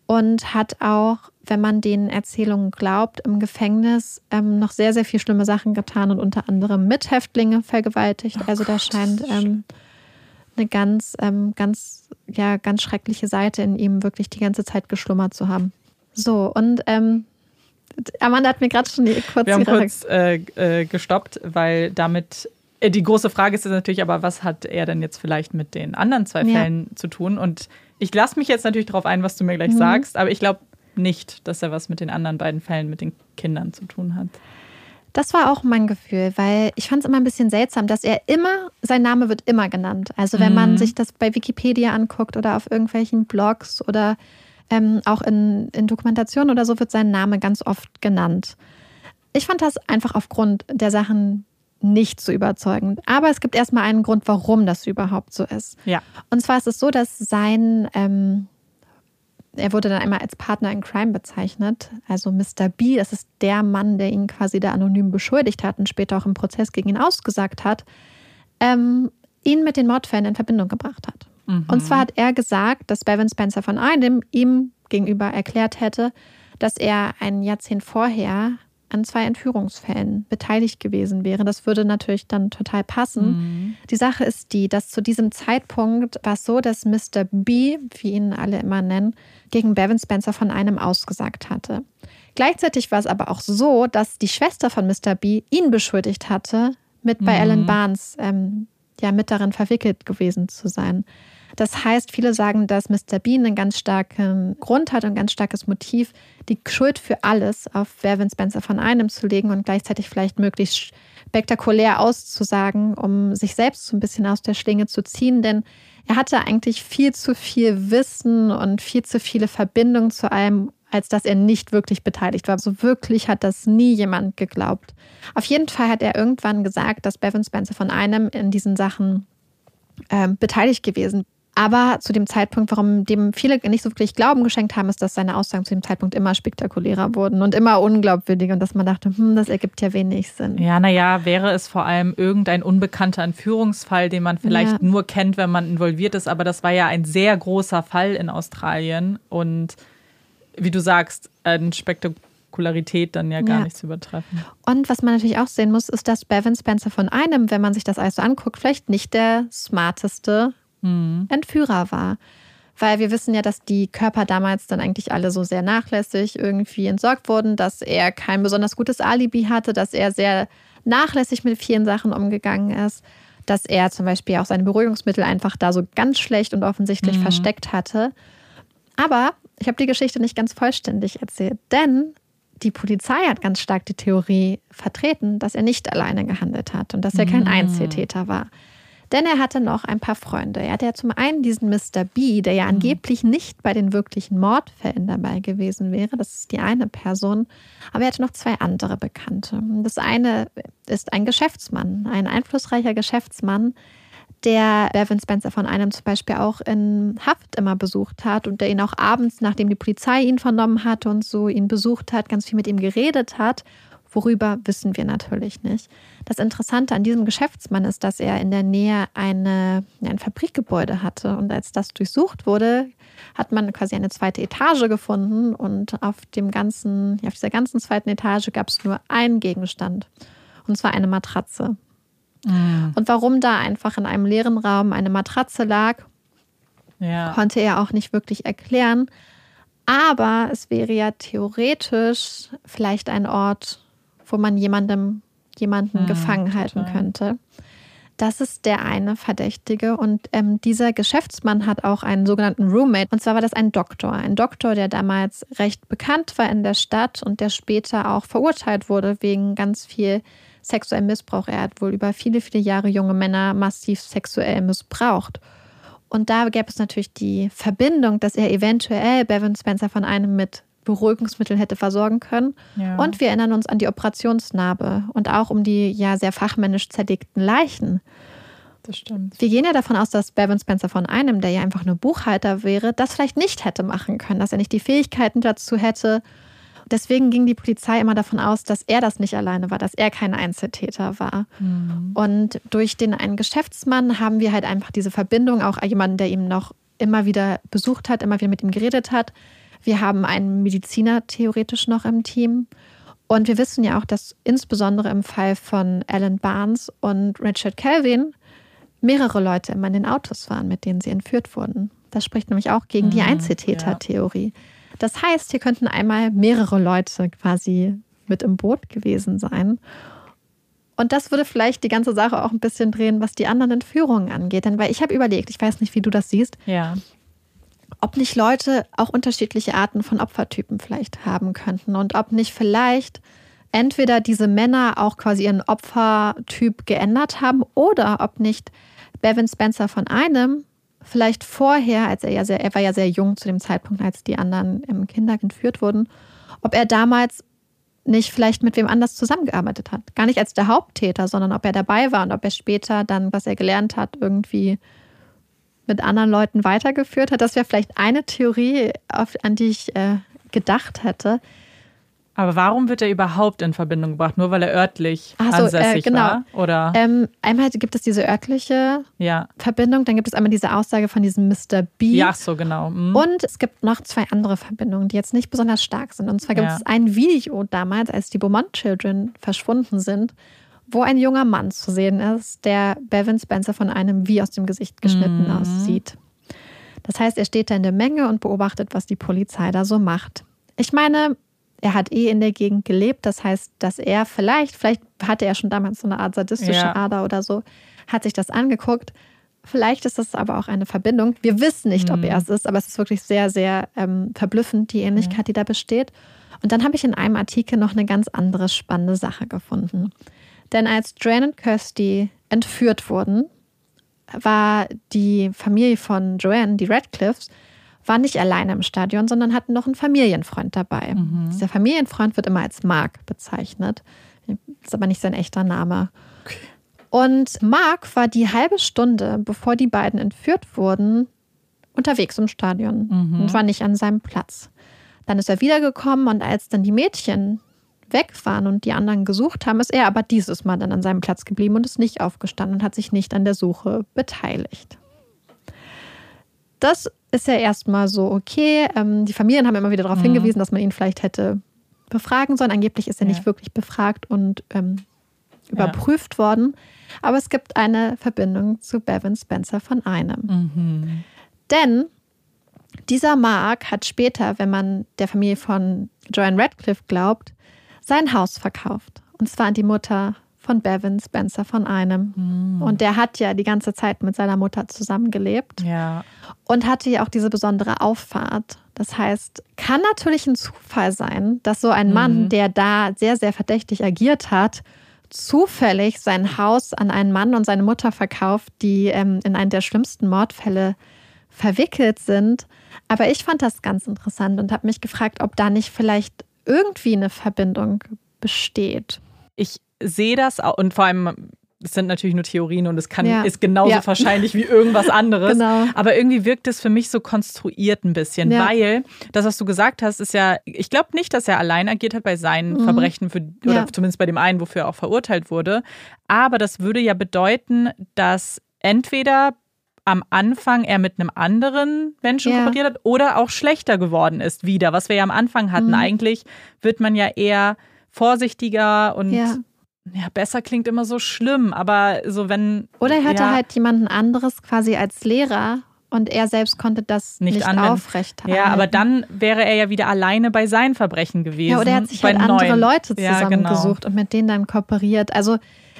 und hat auch, wenn man den Erzählungen glaubt, im Gefängnis ähm, noch sehr, sehr viel schlimme Sachen getan und unter anderem Mithäftlinge vergewaltigt. Oh also da scheint ähm, eine ganz, ähm, ganz, ja, ganz schreckliche Seite in ihm wirklich die ganze Zeit geschlummert zu haben. So, und ähm, Amanda hat mir gerade schon die kurz, Wir haben kurz äh, äh, gestoppt, weil damit die große Frage ist natürlich aber, was hat er denn jetzt vielleicht mit den anderen zwei ja. Fällen zu tun? Und ich lasse mich jetzt natürlich darauf ein, was du mir gleich mhm. sagst, aber ich glaube nicht, dass er was mit den anderen beiden Fällen mit den Kindern zu tun hat. Das war auch mein Gefühl, weil ich fand es immer ein bisschen seltsam, dass er immer, sein Name wird immer genannt. Also wenn mhm. man sich das bei Wikipedia anguckt oder auf irgendwelchen Blogs oder ähm, auch in, in Dokumentationen oder so wird sein Name ganz oft genannt. Ich fand das einfach aufgrund der Sachen, nicht so überzeugend. Aber es gibt erstmal einen Grund, warum das überhaupt so ist. Ja. Und zwar ist es so, dass sein, ähm, er wurde dann einmal als Partner in Crime bezeichnet. Also Mr. B, das ist der Mann, der ihn quasi da anonym beschuldigt hat und später auch im Prozess gegen ihn ausgesagt hat, ähm, ihn mit den Mordfällen in Verbindung gebracht hat. Mhm. Und zwar hat er gesagt, dass Bevan Spencer von einem ihm gegenüber erklärt hätte, dass er ein Jahrzehnt vorher an zwei Entführungsfällen beteiligt gewesen wäre. Das würde natürlich dann total passen. Mhm. Die Sache ist die, dass zu diesem Zeitpunkt war es so, dass Mr. B, wie ihn alle immer nennen, gegen Bevan Spencer von einem ausgesagt hatte. Gleichzeitig war es aber auch so, dass die Schwester von Mr. B ihn beschuldigt hatte, mit bei mhm. Alan Barnes ähm, ja mit darin verwickelt gewesen zu sein. Das heißt, viele sagen, dass Mr. Bean einen ganz starken Grund hat und ein ganz starkes Motiv, die Schuld für alles auf Vervin Spencer von einem zu legen und gleichzeitig vielleicht möglichst spektakulär auszusagen, um sich selbst so ein bisschen aus der Schlinge zu ziehen. Denn er hatte eigentlich viel zu viel Wissen und viel zu viele Verbindungen zu allem, als dass er nicht wirklich beteiligt war. So wirklich hat das nie jemand geglaubt. Auf jeden Fall hat er irgendwann gesagt, dass Bevan Spencer von einem in diesen Sachen äh, beteiligt gewesen aber zu dem Zeitpunkt, warum dem viele nicht so wirklich Glauben geschenkt haben, ist, dass seine Aussagen zu dem Zeitpunkt immer spektakulärer wurden und immer unglaubwürdiger und dass man dachte, hm, das ergibt ja wenig Sinn. Ja, naja, wäre es vor allem irgendein unbekannter Entführungsfall, den man vielleicht ja. nur kennt, wenn man involviert ist. Aber das war ja ein sehr großer Fall in Australien und wie du sagst, eine Spektakularität dann ja gar ja. nicht zu übertreffen. Und was man natürlich auch sehen muss, ist, dass Bevan Spencer von einem, wenn man sich das alles so anguckt, vielleicht nicht der smarteste mhm. Entführer war. Weil wir wissen ja, dass die Körper damals dann eigentlich alle so sehr nachlässig irgendwie entsorgt wurden, dass er kein besonders gutes Alibi hatte, dass er sehr nachlässig mit vielen Sachen umgegangen ist, dass er zum Beispiel auch seine Beruhigungsmittel einfach da so ganz schlecht und offensichtlich mhm. versteckt hatte. Aber ich habe die Geschichte nicht ganz vollständig erzählt, denn die Polizei hat ganz stark die Theorie vertreten, dass er nicht alleine gehandelt hat und dass er kein mhm. Einzeltäter war. Denn er hatte noch ein paar Freunde. Er hatte ja zum einen diesen Mr. B, der ja mhm. angeblich nicht bei den wirklichen Mordfällen dabei gewesen wäre. Das ist die eine Person. Aber er hatte noch zwei andere Bekannte. Das eine ist ein Geschäftsmann, ein einflussreicher Geschäftsmann, der Bevan Spencer von einem zum Beispiel auch in Haft immer besucht hat und der ihn auch abends, nachdem die Polizei ihn vernommen hatte und so ihn besucht hat, ganz viel mit ihm geredet hat Worüber wissen wir natürlich nicht. Das Interessante an diesem Geschäftsmann ist, dass er in der Nähe eine, ein Fabrikgebäude hatte. Und als das durchsucht wurde, hat man quasi eine zweite Etage gefunden. Und auf, dem ganzen, auf dieser ganzen zweiten Etage gab es nur einen Gegenstand. Und zwar eine Matratze. Mhm. Und warum da einfach in einem leeren Raum eine Matratze lag, ja. konnte er auch nicht wirklich erklären. Aber es wäre ja theoretisch vielleicht ein Ort, wo man jemandem, jemanden hm, gefangen halten total. könnte. Das ist der eine Verdächtige. Und ähm, dieser Geschäftsmann hat auch einen sogenannten Roommate. Und zwar war das ein Doktor. Ein Doktor, der damals recht bekannt war in der Stadt und der später auch verurteilt wurde wegen ganz viel sexuellem Missbrauch. Er hat wohl über viele, viele Jahre junge Männer massiv sexuell missbraucht. Und da gäbe es natürlich die Verbindung, dass er eventuell Bevan Spencer von einem mit Beruhigungsmitteln hätte versorgen können. Ja. Und wir erinnern uns an die Operationsnarbe und auch um die ja sehr fachmännisch zerlegten Leichen. Das stimmt. Wir gehen ja davon aus, dass Bevan Spencer von einem, der ja einfach nur Buchhalter wäre, das vielleicht nicht hätte machen können, dass er nicht die Fähigkeiten dazu hätte. Deswegen ging die Polizei immer davon aus, dass er das nicht alleine war, dass er kein Einzeltäter war. Mhm. Und durch den einen Geschäftsmann haben wir halt einfach diese Verbindung, auch jemanden, der ihm noch immer wieder besucht hat, immer wieder mit ihm geredet hat. Wir haben einen Mediziner theoretisch noch im Team. Und wir wissen ja auch, dass insbesondere im Fall von Alan Barnes und Richard Kelvin mehrere Leute immer in den Autos waren, mit denen sie entführt wurden. Das spricht nämlich auch gegen die mhm, Einzeltäter-Theorie. Das heißt, hier könnten einmal mehrere Leute quasi mit im Boot gewesen sein. Und das würde vielleicht die ganze Sache auch ein bisschen drehen, was die anderen Entführungen angeht. Denn weil ich habe überlegt, ich weiß nicht, wie du das siehst, ja. Ob nicht Leute auch unterschiedliche Arten von Opfertypen vielleicht haben könnten und ob nicht vielleicht entweder diese Männer auch quasi ihren Opfertyp geändert haben oder ob nicht Bevan Spencer von einem vielleicht vorher, als er ja sehr, er war ja sehr jung zu dem Zeitpunkt, als die anderen im Kinder entführt wurden, ob er damals nicht vielleicht mit wem anders zusammengearbeitet hat. Gar nicht als der Haupttäter, sondern ob er dabei war und ob er später dann, was er gelernt hat, irgendwie mit anderen Leuten weitergeführt hat. Das wäre vielleicht eine Theorie, auf, an die ich äh, gedacht hätte. Aber warum wird er überhaupt in Verbindung gebracht? Nur weil er örtlich so, äh, ansässig äh, genau. war? Oder? Ähm, einmal gibt es diese örtliche ja. Verbindung, dann gibt es einmal diese Aussage von diesem Mr. B. Ja, so genau. Mhm. Und es gibt noch zwei andere Verbindungen, die jetzt nicht besonders stark sind. Und zwar gibt ja. es ein Video damals, als die Beaumont Children verschwunden sind, wo ein junger Mann zu sehen ist, der Bevan Spencer von einem wie aus dem Gesicht geschnitten mhm. aussieht. Das heißt, er steht da in der Menge und beobachtet, was die Polizei da so macht. Ich meine, er hat eh in der Gegend gelebt. Das heißt, dass er vielleicht, vielleicht hatte er schon damals so eine Art sadistische ja. Ader oder so, hat sich das angeguckt. Vielleicht ist das aber auch eine Verbindung. Wir wissen nicht, mhm. ob er es ist, aber es ist wirklich sehr, sehr ähm, verblüffend, die Ähnlichkeit, mhm. die da besteht. Und dann habe ich in einem Artikel noch eine ganz andere spannende Sache gefunden. Denn als Joanne und Kirsty entführt wurden, war die Familie von Joanne, die Radcliffes, war nicht alleine im Stadion, sondern hatten noch einen Familienfreund dabei. Mhm. Dieser Familienfreund wird immer als Mark bezeichnet. Ist aber nicht sein echter Name. Okay. Und Mark war die halbe Stunde, bevor die beiden entführt wurden, unterwegs im Stadion mhm. und war nicht an seinem Platz. Dann ist er wiedergekommen und als dann die Mädchen weg waren und die anderen gesucht haben, ist er aber dieses Mal dann an seinem Platz geblieben und ist nicht aufgestanden und hat sich nicht an der Suche beteiligt. Das ist ja erstmal so okay. Ähm, die Familien haben immer wieder darauf mhm. hingewiesen, dass man ihn vielleicht hätte befragen sollen. Angeblich ist er ja. nicht wirklich befragt und ähm, überprüft ja. worden. Aber es gibt eine Verbindung zu Bevan Spencer von einem. Mhm. Denn dieser Mark hat später, wenn man der Familie von Joanne Radcliffe glaubt, sein Haus verkauft. Und zwar an die Mutter von Bevan Spencer von einem. Mhm. Und der hat ja die ganze Zeit mit seiner Mutter zusammengelebt. Ja. Und hatte ja auch diese besondere Auffahrt. Das heißt, kann natürlich ein Zufall sein, dass so ein Mann, mhm. der da sehr, sehr verdächtig agiert hat, zufällig sein Haus an einen Mann und seine Mutter verkauft, die ähm, in einen der schlimmsten Mordfälle verwickelt sind. Aber ich fand das ganz interessant und habe mich gefragt, ob da nicht vielleicht irgendwie eine Verbindung besteht. Ich sehe das und vor allem es sind natürlich nur Theorien und es kann, ja. ist genauso ja. wahrscheinlich wie irgendwas anderes. genau. Aber irgendwie wirkt es für mich so konstruiert ein bisschen, ja. weil das, was du gesagt hast, ist ja, ich glaube nicht, dass er allein agiert hat bei seinen mhm. Verbrechen, für, oder zumindest bei dem einen, wofür er auch verurteilt wurde. Aber das würde ja bedeuten, dass entweder am Anfang er mit einem anderen Menschen ja. kooperiert hat oder auch schlechter geworden ist wieder, was wir ja am Anfang hatten. Mhm. Eigentlich wird man ja eher vorsichtiger und ja. ja. besser klingt immer so schlimm, aber so wenn. Oder er hatte ja, halt jemanden anderes quasi als Lehrer und er selbst konnte das nicht, nicht aufrechthalten. Ja, aber dann wäre er ja wieder alleine bei seinen Verbrechen gewesen. Ja, oder er hat sich halt andere neuen. Leute zusammengesucht ja, genau. und mit denen dann kooperiert. Also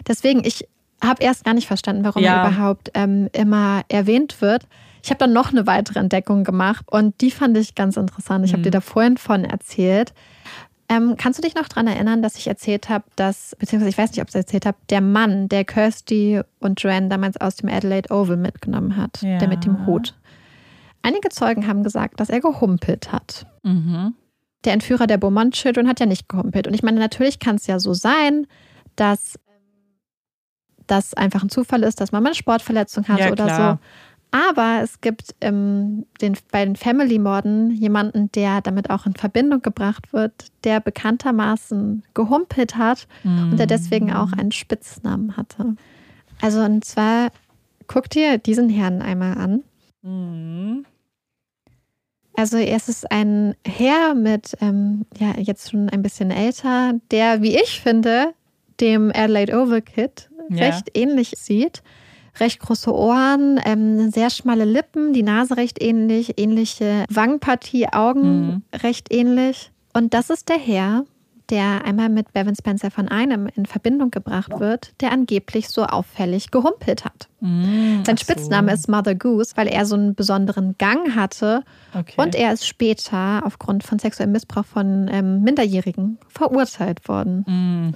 deswegen, ich habe erst gar nicht verstanden, warum ja. er überhaupt ähm, immer erwähnt wird. Ich habe dann noch eine weitere Entdeckung gemacht und die fand ich ganz interessant. Ich mhm. habe dir da vorhin von erzählt. Ähm, kannst du dich noch daran erinnern, dass ich erzählt habe, dass, beziehungsweise ich weiß nicht, ob ich es erzählt habe, der Mann, der Kirsty und Joanne damals aus dem Adelaide Oval mitgenommen hat, Ja. der mit dem Hut. Einige Zeugen haben gesagt, dass er gehumpelt hat. Mhm. Der Entführer der Beaumont Children hat ja nicht gehumpelt. Und ich meine, natürlich kann es ja so sein, dass das einfach ein Zufall ist, dass man mal eine Sportverletzung hat Ja, oder klar. so. Aber es gibt ähm, den, bei den Family-Morden jemanden, der damit auch in Verbindung gebracht wird, der bekanntermaßen gehumpelt hat und der deswegen auch einen Spitznamen hatte. Also und zwar, guck dir diesen Herrn einmal an. Mhm. Also es ist ein Herr mit, ähm, ja, jetzt schon ein bisschen älter, der, wie ich finde, dem Adelaide Oval Kid Ja. recht ähnlich sieht. Recht große Ohren, ähm, sehr schmale Lippen, die Nase recht ähnlich, ähnliche Wangenpartie, Augen Mhm. recht ähnlich. Und das ist der Herr, der einmal mit Bevan Spencer von einem in Verbindung gebracht wird, der angeblich so auffällig gehumpelt hat. Mhm. Sein Ach so. Spitzname ist Mother Goose, weil er so einen besonderen Gang hatte Okay. und er ist später aufgrund von sexuellem Missbrauch von ähm, Minderjährigen verurteilt worden. Mhm.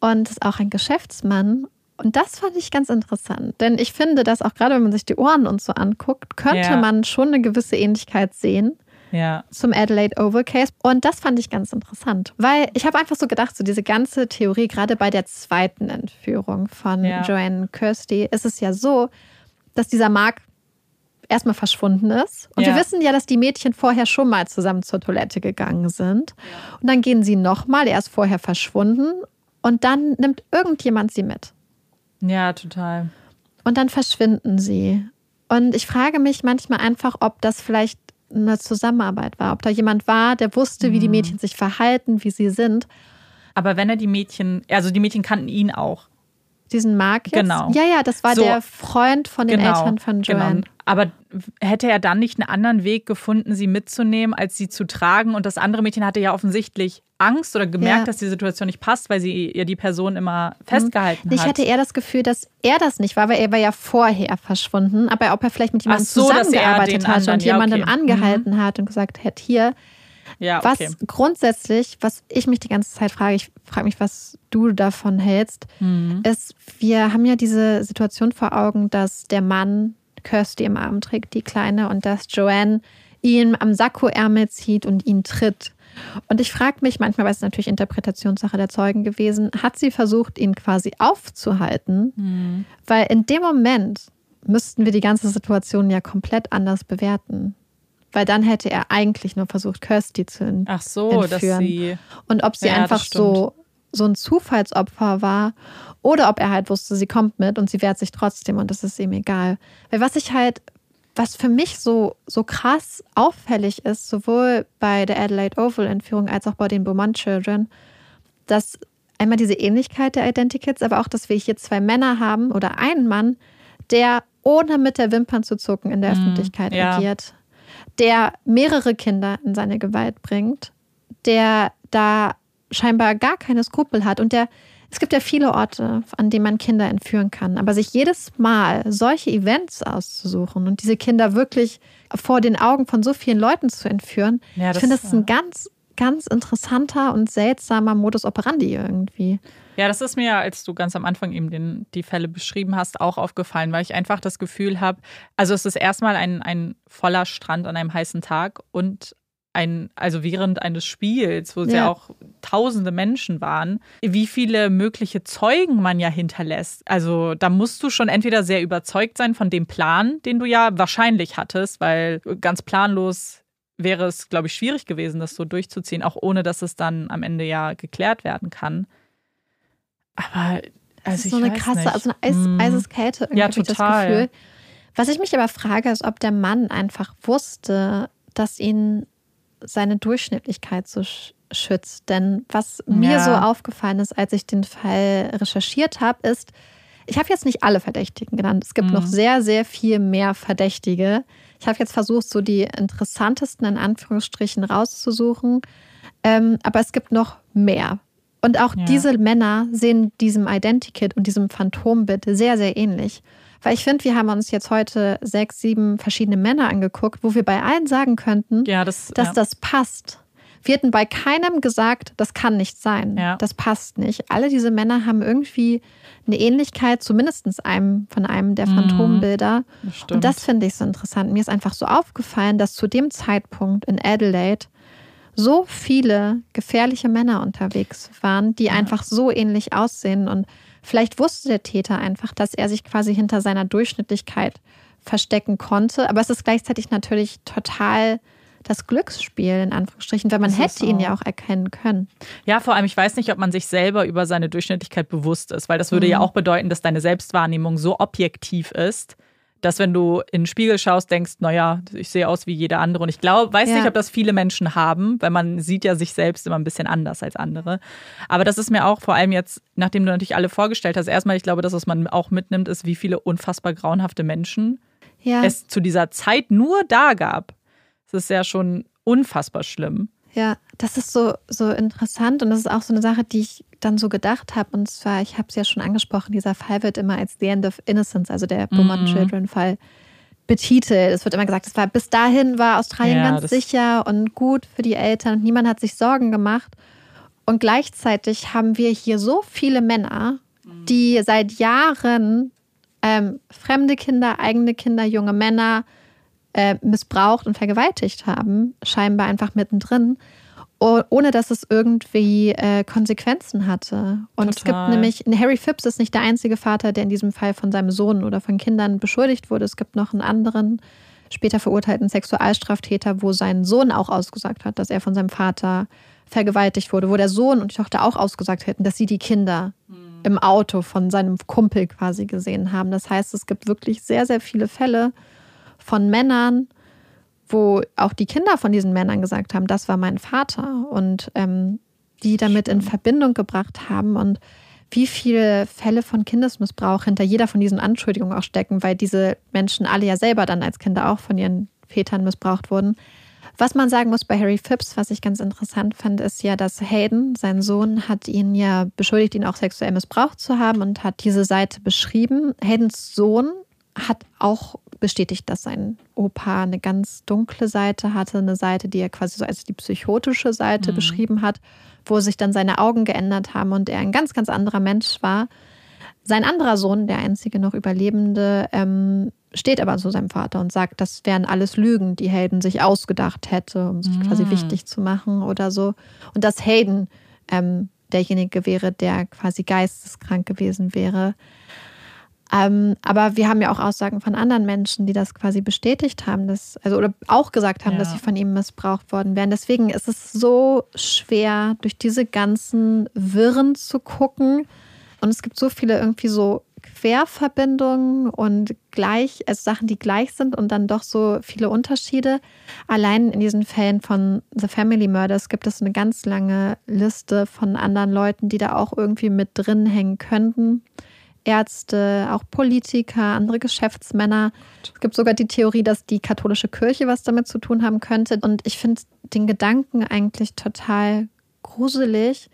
Und ist auch ein Geschäftsmann. Und das fand ich ganz interessant. Denn ich finde, dass auch gerade wenn man sich die Ohren und so anguckt, könnte Ja. man schon eine gewisse Ähnlichkeit sehen Ja. zum Adelaide Oval Case. Und das fand ich ganz interessant. Weil ich habe einfach so gedacht, so diese ganze Theorie, gerade bei der zweiten Entführung von Ja. Joanne Kirsty, ist es ja so, dass dieser Mark erstmal verschwunden ist. Und Ja. wir wissen ja, dass die Mädchen vorher schon mal zusammen zur Toilette gegangen sind. Und dann gehen sie nochmal, er ist vorher verschwunden. Und dann nimmt irgendjemand sie mit. Ja, total. Und dann verschwinden sie. Und ich frage mich manchmal einfach, ob das vielleicht eine Zusammenarbeit war, ob da jemand war, der wusste, wie die Mädchen sich verhalten, wie sie sind. Aber wenn er die Mädchen, also die Mädchen kannten ihn auch. Diesen Mark jetzt? Genau. Ja, ja, das war So. der Freund von den Eltern von Joanne. Genau. Aber hätte er dann nicht einen anderen Weg gefunden, sie mitzunehmen, als sie zu tragen? Und das andere Mädchen hatte ja offensichtlich Angst oder gemerkt, Ja. dass die Situation nicht passt, weil sie ja die Person immer festgehalten Ich hat. hatte eher das Gefühl, dass er das nicht war, weil er war ja vorher verschwunden, aber ob er vielleicht mit jemandem so, zusammengearbeitet hat anderen- und ja, jemandem okay. Mhm. angehalten hat und gesagt hat, hier, ja, was okay. grundsätzlich, was ich mich die ganze Zeit frage, ich frage mich, was du davon hältst, Mhm. ist, wir haben ja diese Situation vor Augen, dass der Mann Kirsty im Arm trägt, die Kleine, und dass Joanne ihn am Sakkoärmel zieht und ihn tritt. Und ich frage mich manchmal, weil es natürlich Interpretationssache der Zeugen gewesen, hat sie versucht, ihn quasi aufzuhalten? Mhm. Weil in dem Moment müssten wir die ganze Situation ja komplett anders bewerten. Weil dann hätte er eigentlich nur versucht, Kirsty zu ent- Ach so, dass entführen. sie. und ob sie Ja, einfach so, so ein Zufallsopfer war oder ob er halt wusste, sie kommt mit und sie wehrt sich trotzdem und das ist ihm egal. Weil was ich halt, was für mich so, so krass auffällig ist, sowohl bei der Adelaide Oval Entführung als auch bei den Beaumont Children, dass einmal diese Ähnlichkeit der Identikits, aber auch, dass wir hier zwei Männer haben oder einen Mann, der ohne mit der Wimpern zu zucken in der Öffentlichkeit Mhm. ja. agiert, der mehrere Kinder in seine Gewalt bringt, der da scheinbar gar keine Skrupel hat und der es gibt ja viele Orte, an denen man Kinder entführen kann, aber sich jedes Mal solche Events auszusuchen und diese Kinder wirklich vor den Augen von so vielen Leuten zu entführen, Ja, ich das- finde, das ist ein ganz, ganz interessanter und seltsamer Modus operandi irgendwie. Ja, das ist mir, als du ganz am Anfang eben den, die Fälle beschrieben hast, auch aufgefallen, weil ich einfach das Gefühl habe, also es ist erstmal ein, ein voller Strand an einem heißen Tag und ein, also während eines Spiels, wo es ja. Ja. auch tausende Menschen waren, wie viele mögliche Zeugen man ja hinterlässt. Also da musst du schon entweder sehr überzeugt sein von dem Plan, den du ja wahrscheinlich hattest, weil ganz planlos wäre es, glaube ich, schwierig gewesen, das so durchzuziehen, auch ohne dass es dann am Ende ja geklärt werden kann. Aber Das also ist so eine krasse, nicht. also eine Eis, Hm. Eiseskälte irgendwie Ja, ich das total. Gefühl. Was ich mich aber frage, ist, ob der Mann einfach wusste, dass ihn seine Durchschnittlichkeit so sch schützt. Denn was mir Ja. so aufgefallen ist, als ich den Fall recherchiert habe, ist, ich habe jetzt nicht alle Verdächtigen genannt. Es gibt Mhm. noch sehr, sehr viel mehr Verdächtige. Ich habe jetzt versucht, so die interessantesten in Anführungsstrichen rauszusuchen. Ähm, aber es gibt noch mehr. Und auch Ja. diese Männer sehen diesem Identikit und diesem Phantombild sehr, sehr ähnlich. Weil ich finde, wir haben uns jetzt heute sechs, sieben verschiedene Männer angeguckt, wo wir bei allen sagen könnten, Ja, das, dass ja. das passt. Wir hätten bei keinem gesagt, das kann nicht sein, ja. das passt nicht. Alle diese Männer haben irgendwie eine Ähnlichkeit zu mindestens einem von einem der mhm. Phantombilder. Das und das finde ich so interessant. Mir ist einfach so aufgefallen, dass zu dem Zeitpunkt in Adelaide so viele gefährliche Männer unterwegs waren, die ja. einfach so ähnlich aussehen. Und vielleicht wusste der Täter einfach, dass er sich quasi hinter seiner Durchschnittlichkeit verstecken konnte. Aber es ist gleichzeitig natürlich total das Glücksspiel, in Anführungsstrichen, weil man hätte ihn ja auch erkennen können. Ja, vor allem, ich weiß nicht, ob man sich selber über seine Durchschnittlichkeit bewusst ist, weil das würde mhm. ja auch bedeuten, dass deine Selbstwahrnehmung so objektiv ist, dass wenn du in den Spiegel schaust, denkst, naja, ich sehe aus wie jeder andere. Und ich glaube, weiß ja. nicht, ob das viele Menschen haben, weil man sieht ja sich selbst immer ein bisschen anders als andere. Aber das ist mir auch vor allem jetzt, nachdem du natürlich alle vorgestellt hast, erstmal, ich glaube, das, was man auch mitnimmt, ist, wie viele unfassbar grauenhafte Menschen ja. es zu dieser Zeit nur da gab. Das ist ja schon unfassbar schlimm. Ja, das ist so, so interessant und das ist auch so eine Sache, die ich dann so gedacht habe. Und zwar, ich habe es ja schon angesprochen, dieser Fall wird immer als The End of Innocence, also der Beaumont mhm. Children Fall, betitelt. Es wird immer gesagt, es war bis dahin war Australien ja, ganz sicher und gut für die Eltern und niemand hat sich Sorgen gemacht. Und gleichzeitig haben wir hier so viele Männer, mhm. die seit Jahren ähm, fremde Kinder, eigene Kinder, junge Männer äh, missbraucht und vergewaltigt haben, scheinbar einfach mittendrin, ohne dass es irgendwie äh, Konsequenzen hatte. Und Total. es gibt nämlich, Harry Phipps ist nicht der einzige Vater, der in diesem Fall von seinem Sohn oder von Kindern beschuldigt wurde. Es gibt noch einen anderen, später verurteilten Sexualstraftäter, wo sein Sohn auch ausgesagt hat, dass er von seinem Vater vergewaltigt wurde, wo der Sohn und die Tochter auch ausgesagt hätten, dass sie die Kinder mhm. im Auto von seinem Kumpel quasi gesehen haben. Das heißt, es gibt wirklich sehr, sehr viele Fälle, von Männern, wo auch die Kinder von diesen Männern gesagt haben, das war mein Vater und ähm, die damit in Verbindung gebracht haben und wie viele Fälle von Kindesmissbrauch hinter jeder von diesen Anschuldigungen auch stecken, weil diese Menschen alle ja selber dann als Kinder auch von ihren Vätern missbraucht wurden. Was man sagen muss bei Harry Phipps, was ich ganz interessant fand, ist ja, dass Hayden, sein Sohn, hat ihn ja beschuldigt, ihn auch sexuell missbraucht zu haben und hat diese Seite beschrieben. Haydens Sohn hat auch bestätigt, dass sein Opa eine ganz dunkle Seite hatte, eine Seite, die er quasi so als die psychotische Seite mhm. beschrieben hat, wo sich dann seine Augen geändert haben und er ein ganz, ganz anderer Mensch war. Sein anderer Sohn, der einzige noch Überlebende, ähm, steht aber zu seinem Vater und sagt, das wären alles Lügen, die Hayden sich ausgedacht hätte, um sich mhm. quasi wichtig zu machen oder so. Und dass Hayden ähm, derjenige wäre, der quasi geisteskrank gewesen wäre. Ähm, aber wir haben ja auch Aussagen von anderen Menschen, die das quasi bestätigt haben, dass, also oder auch gesagt haben, ja. dass sie von ihm missbraucht worden wären. Deswegen ist es so schwer, durch diese ganzen Wirren zu gucken. Und es gibt so viele irgendwie so Querverbindungen und gleich, also Sachen, die gleich sind und dann doch so viele Unterschiede. Allein in diesen Fällen von The Family Murders gibt es eine ganz lange Liste von anderen Leuten, die da auch irgendwie mit drin hängen könnten. Ärzte, auch Politiker, andere Geschäftsmänner. Es gibt sogar die Theorie, dass die katholische Kirche was damit zu tun haben könnte. Und ich finde den Gedanken eigentlich total gruselig,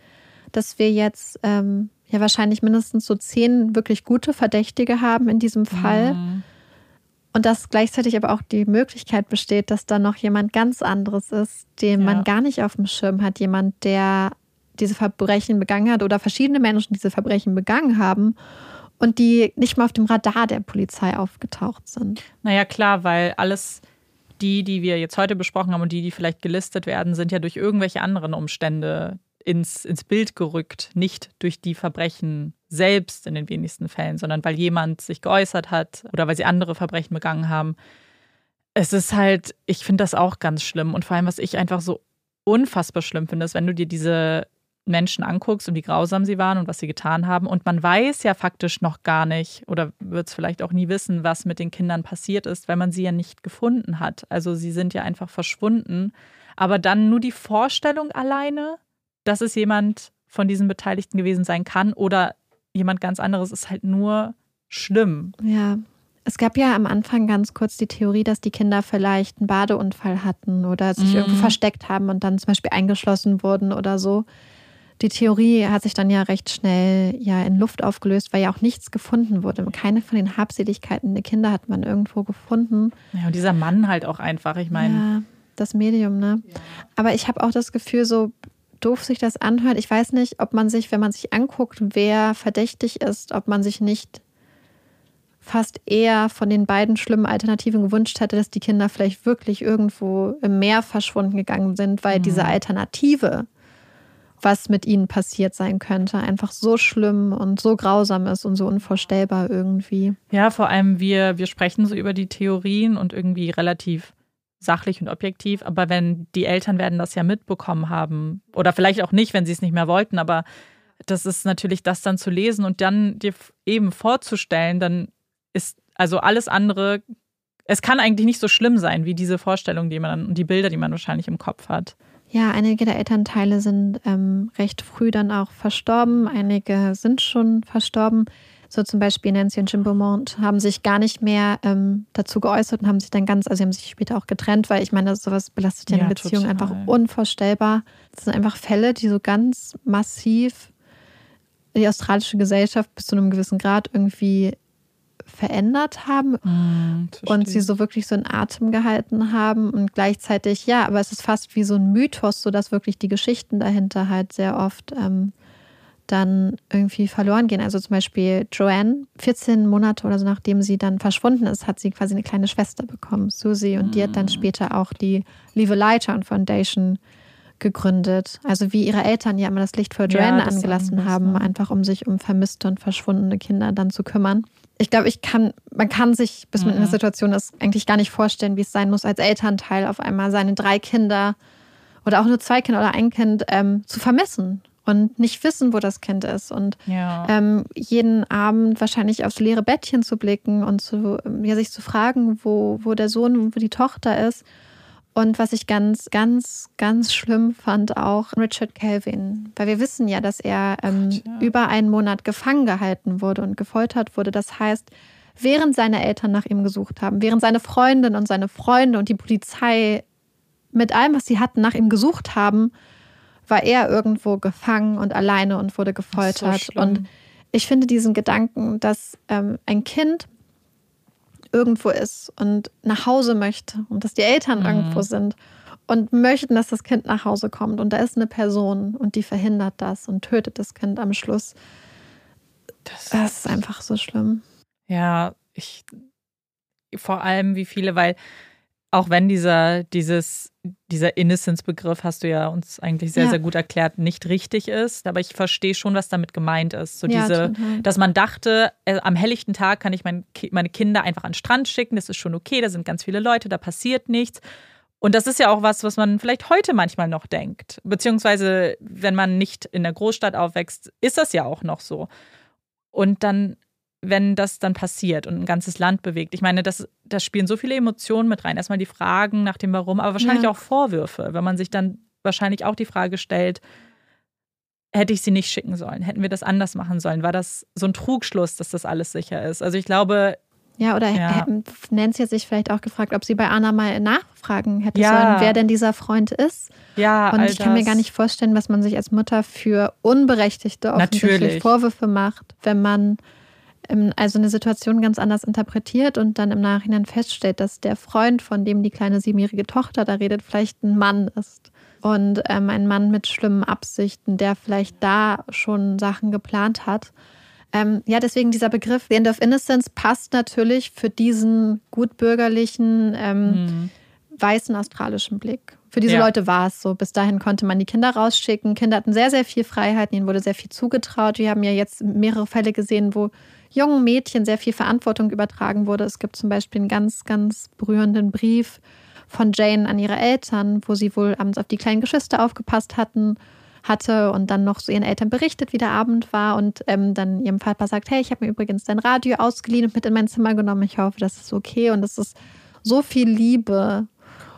dass wir jetzt ähm, ja wahrscheinlich mindestens so zehn wirklich gute Verdächtige haben in diesem Fall. Mhm. Und dass gleichzeitig aber auch die Möglichkeit besteht, dass da noch jemand ganz anderes ist, den ja. man gar nicht auf dem Schirm hat. Jemand, der diese Verbrechen begangen hat oder verschiedene Menschen diese Verbrechen begangen haben und die nicht mal auf dem Radar der Polizei aufgetaucht sind. Naja, klar, weil alles die, die wir jetzt heute besprochen haben und die, die vielleicht gelistet werden, sind ja durch irgendwelche anderen Umstände ins, ins Bild gerückt. Nicht durch die Verbrechen selbst in den wenigsten Fällen, sondern weil jemand sich geäußert hat oder weil sie andere Verbrechen begangen haben. Es ist halt, ich finde das auch ganz schlimm. Und vor allem, was ich einfach so unfassbar schlimm finde, ist, wenn du dir diese Menschen anguckst und wie grausam sie waren und was sie getan haben. Und man weiß ja faktisch noch gar nicht oder wird es vielleicht auch nie wissen, was mit den Kindern passiert ist, weil man sie ja nicht gefunden hat. Also sie sind ja einfach verschwunden. Aber dann nur die Vorstellung alleine, dass es jemand von diesen Beteiligten gewesen sein kann oder jemand ganz anderes, ist halt nur schlimm. Ja. Es gab ja am Anfang ganz kurz die Theorie, dass die Kinder vielleicht einen Badeunfall hatten oder sich mhm. irgendwo versteckt haben und dann zum Beispiel eingeschlossen wurden oder so. Die Theorie hat sich dann ja recht schnell ja in Luft aufgelöst, weil ja auch nichts gefunden wurde. Keine von den Habseligkeiten der Kinder hat man irgendwo gefunden. Ja, und dieser Mann halt auch einfach, ich meine. Ja. das Medium, ne? Ja. Aber ich habe auch das Gefühl, so doof sich das anhört. Ich weiß nicht, ob man sich, wenn man sich anguckt, wer verdächtig ist, ob man sich nicht fast eher von den beiden schlimmen Alternativen gewünscht hätte, dass die Kinder vielleicht wirklich irgendwo im Meer verschwunden gegangen sind, weil mhm. diese Alternative, was mit ihnen passiert sein könnte, einfach so schlimm und so grausam ist und so unvorstellbar irgendwie. Ja, vor allem wir, wir sprechen so über die Theorien und irgendwie relativ sachlich und objektiv, aber wenn die Eltern werden das ja mitbekommen haben oder vielleicht auch nicht, wenn sie es nicht mehr wollten, aber das ist natürlich das dann zu lesen und dann dir eben vorzustellen, dann ist also alles andere, es kann eigentlich nicht so schlimm sein wie diese Vorstellung, die man und die Bilder, die man wahrscheinlich im Kopf hat. Ja, einige der Elternteile sind ähm, recht früh dann auch verstorben, einige sind schon verstorben. So zum Beispiel Nancy und Jim Beaumont haben sich gar nicht mehr ähm, dazu geäußert und haben sich dann ganz, also sie haben sich später auch getrennt, weil ich meine, sowas belastet ja, ja eine Beziehung total. einfach unvorstellbar. Das sind einfach Fälle, die so ganz massiv die australische Gesellschaft bis zu einem gewissen Grad irgendwie verändert haben mm, und sie so wirklich so einen Atem gehalten haben und gleichzeitig, ja, aber es ist fast wie so ein Mythos, so dass wirklich die Geschichten dahinter halt sehr oft ähm, dann irgendwie verloren gehen. Also zum Beispiel Joanne, 14 Monate oder so nachdem sie dann verschwunden ist, hat sie quasi eine kleine Schwester bekommen, Susie, und die hat dann mm. später auch die Live Lighter Foundation gegründet. Also wie ihre Eltern ja immer das Licht für Joanne ja, angelassen haben, einfach um sich um vermisste und verschwundene Kinder dann zu kümmern ich glaube, ich kann, man kann sich, bis man in der mhm. Situation ist, eigentlich gar nicht vorstellen, wie es sein muss, als Elternteil auf einmal seine drei Kinder oder auch nur zwei Kinder oder ein Kind ähm, zu vermissen und nicht wissen, wo das Kind ist und ja. ähm, jeden Abend wahrscheinlich aufs leere Bettchen zu blicken und zu, ja, sich zu fragen, wo, wo der Sohn, wo die Tochter ist und was ich ganz, ganz, ganz schlimm fand, auch Richard Kelvin. Weil wir wissen ja, dass er ähm, Gott, ja. über einen Monat gefangen gehalten wurde und gefoltert wurde. Das heißt, während seine Eltern nach ihm gesucht haben, während seine Freundin und seine Freunde und die Polizei mit allem, was sie hatten, nach ihm gesucht haben, war er irgendwo gefangen und alleine und wurde gefoltert. So und ich finde diesen Gedanken, dass ähm, ein Kind irgendwo ist und nach Hause möchte und dass die Eltern mhm. irgendwo sind und möchten, dass das Kind nach Hause kommt und da ist eine Person und die verhindert das und tötet das Kind am Schluss. Das, das ist einfach so schlimm. Ja, ich vor allem wie viele, weil auch wenn dieser, dieses, dieser Innocence-Begriff, hast du ja uns eigentlich sehr, ja. sehr gut erklärt, nicht richtig ist. Aber ich verstehe schon, was damit gemeint ist. So ja, diese, dass man dachte, äh, am helllichten Tag kann ich mein, meine Kinder einfach an den Strand schicken, das ist schon okay, da sind ganz viele Leute, da passiert nichts. Und das ist ja auch was, was man vielleicht heute manchmal noch denkt. Beziehungsweise, wenn man nicht in der Großstadt aufwächst, ist das ja auch noch so. Und dann wenn das dann passiert und ein ganzes Land bewegt. Ich meine, das, das spielen so viele Emotionen mit rein. Erstmal die Fragen nach dem Warum, aber wahrscheinlich ja. auch Vorwürfe, wenn man sich dann wahrscheinlich auch die Frage stellt, hätte ich sie nicht schicken sollen? Hätten wir das anders machen sollen? War das so ein Trugschluss, dass das alles sicher ist? Also ich glaube. Ja, oder ja. Nancy hat sich vielleicht auch gefragt, ob sie bei Anna mal nachfragen hätte ja. sollen, wer denn dieser Freund ist. Ja, und ich kann mir gar nicht vorstellen, was man sich als Mutter für unberechtigte offensichtlich Vorwürfe macht, wenn man also eine Situation ganz anders interpretiert und dann im Nachhinein feststellt, dass der Freund, von dem die kleine siebenjährige Tochter da redet, vielleicht ein Mann ist. Und ähm, ein Mann mit schlimmen Absichten, der vielleicht da schon Sachen geplant hat. Ähm, ja, deswegen dieser Begriff The End of Innocence passt natürlich für diesen gutbürgerlichen, ähm, mhm. weißen australischen Blick. Für diese ja. Leute war es so. Bis dahin konnte man die Kinder rausschicken. Kinder hatten sehr, sehr viel Freiheit, ihnen wurde sehr viel zugetraut. Wir haben ja jetzt mehrere Fälle gesehen, wo jungen Mädchen sehr viel Verantwortung übertragen wurde. Es gibt zum Beispiel einen ganz, ganz berührenden Brief von Jane an ihre Eltern, wo sie wohl abends auf die kleinen Geschwister aufgepasst hatten hatte und dann noch so ihren Eltern berichtet, wie der Abend war und ähm, dann ihrem Vater sagt, hey, ich habe mir übrigens dein Radio ausgeliehen und mit in mein Zimmer genommen. Ich hoffe, das ist okay und es ist so viel Liebe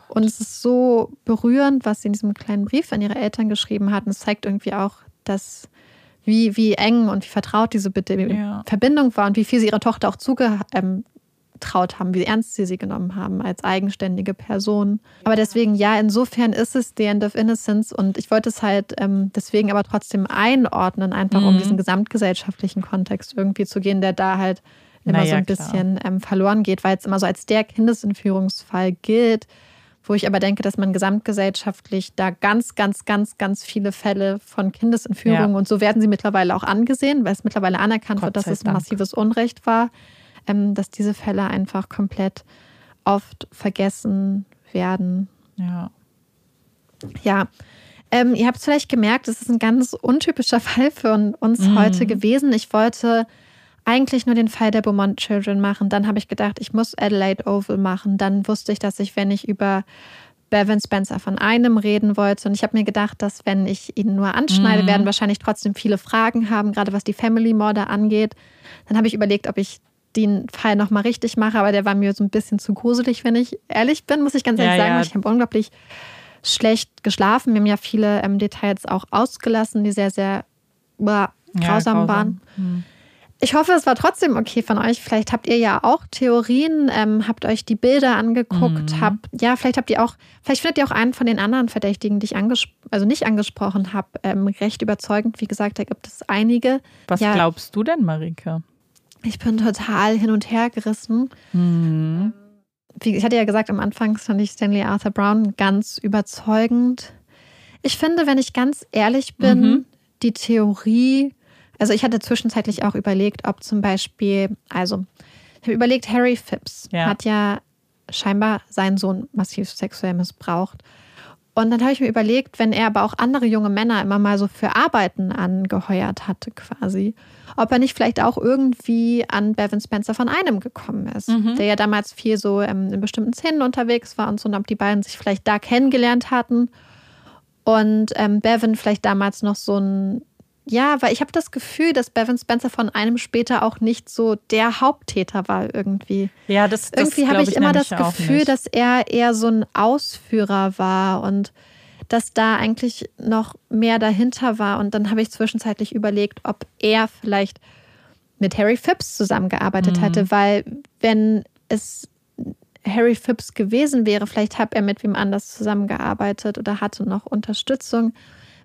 und es ist so berührend, was sie in diesem kleinen Brief an ihre Eltern geschrieben hat. Und es zeigt irgendwie auch, dass wie, wie eng und wie vertraut diese Bitte ja. Verbindung war und wie viel sie ihrer Tochter auch zugetraut ähm, haben, wie ernst sie sie genommen haben als eigenständige Person. Aber deswegen, ja, insofern ist es The End of Innocence und ich wollte es halt ähm, deswegen aber trotzdem einordnen, einfach mhm. um diesen gesamtgesellschaftlichen Kontext irgendwie zu gehen, der da halt immer naja, so ein bisschen ähm, verloren geht, weil es immer so als der Kindesentführungsfall gilt wo ich aber denke, dass man gesamtgesellschaftlich da ganz, ganz, ganz, ganz viele Fälle von Kindesentführung ja. und so werden sie mittlerweile auch angesehen, weil es mittlerweile anerkannt Gott wird, dass es ein massives Unrecht war, ähm, dass diese Fälle einfach komplett oft vergessen werden. Ja. Ja. Ähm, ihr habt es vielleicht gemerkt, es ist ein ganz untypischer Fall für uns mhm. heute gewesen. Ich wollte eigentlich nur den Fall der Beaumont Children machen. Dann habe ich gedacht, ich muss Adelaide Oval machen. Dann wusste ich, dass ich, wenn ich über Bevan Spencer von einem reden wollte. Und ich habe mir gedacht, dass wenn ich ihn nur anschneide, mhm. werden wahrscheinlich trotzdem viele Fragen haben, gerade was die Family Morde angeht. Dann habe ich überlegt, ob ich den Fall nochmal richtig mache, aber der war mir so ein bisschen zu gruselig, wenn ich ehrlich bin, muss ich ganz ehrlich ja, sagen. Ja. Ich habe unglaublich schlecht geschlafen. Wir haben ja viele ähm, Details auch ausgelassen, die sehr, sehr boah, grausam, ja, grausam waren. Mhm. Ich hoffe, es war trotzdem okay von euch. Vielleicht habt ihr ja auch Theorien, ähm, habt euch die Bilder angeguckt, mhm. habt, ja, vielleicht habt ihr auch, vielleicht findet ihr auch einen von den anderen Verdächtigen, die ich also nicht angesprochen habe, ähm, recht überzeugend. Wie gesagt, da gibt es einige. Was ja, glaubst du denn, Marike? Ich bin total hin und her gerissen. Mhm. Wie, ich hatte ja gesagt, am Anfang fand ich Stanley Arthur Brown ganz überzeugend. Ich finde, wenn ich ganz ehrlich bin, mhm. die Theorie, also ich hatte zwischenzeitlich auch überlegt, ob zum Beispiel, also ich habe überlegt, Harry Phipps ja. hat ja scheinbar seinen Sohn massiv sexuell missbraucht. Und dann habe ich mir überlegt, wenn er aber auch andere junge Männer immer mal so für Arbeiten angeheuert hatte, quasi, ob er nicht vielleicht auch irgendwie an Bevan Spencer von einem gekommen ist, mhm. der ja damals viel so ähm, in bestimmten Szenen unterwegs war und so, und ob die beiden sich vielleicht da kennengelernt hatten. Und ähm, Bevan vielleicht damals noch so ein ja, weil ich habe das Gefühl, dass Bevan Spencer von einem später auch nicht so der Haupttäter war irgendwie. Ja, das, das irgendwie habe ich, ich immer das Gefühl, dass er eher so ein Ausführer war und dass da eigentlich noch mehr dahinter war. Und dann habe ich zwischenzeitlich überlegt, ob er vielleicht mit Harry Phipps zusammengearbeitet mhm. hatte, weil wenn es Harry Phipps gewesen wäre, vielleicht hat er mit wem anders zusammengearbeitet oder hatte noch Unterstützung.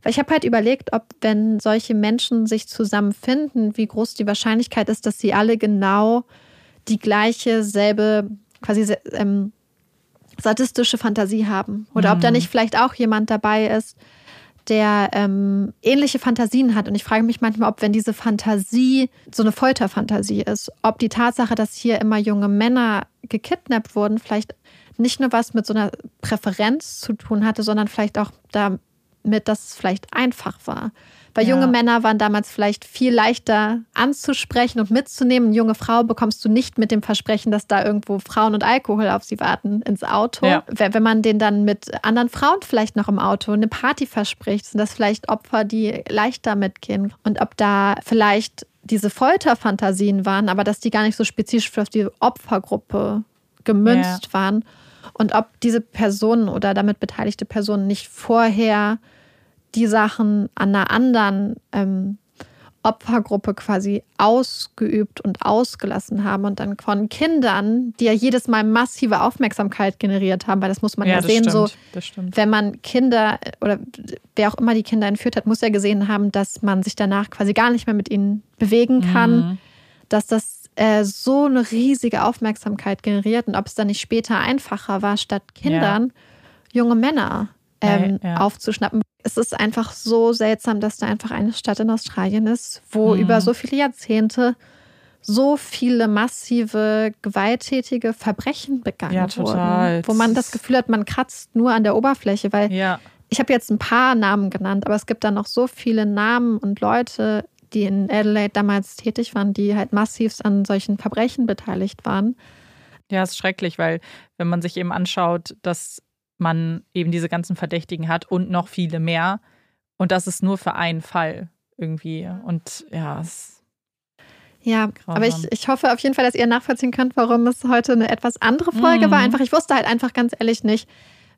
Weil ich habe halt überlegt, ob, wenn solche Menschen sich zusammenfinden, wie groß die Wahrscheinlichkeit ist, dass sie alle genau die gleiche, selbe, quasi ähm, sadistische Fantasie haben. Oder mhm. ob da mhm. nicht vielleicht auch jemand dabei ist, der ähm, ähnliche Fantasien hat. Und ich frage mich manchmal, ob, wenn diese Fantasie so eine Folterfantasie ist, ob die Tatsache, dass hier immer junge Männer gekidnappt wurden, vielleicht nicht nur was mit so einer Präferenz zu tun hatte, sondern vielleicht auch da mit, dass es vielleicht einfach war. Weil ja. junge Männer waren damals vielleicht viel leichter anzusprechen und mitzunehmen. Eine junge Frau bekommst du nicht mit dem Versprechen, dass da irgendwo Frauen und Alkohol auf sie warten, ins Auto. Ja. Wenn man den dann mit anderen Frauen vielleicht noch im Auto eine Party verspricht, sind das vielleicht Opfer, die leichter mitgehen. Und ob da vielleicht diese Folterfantasien waren, aber dass die gar nicht so spezifisch für die Opfergruppe gemünzt ja. waren. Und ob diese Personen oder damit beteiligte Personen nicht vorher die Sachen an einer anderen ähm, Opfergruppe quasi ausgeübt und ausgelassen haben und dann von Kindern, die ja jedes Mal massive Aufmerksamkeit generiert haben, weil das muss man ja, ja sehen, stimmt, so wenn man Kinder oder wer auch immer die Kinder entführt hat, muss ja gesehen haben, dass man sich danach quasi gar nicht mehr mit ihnen bewegen kann, mhm. dass das äh, so eine riesige Aufmerksamkeit generiert und ob es dann nicht später einfacher war, statt Kindern ja. junge Männer ähm, ja, ja. aufzuschnappen es ist einfach so seltsam, dass da einfach eine Stadt in Australien ist, wo mhm. über so viele Jahrzehnte so viele massive, gewalttätige Verbrechen begangen ja, total. wurden. Wo man das Gefühl hat, man kratzt nur an der Oberfläche, weil ja. ich habe jetzt ein paar Namen genannt, aber es gibt da noch so viele Namen und Leute, die in Adelaide damals tätig waren, die halt massiv an solchen Verbrechen beteiligt waren. Ja, es ist schrecklich, weil wenn man sich eben anschaut, dass man eben diese ganzen Verdächtigen hat und noch viele mehr. Und das ist nur für einen Fall irgendwie. Und ja, es ja, Grausam. aber ich, ich hoffe auf jeden Fall, dass ihr nachvollziehen könnt, warum es heute eine etwas andere Folge mhm. war. Einfach, ich wusste halt einfach ganz ehrlich nicht,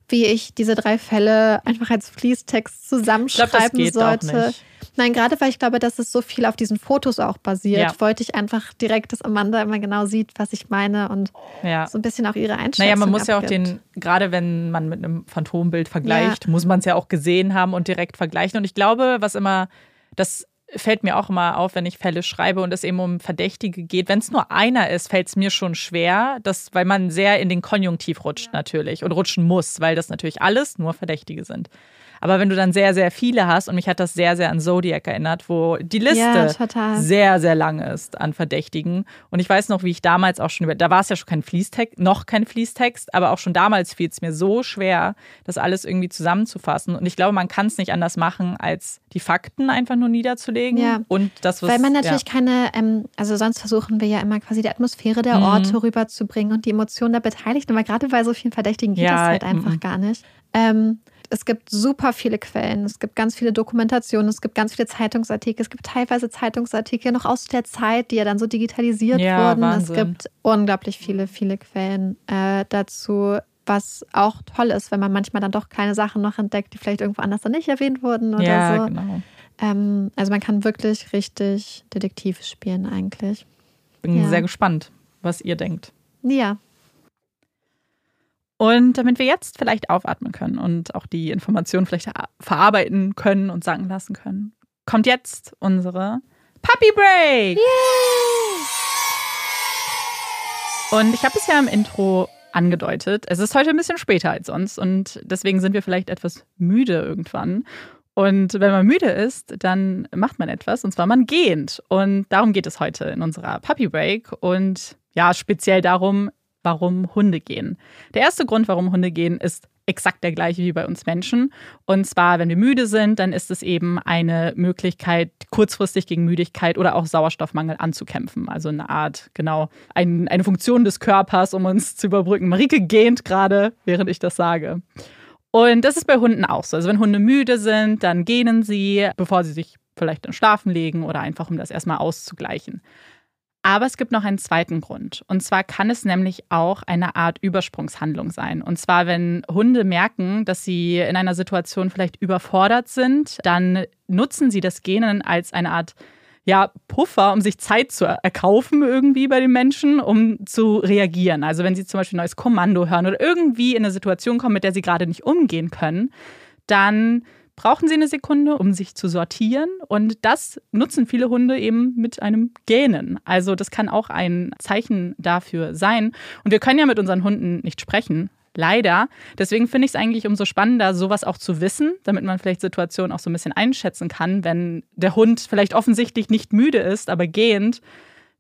wie ich diese drei Fälle einfach als Fließtext zusammenschreiben ich glaub, das sollte. Nein, gerade weil ich glaube, dass es so viel auf diesen Fotos auch basiert, ja. wollte ich einfach direkt, dass Amanda immer genau sieht, was ich meine und ja. so ein bisschen auch ihre Einstellung. Naja, man muss abgibt. ja auch den, gerade wenn man mit einem Phantombild vergleicht, ja. muss man es ja auch gesehen haben und direkt vergleichen. Und ich glaube, was immer, das fällt mir auch immer auf, wenn ich Fälle schreibe und es eben um Verdächtige geht. Wenn es nur einer ist, fällt es mir schon schwer, dass, weil man sehr in den Konjunktiv rutscht natürlich und rutschen muss, weil das natürlich alles nur Verdächtige sind. Aber wenn du dann sehr, sehr viele hast, und mich hat das sehr, sehr an Zodiac erinnert, wo die Liste Ja, sehr, sehr lang ist an Verdächtigen. Und ich weiß noch, wie ich damals auch schon über, da war es ja schon kein Fließtext, noch kein Fließtext, aber auch schon damals fiel es mir so schwer, das alles irgendwie zusammenzufassen. Und ich glaube, man kann es nicht anders machen, als die Fakten einfach nur niederzulegen. Ja. Und das, was. Weil man natürlich ja. keine, ähm, also sonst versuchen wir ja immer quasi die Atmosphäre der Mhm. Orte rüberzubringen und die Emotionen der Beteiligten. Aber gerade bei so vielen Verdächtigen geht das halt einfach mhm. gar nicht. Ähm, es gibt super viele Quellen, es gibt ganz viele Dokumentationen, es gibt ganz viele Zeitungsartikel, es gibt teilweise Zeitungsartikel noch aus der Zeit, die ja dann so digitalisiert Ja, wurden. Wahnsinn. Es gibt unglaublich viele, viele Quellen äh, dazu, was auch toll ist, wenn man manchmal dann doch kleine Sachen noch entdeckt, die vielleicht irgendwo anders dann nicht erwähnt wurden oder ja, so. genau. Ähm, also man kann wirklich richtig Detektiv spielen eigentlich. Bin Ja. sehr gespannt, was ihr denkt. Ja, Und damit wir jetzt vielleicht aufatmen können und auch die Informationen vielleicht verarbeiten können und sagen lassen können, kommt jetzt unsere Puppy Break. Und ich habe es ja im Intro angedeutet. Es ist heute ein bisschen später als sonst und deswegen sind wir vielleicht etwas müde irgendwann. Und wenn man müde ist, dann macht man etwas und zwar man gehend. Und darum geht es heute in unserer Puppy Break und ja, speziell darum, warum Hunde gehen. Der erste Grund, warum Hunde gehen, ist exakt der gleiche wie bei uns Menschen. Und zwar, wenn wir müde sind, dann ist es eben eine Möglichkeit, kurzfristig gegen Müdigkeit oder auch Sauerstoffmangel anzukämpfen. Also eine Art, genau, ein, eine Funktion des Körpers, um uns zu überbrücken. Marike gähnt gerade, während ich das sage. Und das ist bei Hunden auch so. Also wenn Hunde müde sind, dann gähnen sie, bevor sie sich vielleicht dann schlafen legen oder einfach, um das erstmal auszugleichen. Aber es gibt noch einen zweiten Grund. Und zwar kann es nämlich auch eine Art Übersprungshandlung sein. Und zwar, wenn Hunde merken, dass sie in einer Situation vielleicht überfordert sind, dann nutzen sie das Genen als eine Art ja, Puffer, um sich Zeit zu erkaufen irgendwie bei den Menschen, um zu reagieren. Also wenn sie zum Beispiel ein neues Kommando hören oder irgendwie in eine Situation kommen, mit der sie gerade nicht umgehen können, dann brauchen sie eine Sekunde, um sich zu sortieren. Und das nutzen viele Hunde eben mit einem Gähnen. Also das kann auch ein Zeichen dafür sein. Und wir können ja mit unseren Hunden nicht sprechen. Leider. Deswegen finde ich es eigentlich umso spannender, sowas auch zu wissen, damit man vielleicht Situationen auch so ein bisschen einschätzen kann. Wenn der Hund vielleicht offensichtlich nicht müde ist, aber gehend,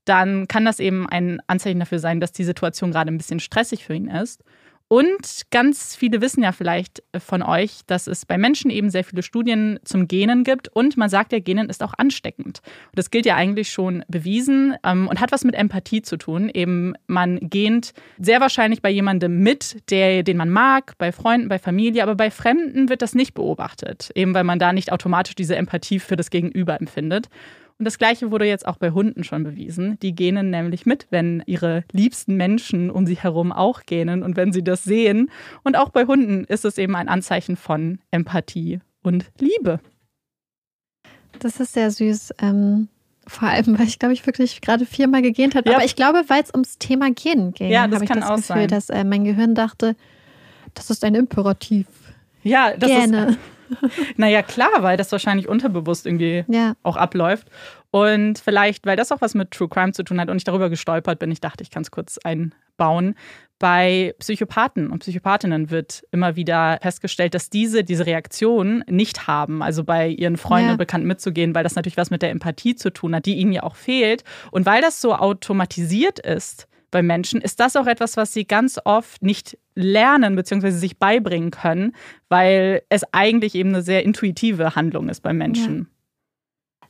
dann kann das eben ein Anzeichen dafür sein, dass die Situation gerade ein bisschen stressig für ihn ist. Und ganz viele wissen ja vielleicht von euch, dass es bei Menschen eben sehr viele Studien zum Genen gibt. Und man sagt ja, Genen ist auch ansteckend. Und das gilt ja eigentlich schon bewiesen ähm, und hat was mit Empathie zu tun. Eben man gähnt sehr wahrscheinlich bei jemandem mit, der, den man mag, bei Freunden, bei Familie. Aber bei Fremden wird das nicht beobachtet. Eben weil man da nicht automatisch diese Empathie für das Gegenüber empfindet. Und das Gleiche wurde jetzt auch bei Hunden schon bewiesen. Die gähnen nämlich mit, wenn ihre liebsten Menschen um sie herum auch gähnen und wenn sie das sehen. Und auch bei Hunden ist es eben ein Anzeichen von Empathie und Liebe. das ist sehr süß. Ähm, vor allem, weil ich glaube, ich wirklich gerade viermal gegähnt habe. Ja. Aber ich glaube, weil es ums Thema Gehen ging, Ja, habe ich das Gefühl, sein. dass äh, mein Gehirn dachte, das ist ein Imperativ. Ja, das Gerne. ist. Naja, klar, weil das wahrscheinlich unterbewusst irgendwie Ja. auch abläuft. Und vielleicht, weil das auch was mit True Crime zu tun hat und ich darüber gestolpert bin, ich dachte, ich kann es kurz einbauen. Bei Psychopathen und Psychopathinnen wird immer wieder festgestellt, dass diese diese Reaktion nicht haben, also bei ihren Freunden Ja. und Bekannten mitzugehen, weil das natürlich was mit der Empathie zu tun hat, die ihnen ja auch fehlt. Und weil das so automatisiert ist bei Menschen, ist das auch etwas, was sie ganz oft nicht lernen bzw. sich beibringen können, weil es eigentlich eben eine sehr intuitive Handlung ist bei Menschen.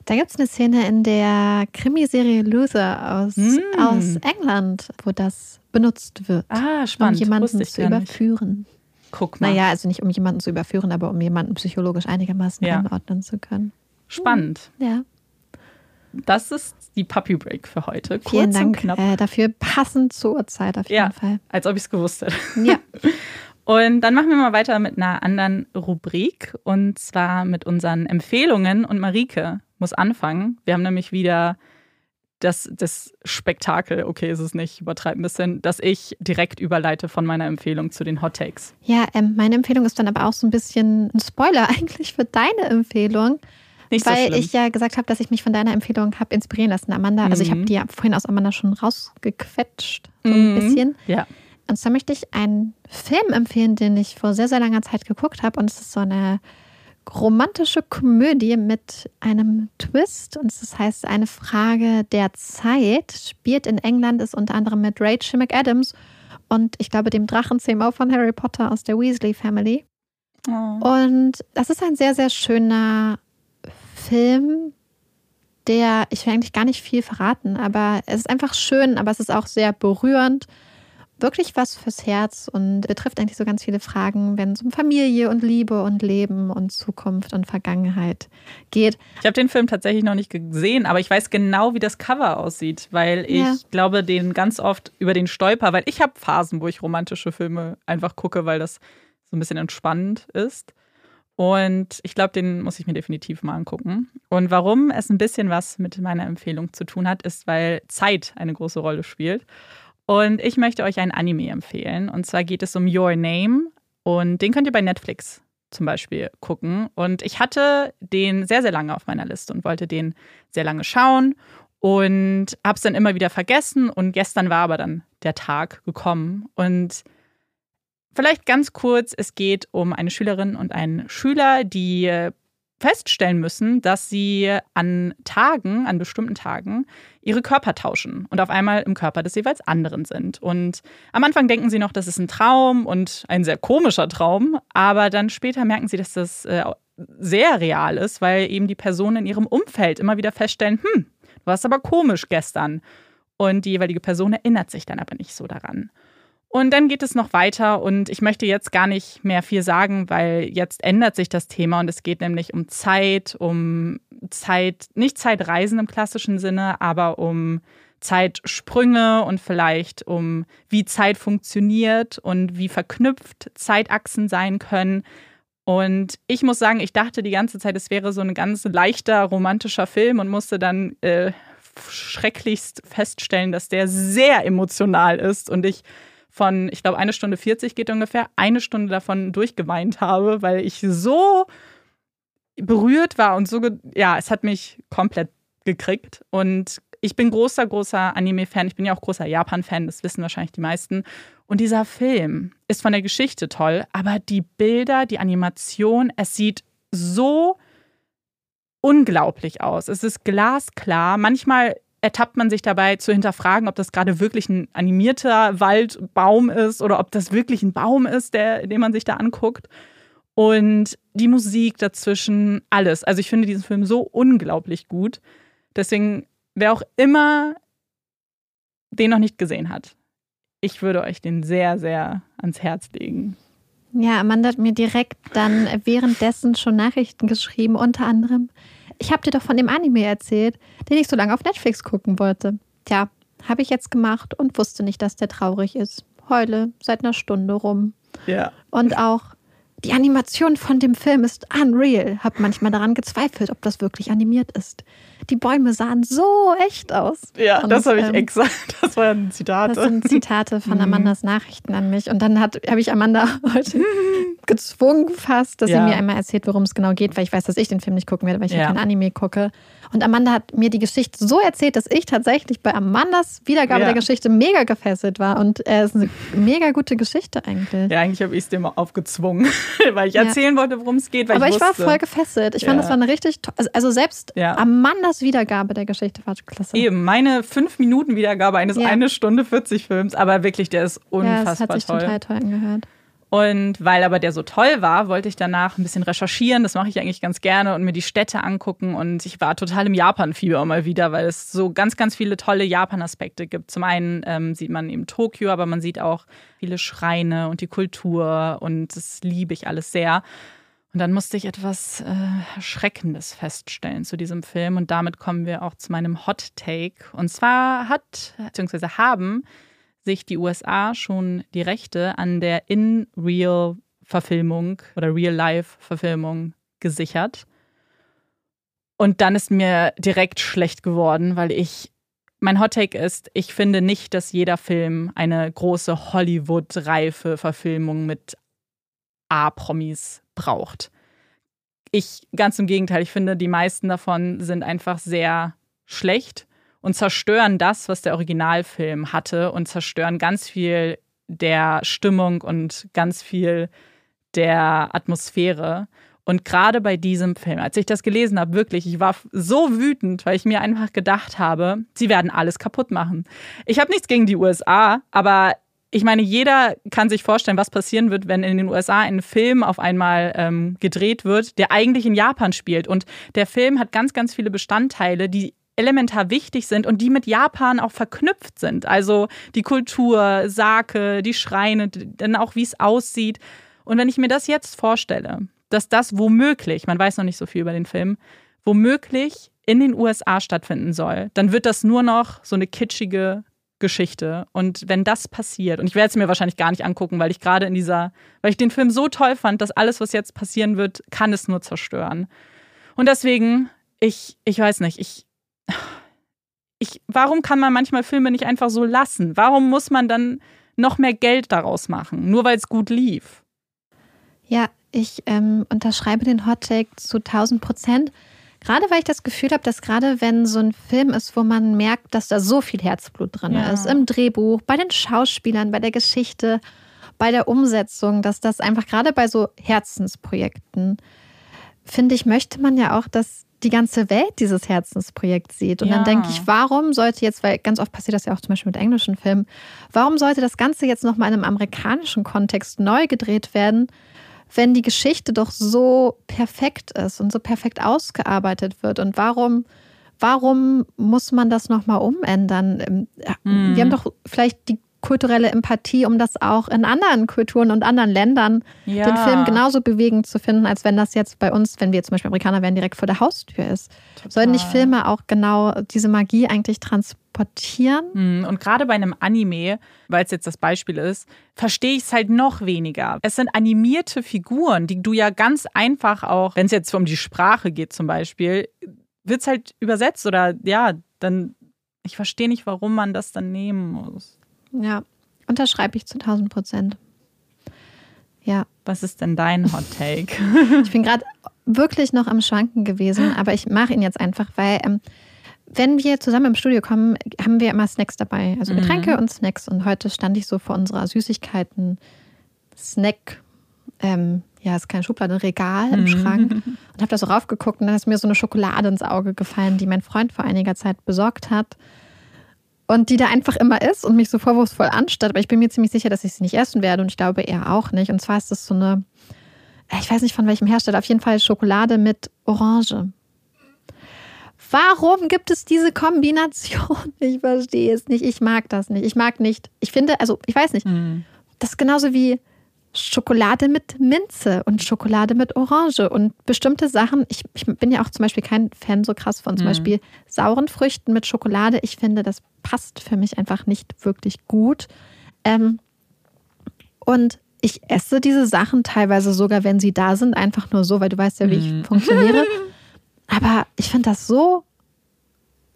Da gibt es eine Szene in der Krimiserie Luther aus, Mm. aus England, wo das benutzt wird, Ah, um spannend. jemanden Wusste ich zu gar nicht. überführen. Guck mal. Naja, also nicht um jemanden zu überführen, aber um jemanden psychologisch einigermaßen Ja. einordnen zu können. Spannend. Ja, Das ist die Puppy Break für heute. Kurz vielen und Dank knapp. äh, dafür. Passend zur Uhrzeit auf jeden Ja. Fall. Als ob ich es gewusst hätte. Ja. Und dann machen wir mal weiter mit einer anderen Rubrik und zwar mit unseren Empfehlungen. Und Marike muss anfangen. Wir haben nämlich wieder das, das Spektakel, okay, ist es nicht, übertreiben ein bisschen, dass ich direkt überleite von meiner Empfehlung zu den Hot Takes. Ja, ähm, meine Empfehlung ist dann aber auch so ein bisschen ein Spoiler eigentlich für deine Empfehlung. Nicht weil so ich ja gesagt habe, dass ich mich von deiner Empfehlung habe inspirieren lassen, Amanda. Also ich habe Mhm. die ja vorhin aus Amanda schon rausgequetscht, so ein Mhm. bisschen. Ja. Und zwar möchte ich einen Film empfehlen, den ich vor sehr, sehr langer Zeit geguckt habe. Und es ist so eine romantische Komödie mit einem Twist. Und es heißt eine Frage der Zeit. Spielt in England, ist unter anderem mit Rachel McAdams und ich glaube dem Drachenzähmer von Harry Potter aus der Weasley Family. Oh. Und das ist ein sehr, sehr schöner Film, der, ich will eigentlich gar nicht viel verraten, aber es ist einfach schön, aber es ist auch sehr berührend. Wirklich was fürs Herz und betrifft eigentlich so ganz viele Fragen, wenn es um Familie und Liebe und Leben und Zukunft und Vergangenheit geht. Ich habe den Film tatsächlich noch nicht gesehen, aber ich weiß genau, wie das Cover aussieht, weil ich Ja. glaube, den ganz oft über den stolper, weil ich habe Phasen, wo ich romantische Filme einfach gucke, weil das so ein bisschen entspannend ist. Und ich glaube, den muss ich mir definitiv mal angucken. Und warum es ein bisschen was mit meiner Empfehlung zu tun hat, ist, weil Zeit eine große Rolle spielt. Und ich möchte euch ein Anime empfehlen. Und zwar geht es um Your Name. Und den könnt ihr bei Netflix zum Beispiel gucken. Und ich hatte den sehr, sehr lange auf meiner Liste und wollte den sehr lange schauen und habe es dann immer wieder vergessen. Und gestern war aber dann der Tag gekommen. Und vielleicht ganz kurz, es geht um eine Schülerin und einen Schüler, die äh, feststellen müssen, dass sie an Tagen, an bestimmten Tagen, ihre Körper tauschen und auf einmal im Körper des jeweils anderen sind. Und am Anfang denken sie noch, das ist ein Traum und ein sehr komischer Traum, aber dann später merken sie, dass das äh, sehr real ist, weil eben die Personen in ihrem Umfeld immer wieder feststellen, hm, du warst aber komisch gestern. Und die jeweilige Person erinnert sich dann aber nicht so daran. Und dann geht es noch weiter und ich möchte jetzt gar nicht mehr viel sagen, weil jetzt ändert sich das Thema und es geht nämlich um Zeit, um Zeit, nicht Zeitreisen im klassischen Sinne, aber um Zeitsprünge und vielleicht um wie Zeit funktioniert und wie verknüpft Zeitachsen sein können. Und ich muss sagen, ich dachte die ganze Zeit, es wäre so ein ganz leichter romantischer Film und musste dann äh, schrecklichst feststellen, dass der sehr emotional ist und ich von, ich glaube, eine Stunde 40 geht ungefähr, eine Stunde davon durchgeweint habe, weil ich so berührt war und so, ja, es hat mich komplett gekriegt. Und ich bin großer, großer Anime-Fan. Ich bin ja auch großer Japan-Fan, das wissen wahrscheinlich die meisten. Und dieser Film ist von der Geschichte toll, aber die Bilder, die Animation, es sieht so unglaublich aus. Es ist glasklar. Manchmal ertappt man sich dabei zu hinterfragen, ob das gerade wirklich ein animierter Waldbaum ist oder ob das wirklich ein Baum ist, der, den man sich da anguckt. Und die Musik dazwischen, alles. Also ich finde diesen Film so unglaublich gut. Deswegen, wer auch immer den noch nicht gesehen hat, ich würde euch den sehr, sehr ans Herz legen. Ja, Amanda hat mir direkt dann währenddessen schon Nachrichten geschrieben, unter anderem, ich habe dir doch von dem Anime erzählt, den ich so lange auf Netflix gucken wollte. Tja, habe ich jetzt gemacht und wusste nicht, dass der traurig ist. Heule seit einer Stunde rum. Ja. Und auch die Animation von dem Film ist unreal. Hab manchmal daran gezweifelt, ob das wirklich animiert ist. Die Bäume sahen so echt aus. Ja, Und, das habe ich ähm, exakt. Das waren Zitate. Das sind Zitate von Mhm. Amandas Nachrichten an mich. Und dann habe ich Amanda heute gezwungen fast, dass Ja. sie mir einmal erzählt, worum es genau geht, weil ich weiß, dass ich den Film nicht gucken werde, weil ich ja, kein Anime gucke. Und Amanda hat mir die Geschichte so erzählt, dass ich tatsächlich bei Amandas Wiedergabe Ja. der Geschichte mega gefesselt war. Und äh, es ist eine mega gute Geschichte eigentlich. Ja, eigentlich habe ich es dir mal aufgezwungen, weil ich Ja. erzählen wollte, worum es geht. Aber ich, ich, war voll gefesselt. Ich fand, Ja. das war eine richtig, to- also- also selbst Ja. Amandas Wiedergabe der Geschichte war klasse. Eben, meine 5 Minuten Wiedergabe eines Ja. eine Stunde 40 Films, aber wirklich, der ist ja, das unfassbar hat sich toll. total toll angehört. Und weil aber der so toll war, wollte ich danach ein bisschen recherchieren. Das mache ich eigentlich ganz gerne und mir die Städte angucken. Und ich war total im Japan-Fieber mal wieder, weil es so ganz, ganz viele tolle Japan-Aspekte gibt. Zum einen ähm, sieht man eben Tokio, aber man sieht auch viele Schreine und die Kultur. Und das liebe ich alles sehr. Und dann musste ich etwas äh, Erschreckendes feststellen zu diesem Film. Und damit kommen wir auch zu meinem Hot Take. Und zwar hat, beziehungsweise haben sich die USA schon die Rechte an der In-Real-Verfilmung oder Real-Life-Verfilmung gesichert. Und dann ist mir direkt schlecht geworden, weil ich, mein Hot Take ist, ich finde nicht, dass jeder Film eine große Hollywood-reife Verfilmung mit A-Promis braucht. Ich ganz im Gegenteil, ich finde, die meisten davon sind einfach sehr schlecht und zerstören das, was der Originalfilm hatte und zerstören ganz viel der Stimmung und ganz viel der Atmosphäre. Und gerade bei diesem Film, als ich das gelesen habe, wirklich, ich war so wütend, weil ich mir einfach gedacht habe, sie werden alles kaputt machen. Ich habe nichts gegen die USA, aber ich meine, jeder kann sich vorstellen, was passieren wird, wenn in den USA ein Film auf einmal ähm, gedreht wird, der eigentlich in Japan spielt. Und der Film hat ganz, ganz viele Bestandteile, die elementar wichtig sind und die mit Japan auch verknüpft sind. Also die Kultur, Sake, die Schreine, dann auch wie es aussieht. Und wenn ich mir das jetzt vorstelle, dass das womöglich, man weiß noch nicht so viel über den Film, womöglich in den USA stattfinden soll, dann wird das nur noch so eine kitschige Geschichte. Und wenn das passiert, und ich werde es mir wahrscheinlich gar nicht angucken, weil ich gerade in dieser, weil ich den Film so toll fand, dass alles, was jetzt passieren wird, kann es nur zerstören. Und deswegen, ich, ich weiß nicht, ich, ich, warum kann man manchmal Filme nicht einfach so lassen? Warum muss man dann noch mehr Geld daraus machen, nur weil es gut lief? Ja, ich ähm, unterschreibe den Hot Take zu 1000 Prozent. Gerade weil ich das Gefühl habe, dass gerade wenn so ein Film ist, wo man merkt, dass da so viel Herzblut drin ja. ist, im Drehbuch, bei den Schauspielern, bei der Geschichte, bei der Umsetzung, dass das einfach gerade bei so Herzensprojekten, finde ich, möchte man ja auch, dass die ganze Welt dieses Herzensprojekt sieht. Und ja. dann denke ich, warum sollte jetzt, weil ganz oft passiert das ja auch zum Beispiel mit englischen Filmen, warum sollte das Ganze jetzt nochmal in einem amerikanischen Kontext neu gedreht werden? wenn die Geschichte doch so perfekt ist und so perfekt ausgearbeitet wird? Und warum, warum muss man das nochmal umändern? Mhm. Wir haben doch vielleicht die kulturelle Empathie, um das auch in anderen Kulturen und anderen Ländern ja. den Film genauso bewegend zu finden, als wenn das jetzt bei uns, wenn wir zum Beispiel Amerikaner wären, direkt vor der Haustür ist. Total. Sollen nicht Filme auch genau diese Magie eigentlich transportieren? Hm, und gerade bei einem Anime, weil es jetzt das Beispiel ist, verstehe ich es halt noch weniger. Es sind animierte Figuren, die du ja ganz einfach auch, wenn es jetzt um die Sprache geht zum Beispiel, wird es halt übersetzt oder ja, dann ich verstehe nicht, warum man das dann nehmen muss. Ja, unterschreibe ich zu 1000 Prozent. Ja. Was ist denn dein Hot Take? ich bin gerade wirklich noch am Schwanken gewesen, aber ich mache ihn jetzt einfach, weil ähm, wenn wir zusammen im Studio kommen, haben wir immer Snacks dabei, also Getränke mhm. und Snacks. Und heute stand ich so vor unserer Süßigkeiten Snack. Ähm, ja, ist kein Schublade, ein Regal im mhm. Schrank und habe da so raufgeguckt und dann ist mir so eine Schokolade ins Auge gefallen, die mein Freund vor einiger Zeit besorgt hat und die da einfach immer ist und mich so vorwurfsvoll anstatt. Aber ich bin mir ziemlich sicher, dass ich sie nicht essen werde und ich glaube er auch nicht. Und zwar ist das so eine, ich weiß nicht von welchem Hersteller, auf jeden Fall Schokolade mit Orange. Warum gibt es diese Kombination? Ich verstehe es nicht. Ich mag das nicht. Ich mag nicht. Ich finde, also ich weiß nicht. Mhm. Das ist genauso wie Schokolade mit Minze und Schokolade mit Orange und bestimmte Sachen. Ich, ich bin ja auch zum Beispiel kein Fan so krass von zum mhm. Beispiel sauren Früchten mit Schokolade. Ich finde, das passt für mich einfach nicht wirklich gut. Ähm, und ich esse diese Sachen teilweise sogar, wenn sie da sind, einfach nur so, weil du weißt ja, wie mhm. ich funktioniere. Aber ich finde das so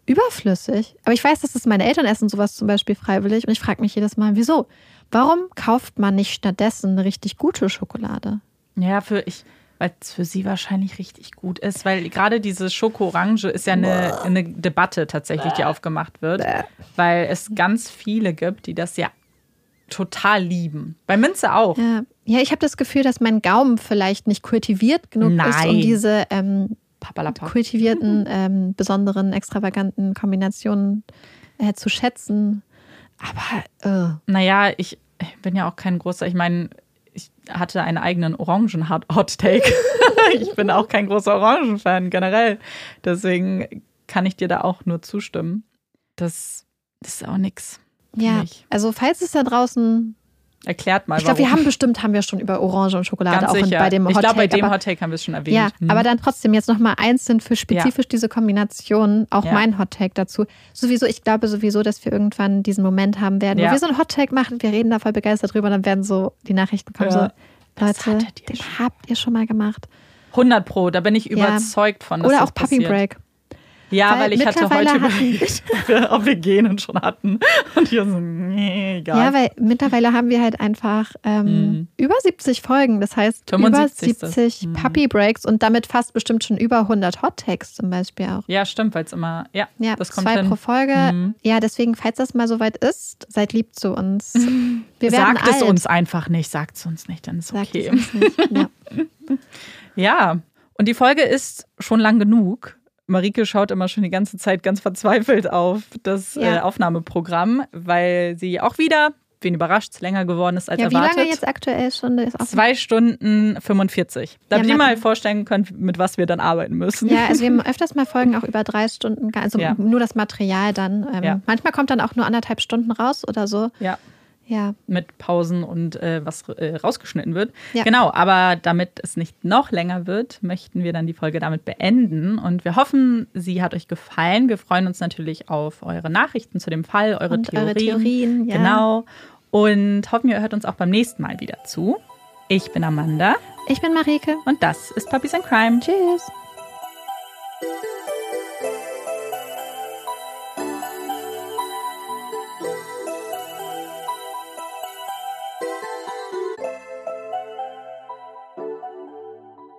überflüssig. Aber ich weiß, dass das meine Eltern essen sowas zum Beispiel freiwillig und ich frage mich jedes Mal, wieso? Warum kauft man nicht stattdessen eine richtig gute Schokolade? Ja, für ich, weil es für sie wahrscheinlich richtig gut ist, weil gerade diese Schoko-Orange ist ja eine, eine Debatte tatsächlich, die aufgemacht wird, weil es ganz viele gibt, die das ja total lieben. Bei Minze auch. Ja, ja ich habe das Gefühl, dass mein Gaumen vielleicht nicht kultiviert genug Nein. ist, um diese ähm, kultivierten, ähm, besonderen, extravaganten Kombinationen äh, zu schätzen. Aber, äh. naja, ich bin ja auch kein großer, ich meine, ich hatte einen eigenen Orangen-Hot-Take. ich bin auch kein großer Orangen-Fan generell. Deswegen kann ich dir da auch nur zustimmen. Das, das ist auch nichts. Ja, also falls es da draußen Erklärt mal. Ich glaube, wir haben bestimmt haben wir schon über Orange und Schokolade Ganz auch sicher. bei dem Hot Ich glaube, bei dem Hot Take haben wir es schon erwähnt. Ja, hm. aber dann trotzdem jetzt nochmal einzeln für spezifisch ja. diese Kombination, auch ja. mein Hot Take dazu. Sowieso, ich glaube sowieso, dass wir irgendwann diesen Moment haben werden, ja. wo wir so ein Hot Take machen, wir reden da voll begeistert drüber, dann werden so die Nachrichten kommen so, Leute, den habt ihr schon mal gemacht. 100 Pro, da bin ich überzeugt von. Oder auch Puppy. Break. Ja, weil, Weil ich hatte heute überlegt, ob wir, Genen schon hatten. Und hier so, nee, egal. Ja, weil mittlerweile haben wir halt einfach ähm, Mhm. über 70 Folgen. Das heißt, 75. über 70 Mhm. Puppy Breaks und damit fast bestimmt schon über 100 Hot Takes zum Beispiel auch. ja, stimmt, weil es immer, ja, Ja, das kommt zwei hin. pro Folge. Mhm. Ja, deswegen, falls das mal soweit ist, seid lieb zu uns. Wir werden Sagt es alt. uns einfach nicht, sagt es uns nicht, dann ist Sagt okay. es. Ja. Ja, und die Folge ist schon lang genug. Marike schaut immer schon die ganze Zeit ganz verzweifelt auf das Ja. äh, Aufnahmeprogramm, weil sie auch wieder, wen überrascht, länger geworden ist als ja, wie erwartet. lange jetzt aktuell schon? Ist Zwei Stunden 45. Damit Ja, ihr mal vorstellen könnt, mit was wir dann arbeiten müssen. Ja, also wir haben öfters mal Folgen auch über drei Stunden, also Ja. nur das Material dann. Ähm. Manchmal kommt dann auch nur anderthalb Stunden raus oder so. Ja, Ja, mit Pausen und äh, was äh, rausgeschnitten wird. Ja. Genau, aber damit es nicht noch länger wird, möchten wir dann die Folge damit beenden. Und wir hoffen, sie hat euch gefallen. Wir freuen uns natürlich auf eure Nachrichten zu dem Fall, eure und Theorien. eure Theorien. Ja. Genau. Und hoffen, ihr hört uns auch beim nächsten Mal wieder zu. Ich bin Amanda Ich bin Marike. und das ist Puppies and Crime. Tschüss.